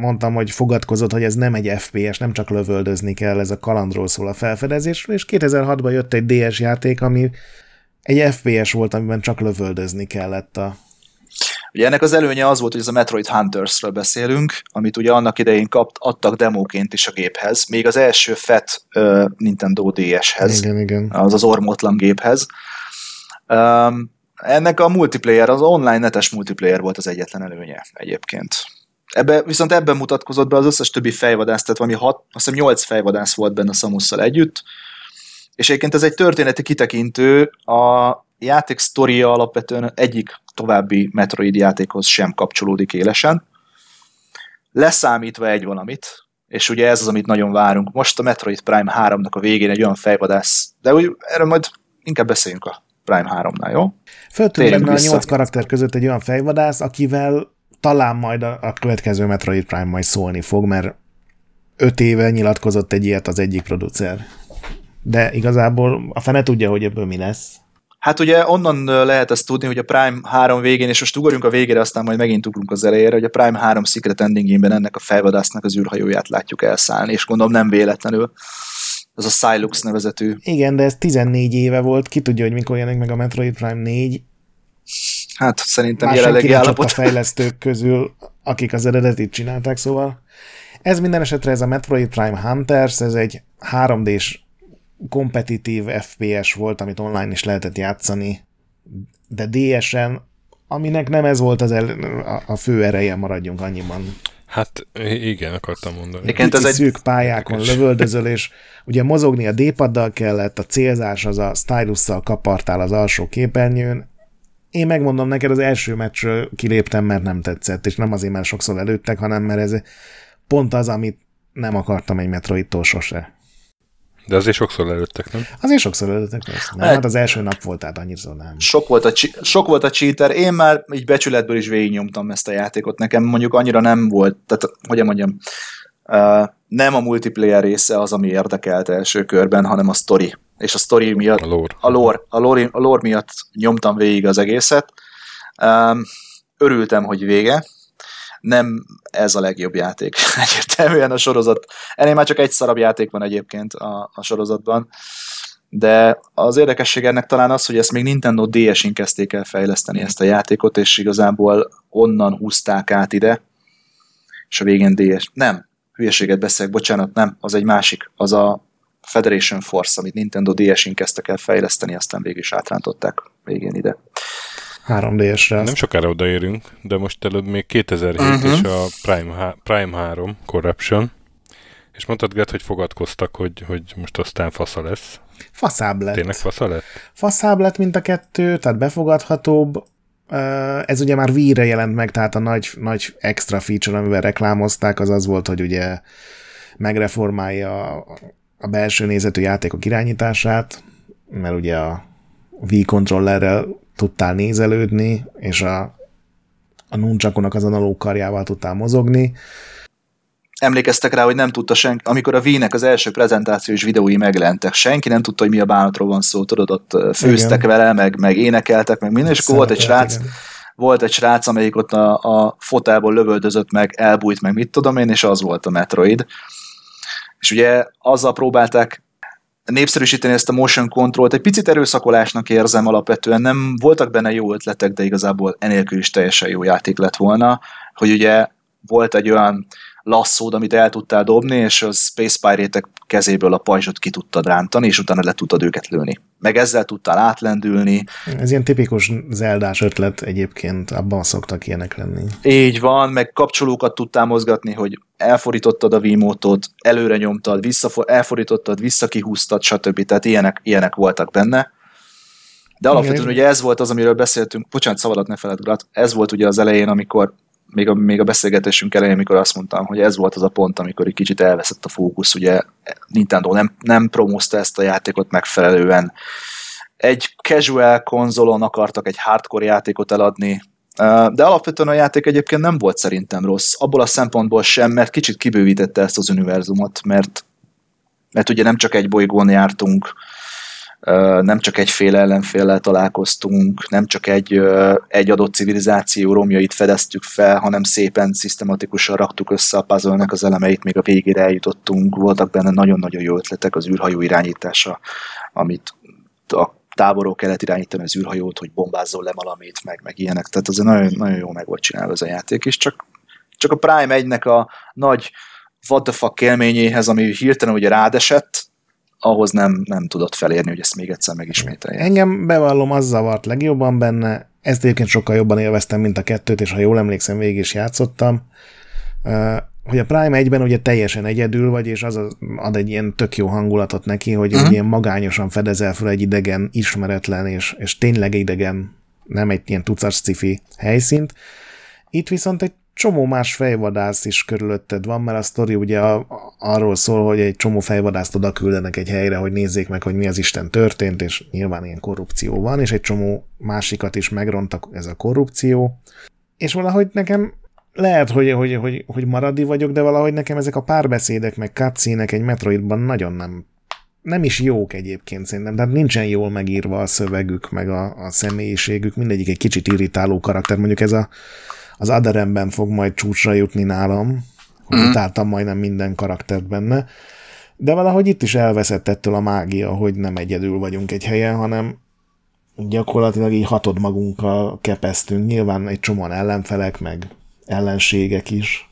mondtam, hogy fogadkozott, hogy ez nem egy FPS, nem csak lövöldözni kell, ez a kalandról szól a felfedezésről, és 2006-ban jött egy DS játék, ami egy FPS volt, amiben csak lövöldözni kellett a Ugye ennek az előnye az volt, hogy ez a Metroid Hunters-ről beszélünk, amit ugye annak idején kapt, adtak demóként is a géphez, még az első FET uh, Nintendo DS-hez, igen, igen. az az ormótlan géphez. Um, ennek a multiplayer, az online netes multiplayer volt az egyetlen előnye egyébként. Ebbe, viszont ebben mutatkozott be az összes többi fejvadász, tehát valami hat, azt hiszem 8 fejvadász volt benne a Samusszal együtt, és egyébként ez egy történeti kitekintő, a játék sztoria alapvetően egyik további Metroid játékhoz sem kapcsolódik élesen, leszámítva egy valamit, és ugye ez az, amit nagyon várunk. Most a Metroid Prime 3-nak a végén egy olyan fejvadász, de úgy, erről majd inkább beszéljünk a Prime 3-nál, jó? Föltűnt benne a nyolc karakter között egy olyan fejvadász, akivel talán majd a, a következő Metroid Prime majd szólni fog, mert öt éve nyilatkozott egy ilyet az egyik producer. De igazából a fene tudja, hogy ebből mi lesz. Hát ugye onnan lehet ezt tudni, hogy a Prime 3 végén, és most ugorjunk a végére, aztán majd megint ugrunk az elejére, hogy a Prime 3 Secret Endingében ennek a felvadásznak az űrhajóját látjuk elszállni, és gondolom nem véletlenül ez a Silux nevezetű. Igen, de ez 14 éve volt, ki tudja, hogy mikor jelenik meg a Metroid Prime 4. Hát szerintem Már jelenlegi állapot. a fejlesztők közül, akik az eredetit csinálták, szóval ez minden esetre ez a Metroid Prime Hunters, ez egy 3D-s kompetitív FPS volt, amit online is lehetett játszani, de DS-en, aminek nem ez volt az el, a, a fő ereje, maradjunk annyiban. Hát igen, akartam mondani. Igen, ez egy szűk pályákon lövöldözöl, és ugye mozogni a D-paddal kellett, a célzás az a stylusszal kapartál az alsó képernyőn. Én megmondom neked, az első meccsről kiléptem, mert nem tetszett, és nem azért, mert sokszor előttek, hanem mert ez pont az, amit nem akartam egy Metroidtól sose. De azért sokszor előttek, nem? Azért sokszor előttek, persze. Nem, hát az első nap volt, tehát annyira nem. Sok volt, a, sok volt a cheater. Én már így becsületből is végignyomtam ezt a játékot. Nekem mondjuk annyira nem volt, tehát hogy mondjam, uh, nem a multiplayer része az, ami érdekelt első körben, hanem a story. És a story miatt, a lore, a lore, a lore, a lore miatt nyomtam végig az egészet. Um, örültem, hogy vége, nem ez a legjobb játék egyértelműen a sorozat. Ennél már csak egy szarabb játék van egyébként a, a sorozatban, de az érdekesség ennek talán az, hogy ezt még Nintendo DS-in kezdték el fejleszteni ezt a játékot, és igazából onnan húzták át ide, és a végén DS. Nem, hülyeséget beszélek, bocsánat, nem, az egy másik, az a Federation Force, amit Nintendo DS-in kezdtek el fejleszteni, aztán végig is átrántották végén ide. 3DS-re. Nem sokára odaérünk, de most előbb még 2007 uh-huh. és a Prime, Prime 3 Corruption, És mondtad, Gert, hogy fogadkoztak, hogy, hogy most aztán fasza lesz. Faszább lett. Tényleg fasza lett? Faszább lett, mint a kettő, tehát befogadhatóbb. Ez ugye már Wii-re jelent meg, tehát a nagy, nagy extra feature, amivel reklámozták, az az volt, hogy ugye megreformálja a belső nézetű játékok irányítását, mert ugye a Wii kontrollerrel tudtál nézelődni, és a, a nunchakonak az analóg karjával tudtál mozogni. Emlékeztek rá, hogy nem tudta senki, amikor a Wii-nek az első prezentációs videói megjelentek, senki nem tudta, hogy mi a bánatról van szó, tudod, ott főztek igen. vele, meg, meg énekeltek, meg minden, és akkor volt egy srác, igen. volt egy srác, amelyik ott a, a fotából lövöldözött meg, elbújt meg, mit tudom én, és az volt a Metroid. És ugye azzal próbálták népszerűsíteni ezt a motion control egy picit erőszakolásnak érzem alapvetően, nem voltak benne jó ötletek, de igazából enélkül is teljesen jó játék lett volna, hogy ugye volt egy olyan lasszód, amit el tudtál dobni, és a Space pirate kezéből a pajzsot ki tudtad rántani, és utána le tudtad őket lőni. Meg ezzel tudtál átlendülni. Ez ilyen tipikus zeldás ötlet egyébként, abban szoktak ilyenek lenni. Így van, meg kapcsolókat tudtál mozgatni, hogy elforítottad a Wiimotot, előre nyomtad, visszafor- elforítottad, visszakihúztad, stb. Tehát ilyenek, ilyenek voltak benne. De alapvetően Igen. ugye ez volt az, amiről beszéltünk, bocsánat, szavadat ne feled, ez volt ugye az elején, amikor még a, még a beszélgetésünk elején, amikor azt mondtam, hogy ez volt az a pont, amikor egy kicsit elveszett a fókusz, ugye Nintendo nem, nem promózta ezt a játékot megfelelően. Egy casual konzolon akartak egy hardcore játékot eladni, de alapvetően a játék egyébként nem volt szerintem rossz, abból a szempontból sem, mert kicsit kibővítette ezt az univerzumot, mert, mert ugye nem csak egy bolygón jártunk, nem csak egyféle ellenféllel találkoztunk, nem csak egy, egy adott civilizáció romjait fedeztük fel, hanem szépen, szisztematikusan raktuk össze a puzzle az elemeit, még a végére eljutottunk, voltak benne nagyon-nagyon jó ötletek, az űrhajó irányítása, amit a távolról kellett irányítani az űrhajót, hogy bombázzon le valamit, meg, meg ilyenek. Tehát ez nagyon, nagyon jó meg volt csinálva ez a játék, és csak, csak a Prime 1-nek a nagy what the fuck élményéhez, ami hirtelen ugye rádesett, ahhoz nem, nem tudott felérni, hogy ezt még egyszer megismételje. Engem bevallom, az zavart legjobban benne, ezt egyébként sokkal jobban élveztem, mint a kettőt, és ha jól emlékszem, végig is játszottam, hogy a Prime 1-ben ugye teljesen egyedül vagy, és az ad egy ilyen tök jó hangulatot neki, hogy uh-huh. ilyen magányosan fedezel fel egy idegen, ismeretlen, és, és tényleg idegen, nem egy ilyen tucas sci helyszínt. Itt viszont egy csomó más fejvadász is körülötted van, mert a sztori ugye a, arról szól, hogy egy csomó fejvadászt oda küldenek egy helyre, hogy nézzék meg, hogy mi az Isten történt, és nyilván ilyen korrupció van, és egy csomó másikat is megrontak ez a korrupció. És valahogy nekem lehet, hogy, hogy, hogy, hogy maradi vagyok, de valahogy nekem ezek a párbeszédek, meg cutscene egy Metroidban nagyon nem nem is jók egyébként szerintem, tehát nincsen jól megírva a szövegük, meg a, a személyiségük, mindegyik egy kicsit irritáló karakter. Mondjuk ez a az Aderemben fog majd csúcsra jutni nálam, hogy mm. utáltam majdnem minden karaktert benne, de valahogy itt is elveszett ettől a mágia, hogy nem egyedül vagyunk egy helyen, hanem gyakorlatilag így hatod magunkkal kepesztünk. Nyilván egy csomóan ellenfelek, meg ellenségek is.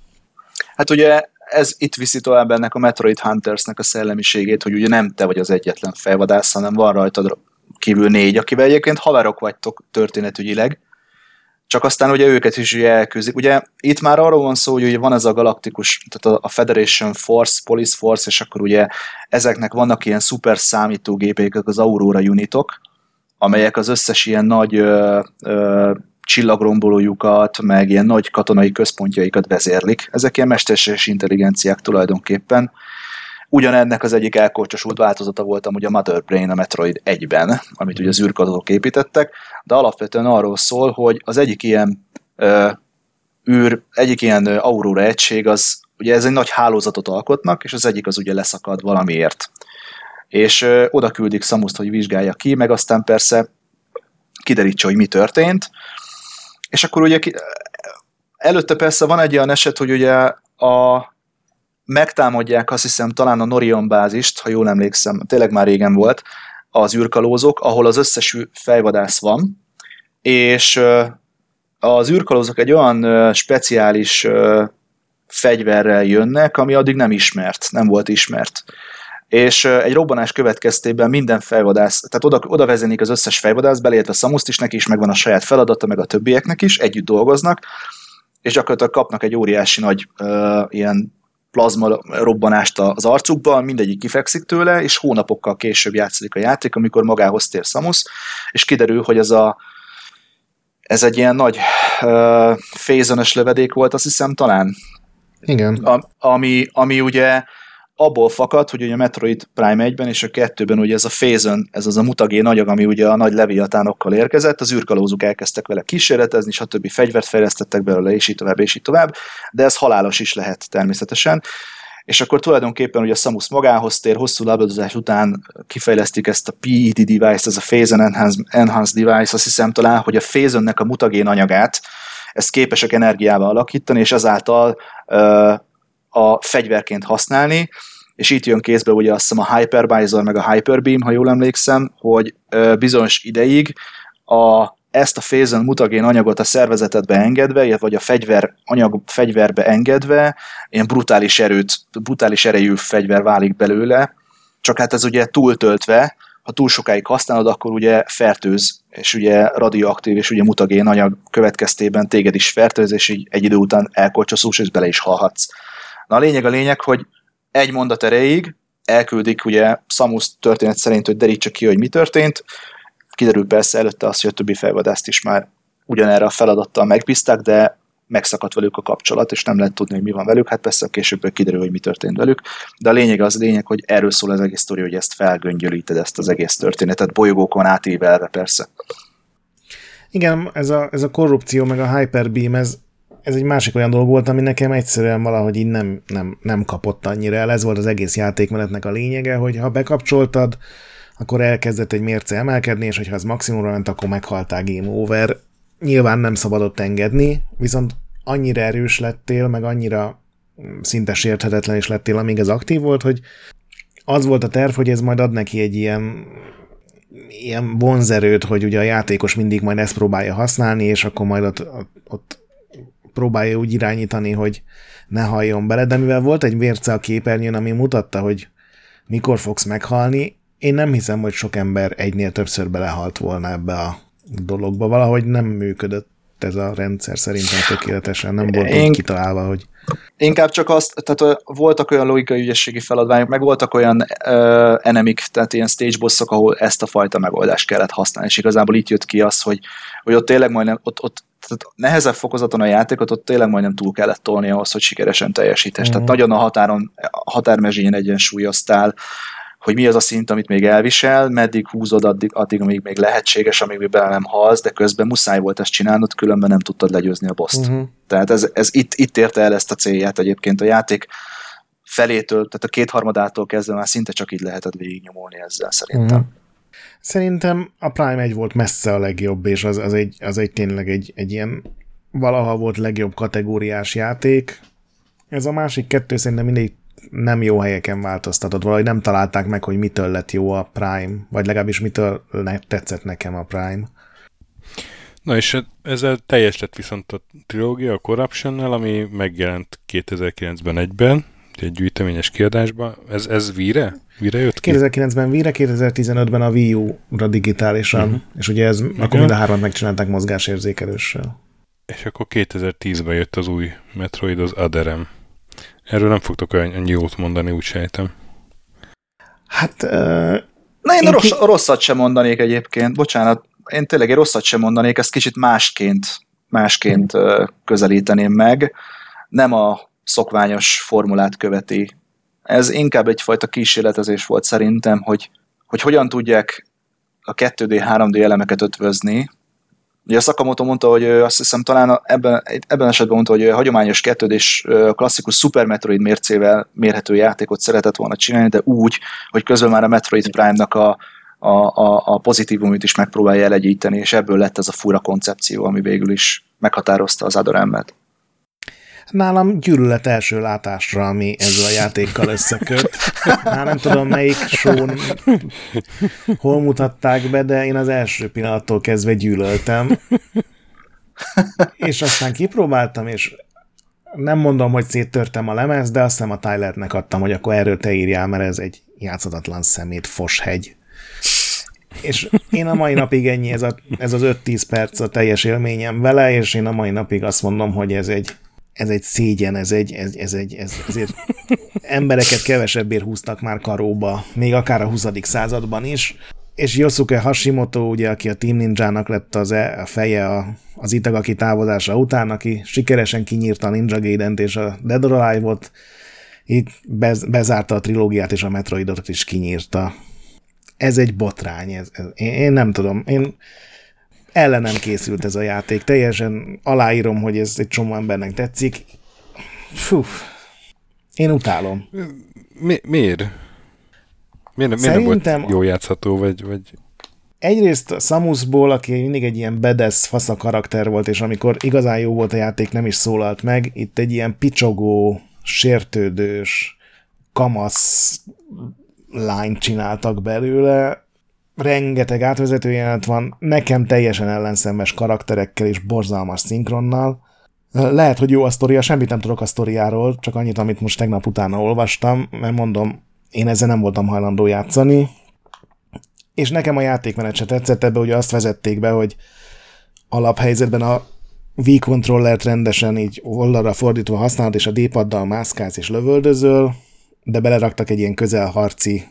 Hát ugye ez itt viszi tovább ennek a Metroid Huntersnek a szellemiségét, hogy ugye nem te vagy az egyetlen felvadász, hanem van rajtad kívül négy, akivel egyébként haverok vagytok történetügyileg, csak aztán ugye őket is ugye elküzdik. Ugye itt már arról van szó, hogy ugye van ez a galaktikus, tehát a Federation Force, Police Force, és akkor ugye ezeknek vannak ilyen szuper számítógépek, az Aurora unitok, amelyek az összes ilyen nagy ö, ö, csillagrombolójukat, meg ilyen nagy katonai központjaikat vezérlik. Ezek ilyen mesterséges intelligenciák tulajdonképpen. Ugyanennek az egyik elkorcsosult változata volt amúgy a Mother Brain a Metroid 1-ben, amit ugye az űrkadatok építettek, de alapvetően arról szól, hogy az egyik ilyen ö, űr, egyik ilyen Aurora egység, az ugye ez egy nagy hálózatot alkotnak, és az egyik az ugye leszakad valamiért. És ö, oda küldik Samuszt, hogy vizsgálja ki, meg aztán persze kiderítse, hogy mi történt, és akkor ugye előtte persze van egy olyan eset, hogy ugye a megtámadják azt hiszem talán a Norion bázist, ha jól emlékszem, tényleg már régen volt, az űrkalózok, ahol az összes fejvadász van, és az űrkalózok egy olyan speciális fegyverrel jönnek, ami addig nem ismert, nem volt ismert. És egy robbanás következtében minden fejvadász, tehát oda, oda vezenik az összes fejvadász, beleértve Samuszt is, neki is megvan a saját feladata, meg a többieknek is, együtt dolgoznak, és gyakorlatilag kapnak egy óriási nagy uh, ilyen plazma robbanást az arcukban, mindegyik kifekszik tőle, és hónapokkal később játszik a játék, amikor magához tér Samus, és kiderül, hogy ez a ez egy ilyen nagy uh, fézönös lövedék volt, azt hiszem talán. Igen. A, ami, ami ugye abból fakad, hogy ugye a Metroid Prime 1-ben és a 2-ben ugye ez a Phazon, ez az a mutagén anyag, ami ugye a nagy leviatánokkal érkezett, az űrkalózuk elkezdtek vele kísérletezni, stb. fegyvert fejlesztettek belőle, és így tovább, és így tovább, de ez halálos is lehet természetesen. És akkor tulajdonképpen ugye a Samus magához tér, hosszú labdozás után kifejlesztik ezt a PED device, ez a Phazon Enhanced, Enhanced Device, azt hiszem talán, hogy a Phazonnek a mutagén anyagát, ezt képesek energiával alakítani, és ezáltal a fegyverként használni, és itt jön kézbe ugye azt hiszem a Hypervisor meg a Hyperbeam, ha jól emlékszem, hogy bizonyos ideig a, ezt a Phazon mutagén anyagot a szervezetedbe engedve, vagy a fegyver, anyag fegyverbe engedve, ilyen brutális erőt, brutális erejű fegyver válik belőle, csak hát ez ugye túltöltve, ha túl sokáig használod, akkor ugye fertőz, és ugye radioaktív, és ugye mutagén anyag következtében téged is fertőz, és így egy idő után elkolcsoszulsz, és bele is halhatsz. Na a lényeg a lényeg, hogy egy mondat erejéig elküldik ugye Samus történet szerint, hogy derítse ki, hogy mi történt. Kiderül persze előtte az, hogy a többi felvadászt is már ugyanerre a feladattal megbízták, de megszakadt velük a kapcsolat, és nem lehet tudni, hogy mi van velük. Hát persze később kiderül, hogy mi történt velük. De a lényeg az lényeg, hogy erről szól az egész sztori, hogy ezt felgöngyölíted, ezt az egész történetet, bolyogókon átívelve persze. Igen, ez a, ez a korrupció, meg a Hyperbeam, ez ez egy másik olyan dolog volt, ami nekem egyszerűen valahogy így nem, nem, nem kapott annyira el. Ez volt az egész játékmenetnek a lényege, hogy ha bekapcsoltad, akkor elkezdett egy mérce emelkedni, és hogyha ez maximumra ment, akkor meghaltál game over. Nyilván nem szabadott engedni, viszont annyira erős lettél, meg annyira szinte sérthetetlen is lettél, amíg ez aktív volt, hogy az volt a terv, hogy ez majd ad neki egy ilyen ilyen vonzerőt, hogy ugye a játékos mindig majd ezt próbálja használni, és akkor majd ott, ott, ott próbálja úgy irányítani, hogy ne halljon bele, de mivel volt egy vérce a képernyőn, ami mutatta, hogy mikor fogsz meghalni, én nem hiszem, hogy sok ember egynél többször belehalt volna ebbe a dologba. Valahogy nem működött ez a rendszer szerintem tökéletesen, nem volt én, úgy kitalálva, hogy... Inkább csak azt, tehát voltak olyan logikai ügyességi feladványok, meg voltak olyan uh, enemik, tehát ilyen stage bossok, ahol ezt a fajta megoldást kellett használni, és igazából itt jött ki az, hogy, hogy ott tényleg majdnem, ott, ott tehát nehezebb fokozaton a játékot, ott tényleg majdnem túl kellett tolni ahhoz, hogy sikeresen teljesítés. Mm. Tehát nagyon a határon, a határmezsényen egyensúlyoztál, hogy mi az a szint, amit még elvisel, meddig húzod addig, addig amíg még lehetséges, amíg bele nem halsz, de közben muszáj volt ezt csinálnod, különben nem tudtad legyőzni a boszt. Mm-hmm. Tehát ez, ez itt, itt érte el ezt a célját egyébként a játék felétől, tehát a kétharmadától kezdve már szinte csak így lehetett végignyomolni ezzel szerintem. Mm-hmm. Szerintem a Prime 1 volt messze a legjobb, és az, az, egy, az egy tényleg egy, egy ilyen valaha volt legjobb kategóriás játék. Ez a másik kettő szerintem mindig nem jó helyeken változtatott, valahogy nem találták meg, hogy mitől lett jó a Prime, vagy legalábbis mitől ne, tetszett nekem a Prime. Na és ezzel teljes lett viszont a trilógia a corruption ami megjelent 2009-ben egyben, egy gyűjteményes kiadásban. Ez, ez víre? Víre jött ki? 2009-ben víre, 2015-ben a Wii U-ra digitálisan, uh-huh. és ugye ez, Igen. akkor mind a hármat megcsinálták mozgásérzékelőssel. És akkor 2010-ben jött az új Metroid, az Aderem. Erről nem fogtok olyan annyi jót mondani, úgy sejtem. Hát... Uh, Na én, én rossz, ki... rosszat sem mondanék egyébként, bocsánat, én tényleg egy rosszat sem mondanék, ezt kicsit másként, másként uh, közelíteném meg. Nem a szokványos formulát követi. Ez inkább egyfajta kísérletezés volt szerintem, hogy, hogy hogyan tudják a 2D, 3D elemeket ötvözni. Ugye a Sakamoto mondta, hogy azt hiszem talán ebben, ebben esetben mondta, hogy a hagyományos 2 és klasszikus Super Metroid mércével mérhető játékot szeretett volna csinálni, de úgy, hogy közben már a Metroid Prime-nak a, a, a, a pozitívumit is megpróbálja elegyíteni, és ebből lett ez a fura koncepció, ami végül is meghatározta az Adoremet. Nálam gyűlölet első látásra, ami ezzel a játékkal összeköt. Már nem tudom, melyik són hol mutatták be, de én az első pillanattól kezdve gyűlöltem. És aztán kipróbáltam, és nem mondom, hogy széttörtem a lemez, de azt hiszem a Tylernek adtam, hogy akkor erről te írjál, mert ez egy játszatatlan szemét foshegy. És én a mai napig ennyi, ez, a, ez az 5-10 perc a teljes élményem vele, és én a mai napig azt mondom, hogy ez egy ez egy szégyen, ez egy, ez, ez egy, ez, ezért embereket kevesebbért húztak már karóba, még akár a 20. században is, és Yosuke Hashimoto, ugye, aki a Team Ninja-nak lett az e, a feje a, az Itagaki távozása után, aki sikeresen kinyírta a Ninja Gaiden-t és a Dead or Alive-ot, itt bez, bezárta a trilógiát és a Metroidot is kinyírta. Ez egy botrány, ez, ez, én, én nem tudom, én ellenem készült ez a játék, teljesen aláírom, hogy ez egy csomó embernek tetszik. Fú, én utálom. Mi, miért? Miért, miért nem volt jó játszható, vagy, vagy... Egyrészt Samusból, aki mindig egy ilyen bedesz fasza karakter volt, és amikor igazán jó volt a játék, nem is szólalt meg, itt egy ilyen picsogó, sértődős, kamasz lányt csináltak belőle, rengeteg átvezető jelenet van, nekem teljesen ellenszemes karakterekkel és borzalmas szinkronnal. Lehet, hogy jó a sztoria, semmit nem tudok a sztoriáról, csak annyit, amit most tegnap utána olvastam, mert mondom, én ezzel nem voltam hajlandó játszani, és nekem a játékmenet se tetszett, ebbe ugye azt vezették be, hogy alaphelyzetben a V-controllert rendesen így oldalra fordítva használod, és a D-paddal mászkálsz és lövöldözöl, de beleraktak egy ilyen közelharci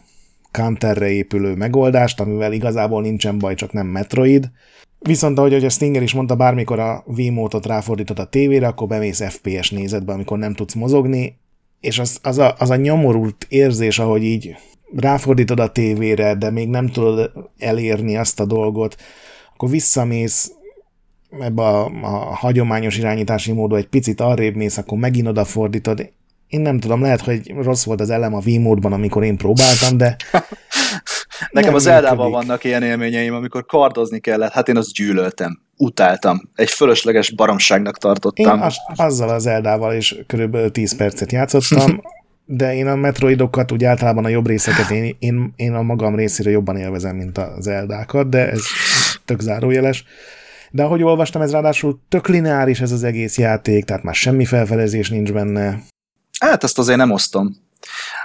counterre épülő megoldást, amivel igazából nincsen baj, csak nem Metroid. Viszont ahogy a Stinger is mondta, bármikor a V-módot ráfordítod a tévére, akkor bemész FPS nézetbe, amikor nem tudsz mozogni, és az, az, a, az a nyomorult érzés, ahogy így ráfordítod a tévére, de még nem tudod elérni azt a dolgot, akkor visszamész ebbe a, a hagyományos irányítási módba egy picit arrébb mész, akkor megint odafordítod. Én nem tudom, lehet, hogy rossz volt az elem a V-módban, amikor én próbáltam, de Nekem az Eldával vannak ilyen élményeim, amikor kardozni kellett, hát én azt gyűlöltem, utáltam. Egy fölösleges baromságnak tartottam. Én az, azzal az Eldával is körülbelül 10 percet játszottam, de én a Metroidokat, úgy általában a jobb részeket én, én, én a magam részére jobban élvezem, mint az Eldákat, de ez tök zárójeles. De ahogy olvastam, ez ráadásul tök lineáris ez az egész játék, tehát már semmi felfedezés nincs benne. Hát ezt azért nem osztom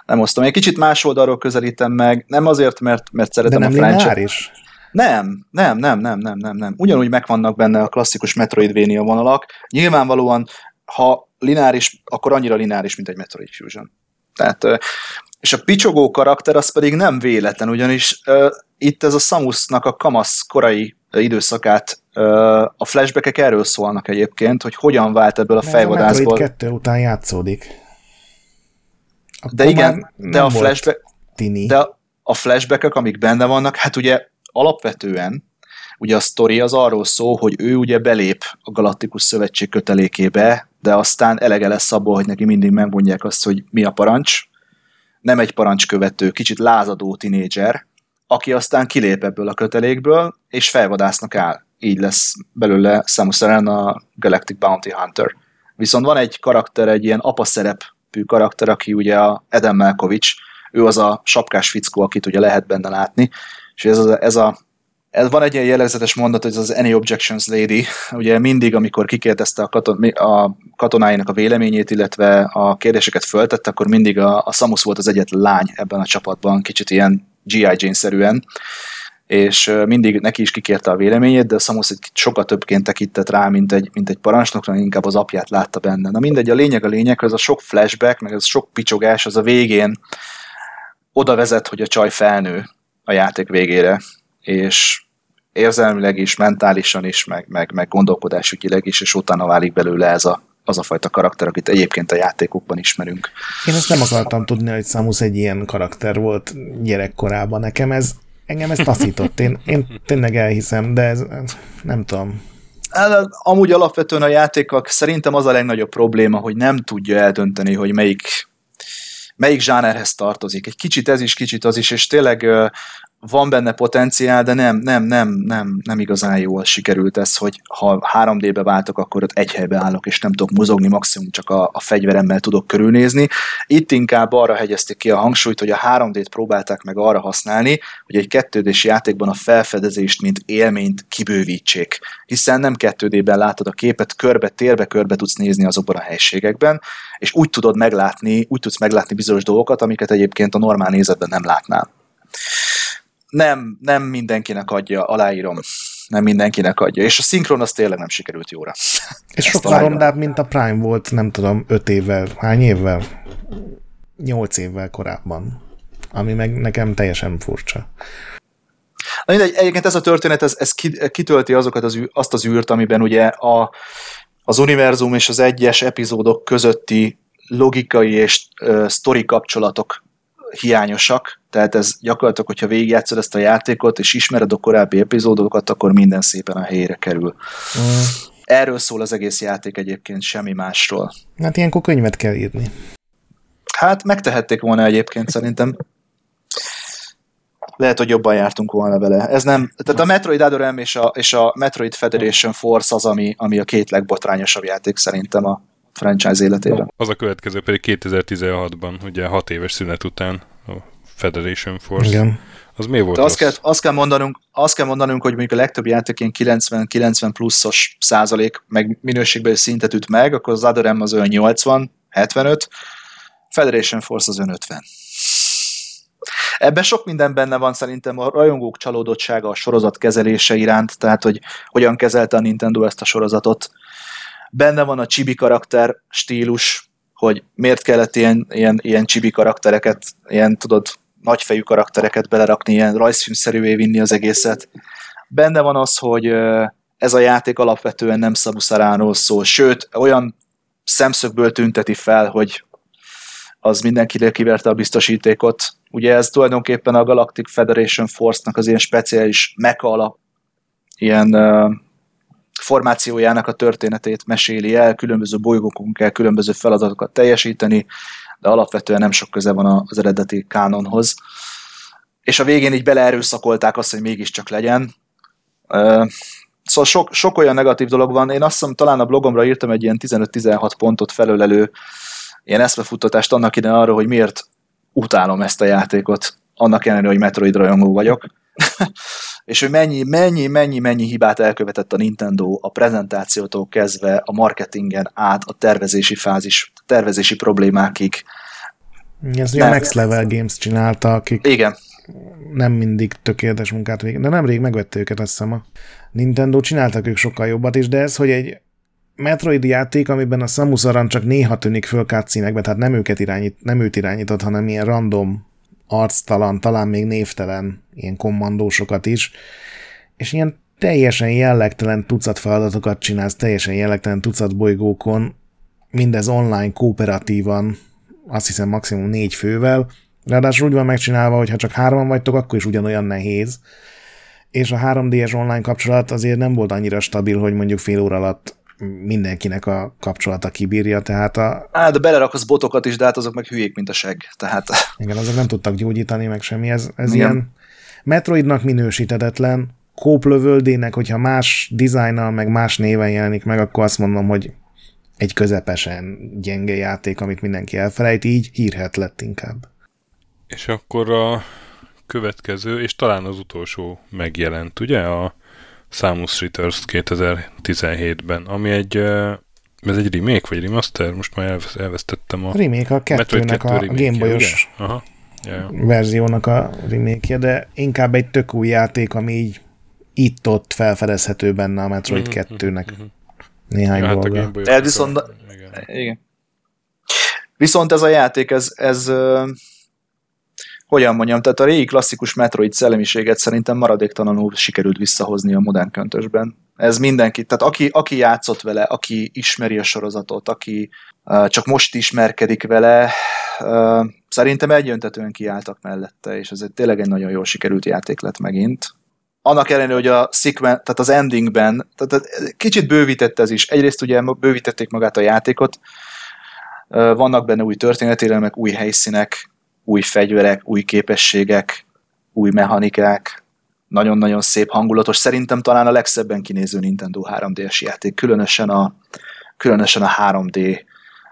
nem osztom. Egy kicsit más oldalról közelítem meg, nem azért, mert, mert szeretem De nem a franchise. is. Nem, nem, nem, nem, nem, nem, nem. Ugyanúgy megvannak benne a klasszikus Metroidvania vonalak. Nyilvánvalóan, ha lineáris, akkor annyira lineáris, mint egy Metroid Fusion. Tehát, és a picsogó karakter az pedig nem véletlen, ugyanis uh, itt ez a Samusnak a kamasz korai időszakát uh, a flashbackek erről szólnak egyébként, hogy hogyan vált ebből a fejvadászból. A Metroid 2 után játszódik. De igen, de a, flashback, tini. de a flashbackek, amik benne vannak, hát ugye alapvetően ugye a sztori az arról szól, hogy ő ugye belép a Galaktikus Szövetség kötelékébe, de aztán elege lesz abból, hogy neki mindig megmondják azt, hogy mi a parancs. Nem egy parancskövető, kicsit lázadó tinédzser, aki aztán kilép ebből a kötelékből, és felvadásznak áll. Így lesz belőle Samus Aran a Galactic Bounty Hunter. Viszont van egy karakter, egy ilyen apa szerep karakter, aki ugye a Eden Melkovics, ő az a sapkás fickó, akit ugye lehet benne látni, és ez a, ez a ez van egy ilyen jellegzetes mondat, hogy ez az Any Objections Lady, ugye mindig, amikor kikérdezte a, katon, a katonáinak a véleményét, illetve a kérdéseket föltette, akkor mindig a, a Samus volt az egyetlen lány ebben a csapatban, kicsit ilyen G.I. Jane-szerűen, és mindig neki is kikérte a véleményét, de Samus egy sokkal többként tekintett rá, mint egy, mint egy parancsnokra, inkább az apját látta benne. Na mindegy, a lényeg a lényeg, hogy ez a sok flashback, meg ez a sok picsogás, az a végén oda vezet, hogy a csaj felnő a játék végére, és érzelmileg is, mentálisan is, meg, meg, meg gondolkodásügyileg is, és utána válik belőle ez a, az a fajta karakter, akit egyébként a játékokban ismerünk. Én ezt nem akartam tudni, hogy Samus egy ilyen karakter volt gyerekkorában. Nekem ez engem ez taszított. Én, én tényleg elhiszem, de ez, nem tudom. Hát, amúgy alapvetően a játékok szerintem az a legnagyobb probléma, hogy nem tudja eldönteni, hogy melyik melyik zsánerhez tartozik. Egy kicsit ez is, kicsit az is, és tényleg van benne potenciál, de nem, nem, nem, nem, nem igazán jól sikerült ez, hogy ha 3D-be váltok, akkor ott egy helybe állok, és nem tudok mozogni, maximum csak a, a fegyveremmel tudok körülnézni. Itt inkább arra hegyezték ki a hangsúlyt, hogy a 3D-t próbálták meg arra használni, hogy egy 2 játékban a felfedezést, mint élményt kibővítsék. Hiszen nem 2D-ben látod a képet, körbe, térbe, körbe tudsz nézni azokban a helységekben, és úgy tudod meglátni, úgy tudsz meglátni bizonyos dolgokat, amiket egyébként a normál nézetben nem látnál nem, nem mindenkinek adja, aláírom. nem mindenkinek adja. És a szinkron az tényleg nem sikerült jóra. És sokkal rondább, mint a Prime volt, nem tudom, öt évvel, hány évvel? Nyolc évvel korábban. Ami meg nekem teljesen furcsa. Na mindegy, egyébként ez a történet, ez, ez kitölti azokat az, azt az űrt, amiben ugye a, az univerzum és az egyes epizódok közötti logikai és uh, sztori kapcsolatok hiányosak, tehát ez gyakorlatilag, hogyha végigjátszod ezt a játékot, és ismered a korábbi epizódokat, akkor minden szépen a helyére kerül. Mm. Erről szól az egész játék egyébként, semmi másról. Hát ilyenkor könyvet kell írni. Hát megtehették volna egyébként szerintem. Lehet, hogy jobban jártunk volna vele. Ez nem, tehát a Metroid Other M és a, és a Metroid Federation Force az, ami, ami a két legbotrányosabb játék szerintem a franchise életében. Az a következő pedig 2016-ban, ugye 6 éves szünet után a Federation Force. Igen. Az mi volt azt kell, azt, kell mondanunk, azt kell mondanunk, hogy mondjuk a legtöbb játék ilyen 90-90 pluszos százalék, meg minőségben szintet üt meg, akkor az Other M az olyan 80, 75, Federation Force az 50. Ebben sok minden benne van szerintem a rajongók csalódottsága a sorozat kezelése iránt, tehát hogy hogyan kezelte a Nintendo ezt a sorozatot. Benne van a chibi karakter stílus, hogy miért kellett ilyen, ilyen, ilyen chibi karaktereket, ilyen tudod, nagyfejű karaktereket belerakni, ilyen rajzfilmszerűvé vinni az egészet. Benne van az, hogy ez a játék alapvetően nem Sabusaráról szól, sőt, olyan szemszögből tünteti fel, hogy az mindenkinek kiverte a biztosítékot. Ugye ez tulajdonképpen a Galactic Federation Force-nak az ilyen speciális mecha alap, ilyen formációjának a történetét meséli el, különböző bolygókon kell különböző feladatokat teljesíteni, de alapvetően nem sok köze van az eredeti kánonhoz. És a végén így beleerőszakolták azt, hogy mégiscsak legyen. Szóval sok, sok olyan negatív dolog van. Én azt hiszem, talán a blogomra írtam egy ilyen 15-16 pontot felölelő ilyen eszmefuttatást annak ide arra, hogy miért utálom ezt a játékot, annak ellenére, hogy Metroid rajongó vagyok. és hogy mennyi, mennyi, mennyi, mennyi hibát elkövetett a Nintendo a prezentációtól kezdve a marketingen át a tervezési fázis, tervezési problémákig. Ez a Next Level Games csinálta, akik Igen. nem mindig tökéletes munkát végig, de nemrég megvette őket, azt hiszem a Nintendo, csináltak ők sokkal jobbat is, de ez, hogy egy Metroid játék, amiben a Samus Aran csak néha tűnik föl cutscene tehát nem őket irányít, nem őt irányított, hanem ilyen random, arctalan, talán még névtelen ilyen kommandósokat is, és ilyen teljesen jellegtelen tucat feladatokat csinálsz, teljesen jellegtelen tucat bolygókon, mindez online, kooperatívan, azt hiszem maximum négy fővel, ráadásul úgy van megcsinálva, hogy ha csak hárman vagytok, akkor is ugyanolyan nehéz, és a 3D-es online kapcsolat azért nem volt annyira stabil, hogy mondjuk fél óra alatt mindenkinek a kapcsolata kibírja, tehát a... Á, de belerakasz botokat is, de hát azok meg hülyék, mint a seg, tehát... Igen, azok nem tudtak gyógyítani, meg semmi, ez, ez ilyen Metroidnak minősítetetlen, kóplövöldének, hogyha más dizájnnal, meg más néven jelenik meg, akkor azt mondom, hogy egy közepesen gyenge játék, amit mindenki elfelejt, így hírhet lett inkább. És akkor a következő, és talán az utolsó megjelent, ugye? A Samus Returns 2017-ben, ami egy ez egy remake vagy remaster? Most már elvesztettem a... Remake a kettőnek a Gameboy-os ja, ja. verziónak a remake de inkább egy tök új játék, ami így itt-ott felfedezhető benne a Metroid mm-hmm, 2-nek. Mm-hmm. Néhány ja, dolga. Hát de viszont... Igen. igen. Viszont ez a játék, ez, ez hogyan mondjam, tehát a régi klasszikus Metroid szellemiséget szerintem maradéktalanul sikerült visszahozni a modern köntösben. Ez mindenki, tehát aki, aki játszott vele, aki ismeri a sorozatot, aki uh, csak most ismerkedik vele, uh, szerintem egyöntetően kiálltak mellette, és ez egy tényleg egy nagyon jól sikerült játék lett megint. Annak ellenére, hogy a sequence, tehát az endingben, tehát kicsit bővített ez is. Egyrészt ugye bővítették magát a játékot, vannak benne új történetélelmek, új helyszínek, új fegyverek, új képességek, új mechanikák, nagyon-nagyon szép hangulatos, szerintem talán a legszebben kinéző Nintendo 3D-es játék, különösen a, különösen a 3D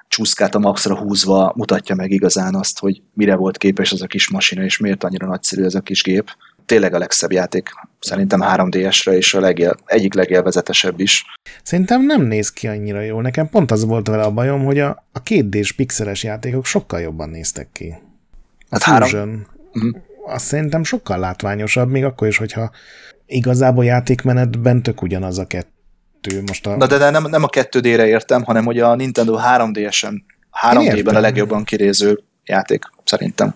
csúszkát a maxra húzva mutatja meg igazán azt, hogy mire volt képes az a kis masina, és miért annyira nagyszerű ez a kis gép. Tényleg a legszebb játék, szerintem 3D-esre, és a legél, egyik legélvezetesebb is. Szerintem nem néz ki annyira jól. Nekem pont az volt vele a bajom, hogy a, a 2D-s pixeles játékok sokkal jobban néztek ki. Hát Fusion. Három... Uh-huh. Azt szerintem sokkal látványosabb, még akkor is, hogyha igazából játékmenetben tök ugyanaz a kettő. Most a... Na de, de nem, nem a 2D-re értem, hanem hogy a Nintendo 3DS-en 3D-ben a legjobban kiréző játék, szerintem.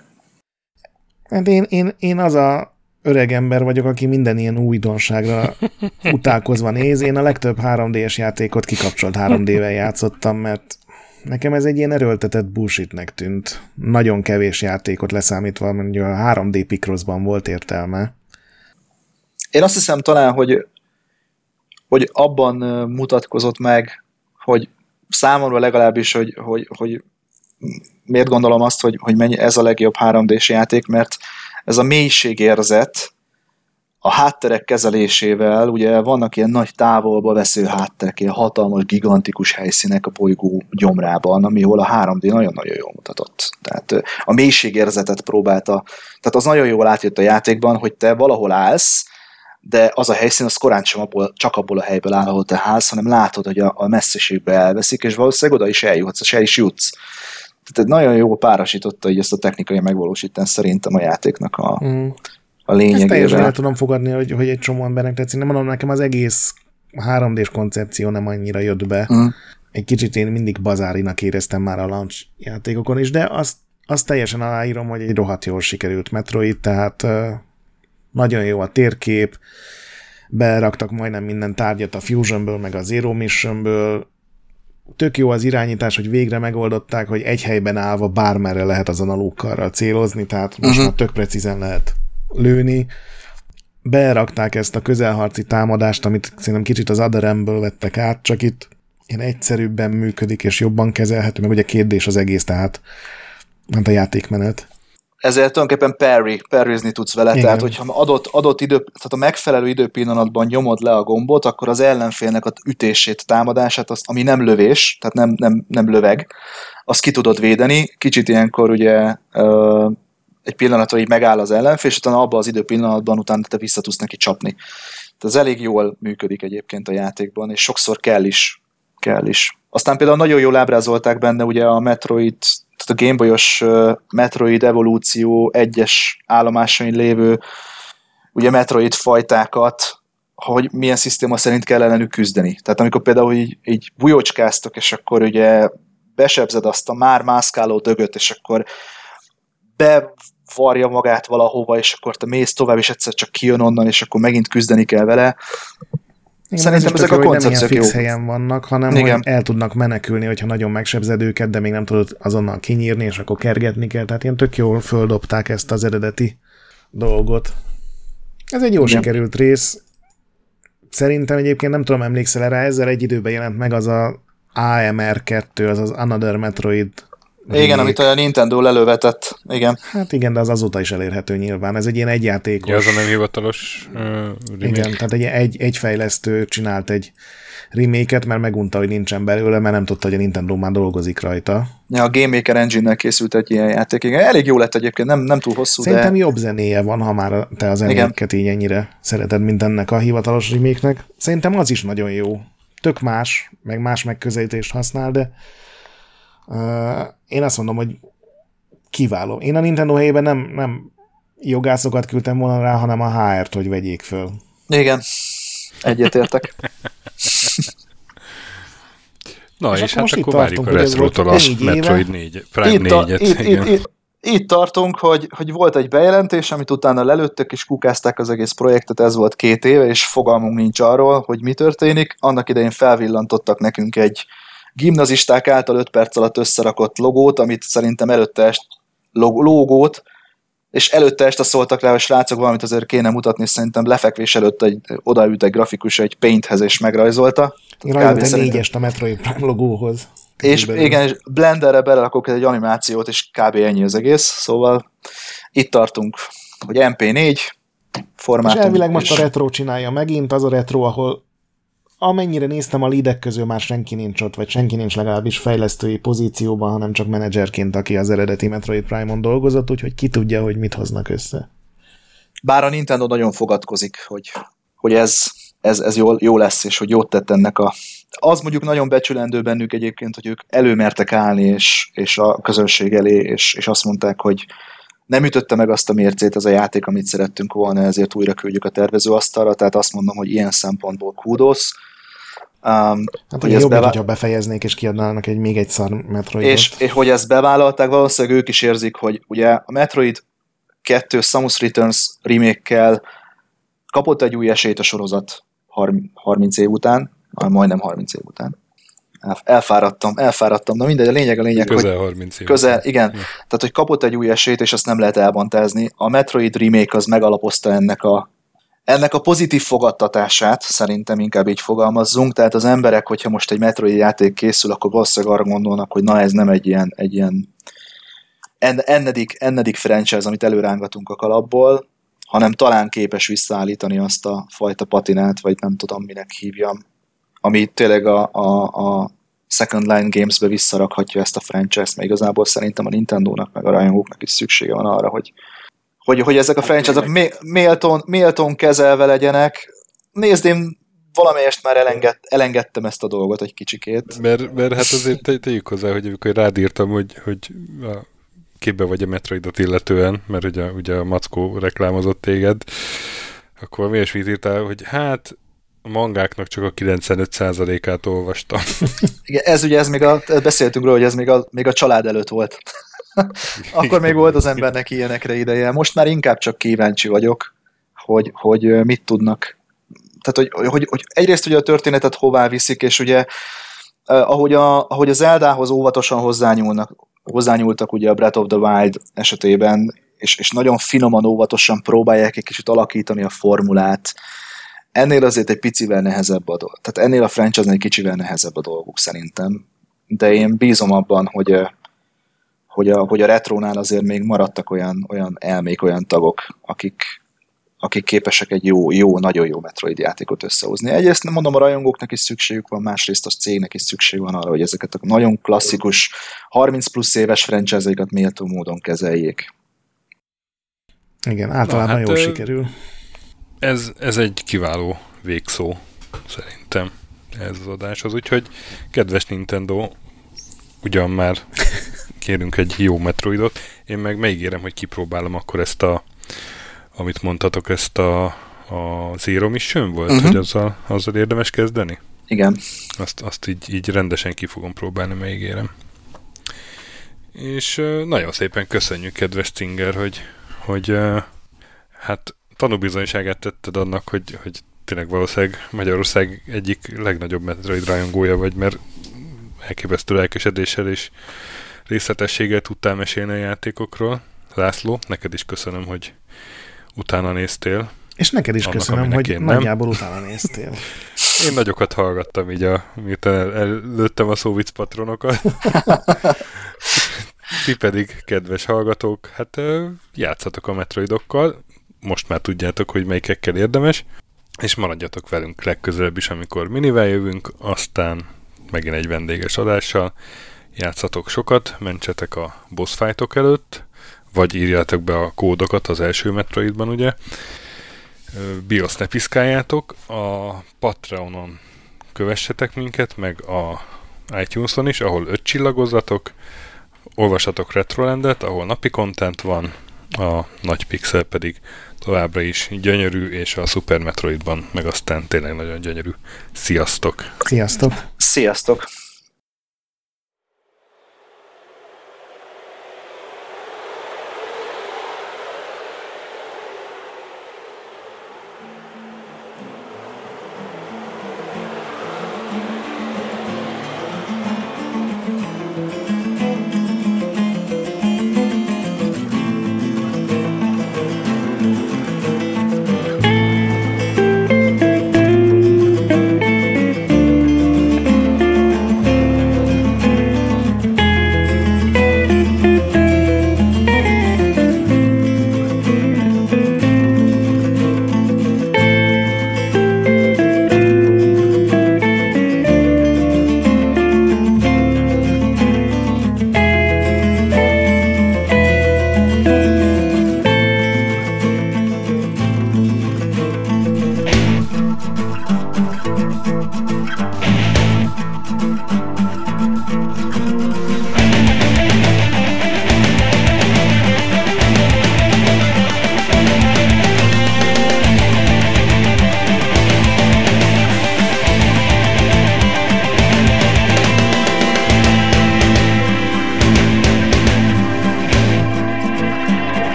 Hát én, én, én az a öreg ember vagyok, aki minden ilyen újdonságra utálkozva néz. Én a legtöbb 3D-es játékot kikapcsolt 3D-vel játszottam, mert nekem ez egy ilyen erőltetett bullshitnek tűnt. Nagyon kevés játékot leszámítva, mondjuk a 3D Picrossban volt értelme. Én azt hiszem talán, hogy, hogy abban mutatkozott meg, hogy számomra legalábbis, hogy, hogy, hogy miért gondolom azt, hogy, hogy mennyi ez a legjobb 3D-s játék, mert ez a mélységérzet a hátterek kezelésével, ugye vannak ilyen nagy távolba vesző hátterek, ilyen hatalmas, gigantikus helyszínek a bolygó gyomrában, amihol a 3D nagyon-nagyon jól mutatott. Tehát a mélységérzetet próbálta, tehát az nagyon jól átjött a játékban, hogy te valahol állsz, de az a helyszín az korán sem abból, csak abból a helyből áll, ahol te állsz, hanem látod, hogy a, a messziségbe elveszik, és valószínűleg oda is eljutsz, és el is jutsz. Tehát nagyon jó párosította így ezt a technikai megvalósítást szerintem a játéknak a, mm. A lényegével. Ezt teljesen el tudom fogadni, hogy, hogy egy csomó embernek tetszik. Nem mondom, nekem az egész 3D-s koncepció nem annyira jött be. Mm. Egy kicsit én mindig bazárinak éreztem már a launch játékokon is, de azt, azt teljesen aláírom, hogy egy rohadt jól sikerült Metroid, tehát nagyon jó a térkép, beraktak majdnem minden tárgyat a Fusionből, meg a Zero Missionből, tök jó az irányítás, hogy végre megoldották, hogy egy helyben állva bármerre lehet az analógkarral célozni, tehát most uh-huh. már tök precízen lehet lőni. Berakták ezt a közelharci támadást, amit szerintem kicsit az Adaremből vettek át, csak itt ilyen egyszerűbben működik, és jobban kezelhető, meg ugye kérdés az egész, tehát ment a játékmenet ezért tulajdonképpen parry, parryzni tudsz vele, Igen. tehát hogyha adott, adott idő, tehát a megfelelő időpillanatban nyomod le a gombot, akkor az ellenfélnek a ütését, támadását, azt, ami nem lövés, tehát nem, nem, nem löveg, azt ki tudod védeni. Kicsit ilyenkor ugye ö, egy pillanatra így megáll az ellenfél, és utána abban az időpillanatban utána te vissza tudsz neki csapni. Tehát ez elég jól működik egyébként a játékban, és sokszor kell is. Kell is. Aztán például nagyon jól ábrázolták benne ugye a Metroid tehát a Gameboy-os Metroid evolúció egyes állomásain lévő ugye Metroid fajtákat, hogy milyen szisztéma szerint kell ellenük küzdeni. Tehát amikor például így, így bujócskáztok, és akkor ugye besebzed azt a már mászkáló dögöt, és akkor bevarja magát valahova, és akkor te mész tovább, és egyszer csak kijön onnan, és akkor megint küzdeni kell vele. Igen, Szerintem ez ezek a koncepciók fix helyen vannak, hanem Igen. hogy el tudnak menekülni, hogyha nagyon megsebzed őket, de még nem tudod azonnal kinyírni, és akkor kergetni kell. Tehát ilyen tök jól földobták ezt az eredeti dolgot. Ez egy jó Igen. sikerült rész. Szerintem egyébként nem tudom, emlékszel rá, ezzel egy időben jelent meg az a AMR2, az az Another Metroid igen, amit a Nintendo lelövetett, igen. Hát igen, de az azóta is elérhető nyilván. Ez egy ilyen egyjátékos... Ja, az a nem hivatalos uh, remake. Igen, tehát egy, egy, egy fejlesztő csinált egy remake mert megunta, hogy nincsen belőle, mert nem tudta, hogy a Nintendo már dolgozik rajta. Ja, a Game Maker Engine-nel készült egy ilyen játék. Igen, elég jó lett egyébként, nem, nem túl hosszú, Szerintem de... jobb zenéje van, ha már te az zenéket így ennyire szereted, mint ennek a hivatalos remake-nek. Szerintem az is nagyon jó. Tök más, meg más megközelítést használ, de én azt mondom, hogy kiváló. Én a Nintendo helyében nem, nem jogászokat küldtem volna rá, hanem a HR-t, hogy vegyék föl. Igen, egyetértek. Na, és, és hát akkor várjuk a Retro-tól a Metroid 4, Prime itt 4-et. Itt, itt, itt, itt tartunk, hogy, hogy volt egy bejelentés, amit utána lelőttek és kukázták az egész projektet, ez volt két éve, és fogalmunk nincs arról, hogy mi történik. Annak idején felvillantottak nekünk egy gimnazisták által 5 perc alatt összerakott logót, amit szerintem előtte est log- logót, és előtte este szóltak rá, hogy srácok, valamit azért kéne mutatni, és szerintem lefekvés előtt egy, odaült egy grafikus egy painthez, és megrajzolta. Rajzolt egy négyest a Metroid Prime logóhoz. És belül. igen, és Blenderre belerakok egy animációt, és kb. ennyi az egész, szóval itt tartunk, hogy MP4 formátum. És elvileg most a retro csinálja megint, az a retro, ahol amennyire néztem a lidek közül már senki nincs ott, vagy senki nincs legalábbis fejlesztői pozícióban, hanem csak menedzserként, aki az eredeti Metroid Prime-on dolgozott, úgyhogy ki tudja, hogy mit hoznak össze. Bár a Nintendo nagyon fogadkozik, hogy, hogy ez, ez, ez jó, jó lesz, és hogy jót tett ennek a... Az mondjuk nagyon becsülendő bennük egyébként, hogy ők előmertek állni, és, és a közönség elé, és, és azt mondták, hogy nem ütötte meg azt a mércét ez a játék, amit szerettünk volna, ezért újra küldjük a tervezőasztalra, tehát azt mondom, hogy ilyen szempontból kúdosz. Um, hát hogy jobb, bevá... hogyha befejeznék és kiadnának egy még egy szar Metroidot. És, és hogy ezt bevállalták, valószínűleg ők is érzik, hogy ugye a Metroid 2 Samus Returns remake kapott egy új esélyt a sorozat 30 év után, majdnem 30 év után. Elfáradtam, elfáradtam, de mindegy, a lényeg a lényeg, közel hogy 30 év közel, után. igen, ja. tehát hogy kapott egy új esélyt, és azt nem lehet elbontázni. A Metroid remake az megalapozta ennek a ennek a pozitív fogadtatását szerintem inkább így fogalmazzunk, tehát az emberek, hogyha most egy Metroid játék készül, akkor valószínűleg arra gondolnak, hogy na ez nem egy ilyen, egy ilyen ennedik, ennedik franchise, amit előrángatunk a kalapból, hanem talán képes visszaállítani azt a fajta patinát, vagy nem tudom, minek hívjam, ami tényleg a, a, a Second Line Games-be visszarakhatja ezt a franchise-t, mert igazából szerintem a Nintendo-nak, meg a rajongóknak is szüksége van arra, hogy, hogy, hogy ezek a franchise-ok méltón, méltón kezelve legyenek. Nézd, én valamelyest már elenged, elengedtem ezt a dolgot egy kicsikét. Mert, mert hát azért te, tegyük hozzá, hogy amikor rád írtam, hogy, hogy a képbe vagy a Metroidot illetően, mert ugye, ugye a Mackó reklámozott téged, akkor mi is írtál, hogy hát a mangáknak csak a 95%-át olvastam. Igen, ez ugye, ez még a, beszéltünk róla, hogy ez még a, még a család előtt volt. Akkor még volt az embernek ilyenekre ideje. Most már inkább csak kíváncsi vagyok, hogy, hogy mit tudnak. Tehát, hogy, hogy, hogy egyrészt ugye a történetet hová viszik, és ugye ahogy, a, ahogy az Zeldához óvatosan hozzányúlnak, hozzányúltak ugye a Breath of the Wild esetében, és, és nagyon finoman, óvatosan próbálják egy kicsit alakítani a formulát, ennél azért egy picivel nehezebb a dolog. Tehát ennél a franchise egy kicsivel nehezebb a dolguk szerintem. De én bízom abban, hogy, hogy a, hogy a retrónál azért még maradtak olyan, olyan elmék, olyan tagok, akik, akik képesek egy jó, jó, nagyon jó Metroid játékot összehozni. Egyrészt nem mondom, a rajongóknak is szükségük van, másrészt a cégnek is szükség van arra, hogy ezeket a nagyon klasszikus, 30 plusz éves franchise-aikat méltó módon kezeljék. Igen, általában Na, hát, jó sikerül. Ez, ez egy kiváló végszó, szerintem ez az adáshoz. Úgyhogy, kedves Nintendo, ugyan már kérünk egy jó Metroidot, én meg megígérem, hogy kipróbálom akkor ezt a amit mondtatok, ezt a, a Zero Mission volt, uh-huh. hogy azzal, azzal érdemes kezdeni? Igen. Azt, azt így, így rendesen ki fogom próbálni, megígérem. És nagyon szépen köszönjük, kedves Stinger, hogy, hogy hát tanúbizonyságát tetted annak, hogy, hogy tényleg valószínűleg Magyarország egyik legnagyobb Metroid rajongója vagy, mert elképesztő lelkesedéssel és részletességgel tudtál mesélni a játékokról. László, neked is köszönöm, hogy utána néztél. És neked is Annak, köszönöm, hogy én nagyjából nem. utána néztél. Én nagyokat hallgattam így, a, miután előttem a szóvic patronokat. Ti pedig, kedves hallgatók, hát játszatok a metroidokkal, most már tudjátok, hogy melyikekkel érdemes, és maradjatok velünk legközelebb is, amikor minivel jövünk, aztán megint egy vendéges adással, játszatok sokat, mentsetek a boss fightok előtt, vagy írjátok be a kódokat az első Metroidban, ugye. BIOS ne piszkáljátok, a Patreonon kövessetek minket, meg a iTunes-on is, ahol öt csillagozzatok, olvasatok Retrolandet, ahol napi content van, a nagy pixel pedig továbbra is gyönyörű, és a Super Metroidban meg aztán tényleg nagyon gyönyörű. Sziasztok! Sziasztok! Sziasztok!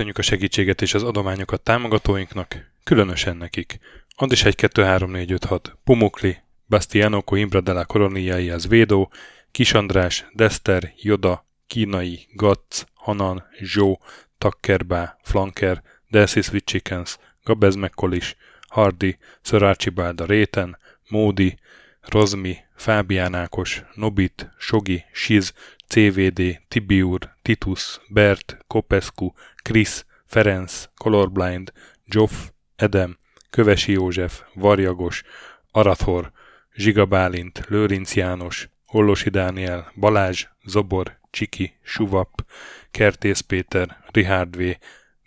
Köszönjük a segítséget és az adományokat támogatóinknak, különösen nekik. Andis 1 2 3 4 5 6, Pumukli, Bastiano Coimbra de la Coroniai az Védó, Kis András, Dester, Joda, Kínai, Gatz, Hanan, Zsó, Takkerbá, Flanker, Delsis with Chickens, Gabez Mekkolis, Hardy, Sir Archibald a Réten, Módi, Rozmi, Fábián Ákos, Nobit, Sogi, Siz, CVD, Tibiur, Titus, Bert, Kopescu, Chris, Ferenc, Colorblind, Joff, Edem, Kövesi József, Varjagos, Arathor, Zsiga Bálint, Lőrinc János, Ollosi Dániel, Balázs, Zobor, Csiki, Suvap, Kertész Péter, Richard V,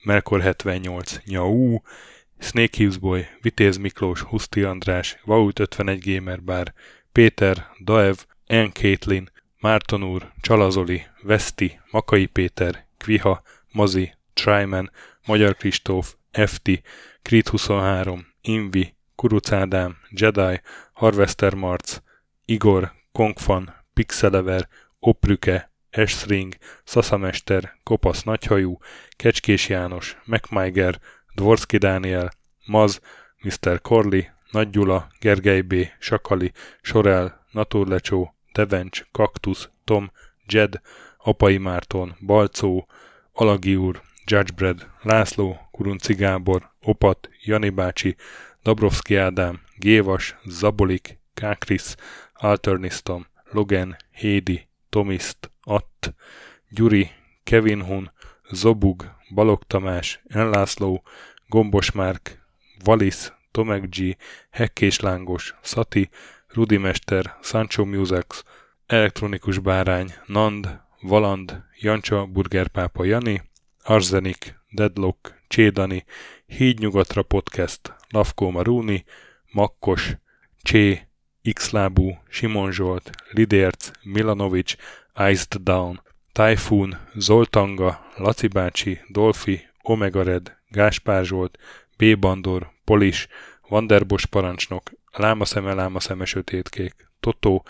Melkor 78, Nyau, Snake Hughes Boy, Vitéz Miklós, Huszti András, Vaut 51 Gamer Bar, Péter, Daev, N. Caitlin, Márton úr, Csalazoli, Veszti, Makai Péter, Kviha, Mazi, Tryman, Magyar Kristóf, FT, Krit 23, Invi, Kuruc Jedi, Harvester Marc, Igor, Kongfan, Pixelever, Oprüke, Esring, Szaszamester, Kopasz Nagyhajú, Kecskés János, MacMiger, Dvorski Dániel, Maz, Mr. Corley, Nagy Gyula, Gergely B., Sakali, Sorel, Naturlecsó, Devencs, Kaktusz, Tom, Jed, Apai Márton, Balcó, Alagi úr, Judgebred, László, Kurunci Gábor, Opat, Jani bácsi, Dabrowski Ádám, Gévas, Zabolik, Kákris, Alternisztom, Logan, Hédi, Tomiszt, Att, Gyuri, Kevin Hun, Zobug, Balog Tamás, Enlászló, Gombos Márk, Valisz, Tomek G, Hekkés Lángos, Szati, Rudimester, Sancho Musax, Elektronikus Bárány, Nand, Valand, Jancsa, Burgerpápa Jani, Arzenik, Deadlock, Csédani, Hídnyugatra Podcast, Lavkó Maruni, Makkos, Csé, Xlábú, Simon Zsolt, Lidérc, Milanovic, Iced Down, Typhoon, Zoltanga, Laci bácsi, Dolfi, Omega Red, Gáspár Zsolt, B. Bandor, Polis, Vanderbos parancsnok, Lámaszeme, Lámaszeme, Sötétkék, Totó,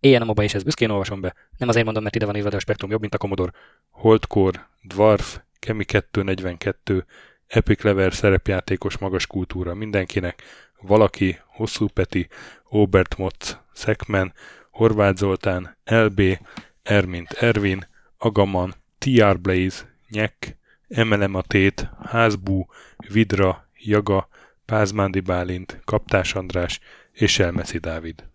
Éjjel a és ezt büszkén olvasom be. Nem azért mondom, mert ide van írva, de a spektrum jobb, mint a Commodore. Holdcore, Dwarf, Kemi 242, Epic Lever szerepjátékos magas kultúra mindenkinek, valaki, Hosszú Peti, Obert Motz, Szekmen, Horváth Zoltán, LB, Ermint Ervin, Agaman, TR Blaze, Nyek, Emelem a Tét, Házbú, Vidra, Jaga, Pázmándi Bálint, Kaptás András és Elmeszi Dávid.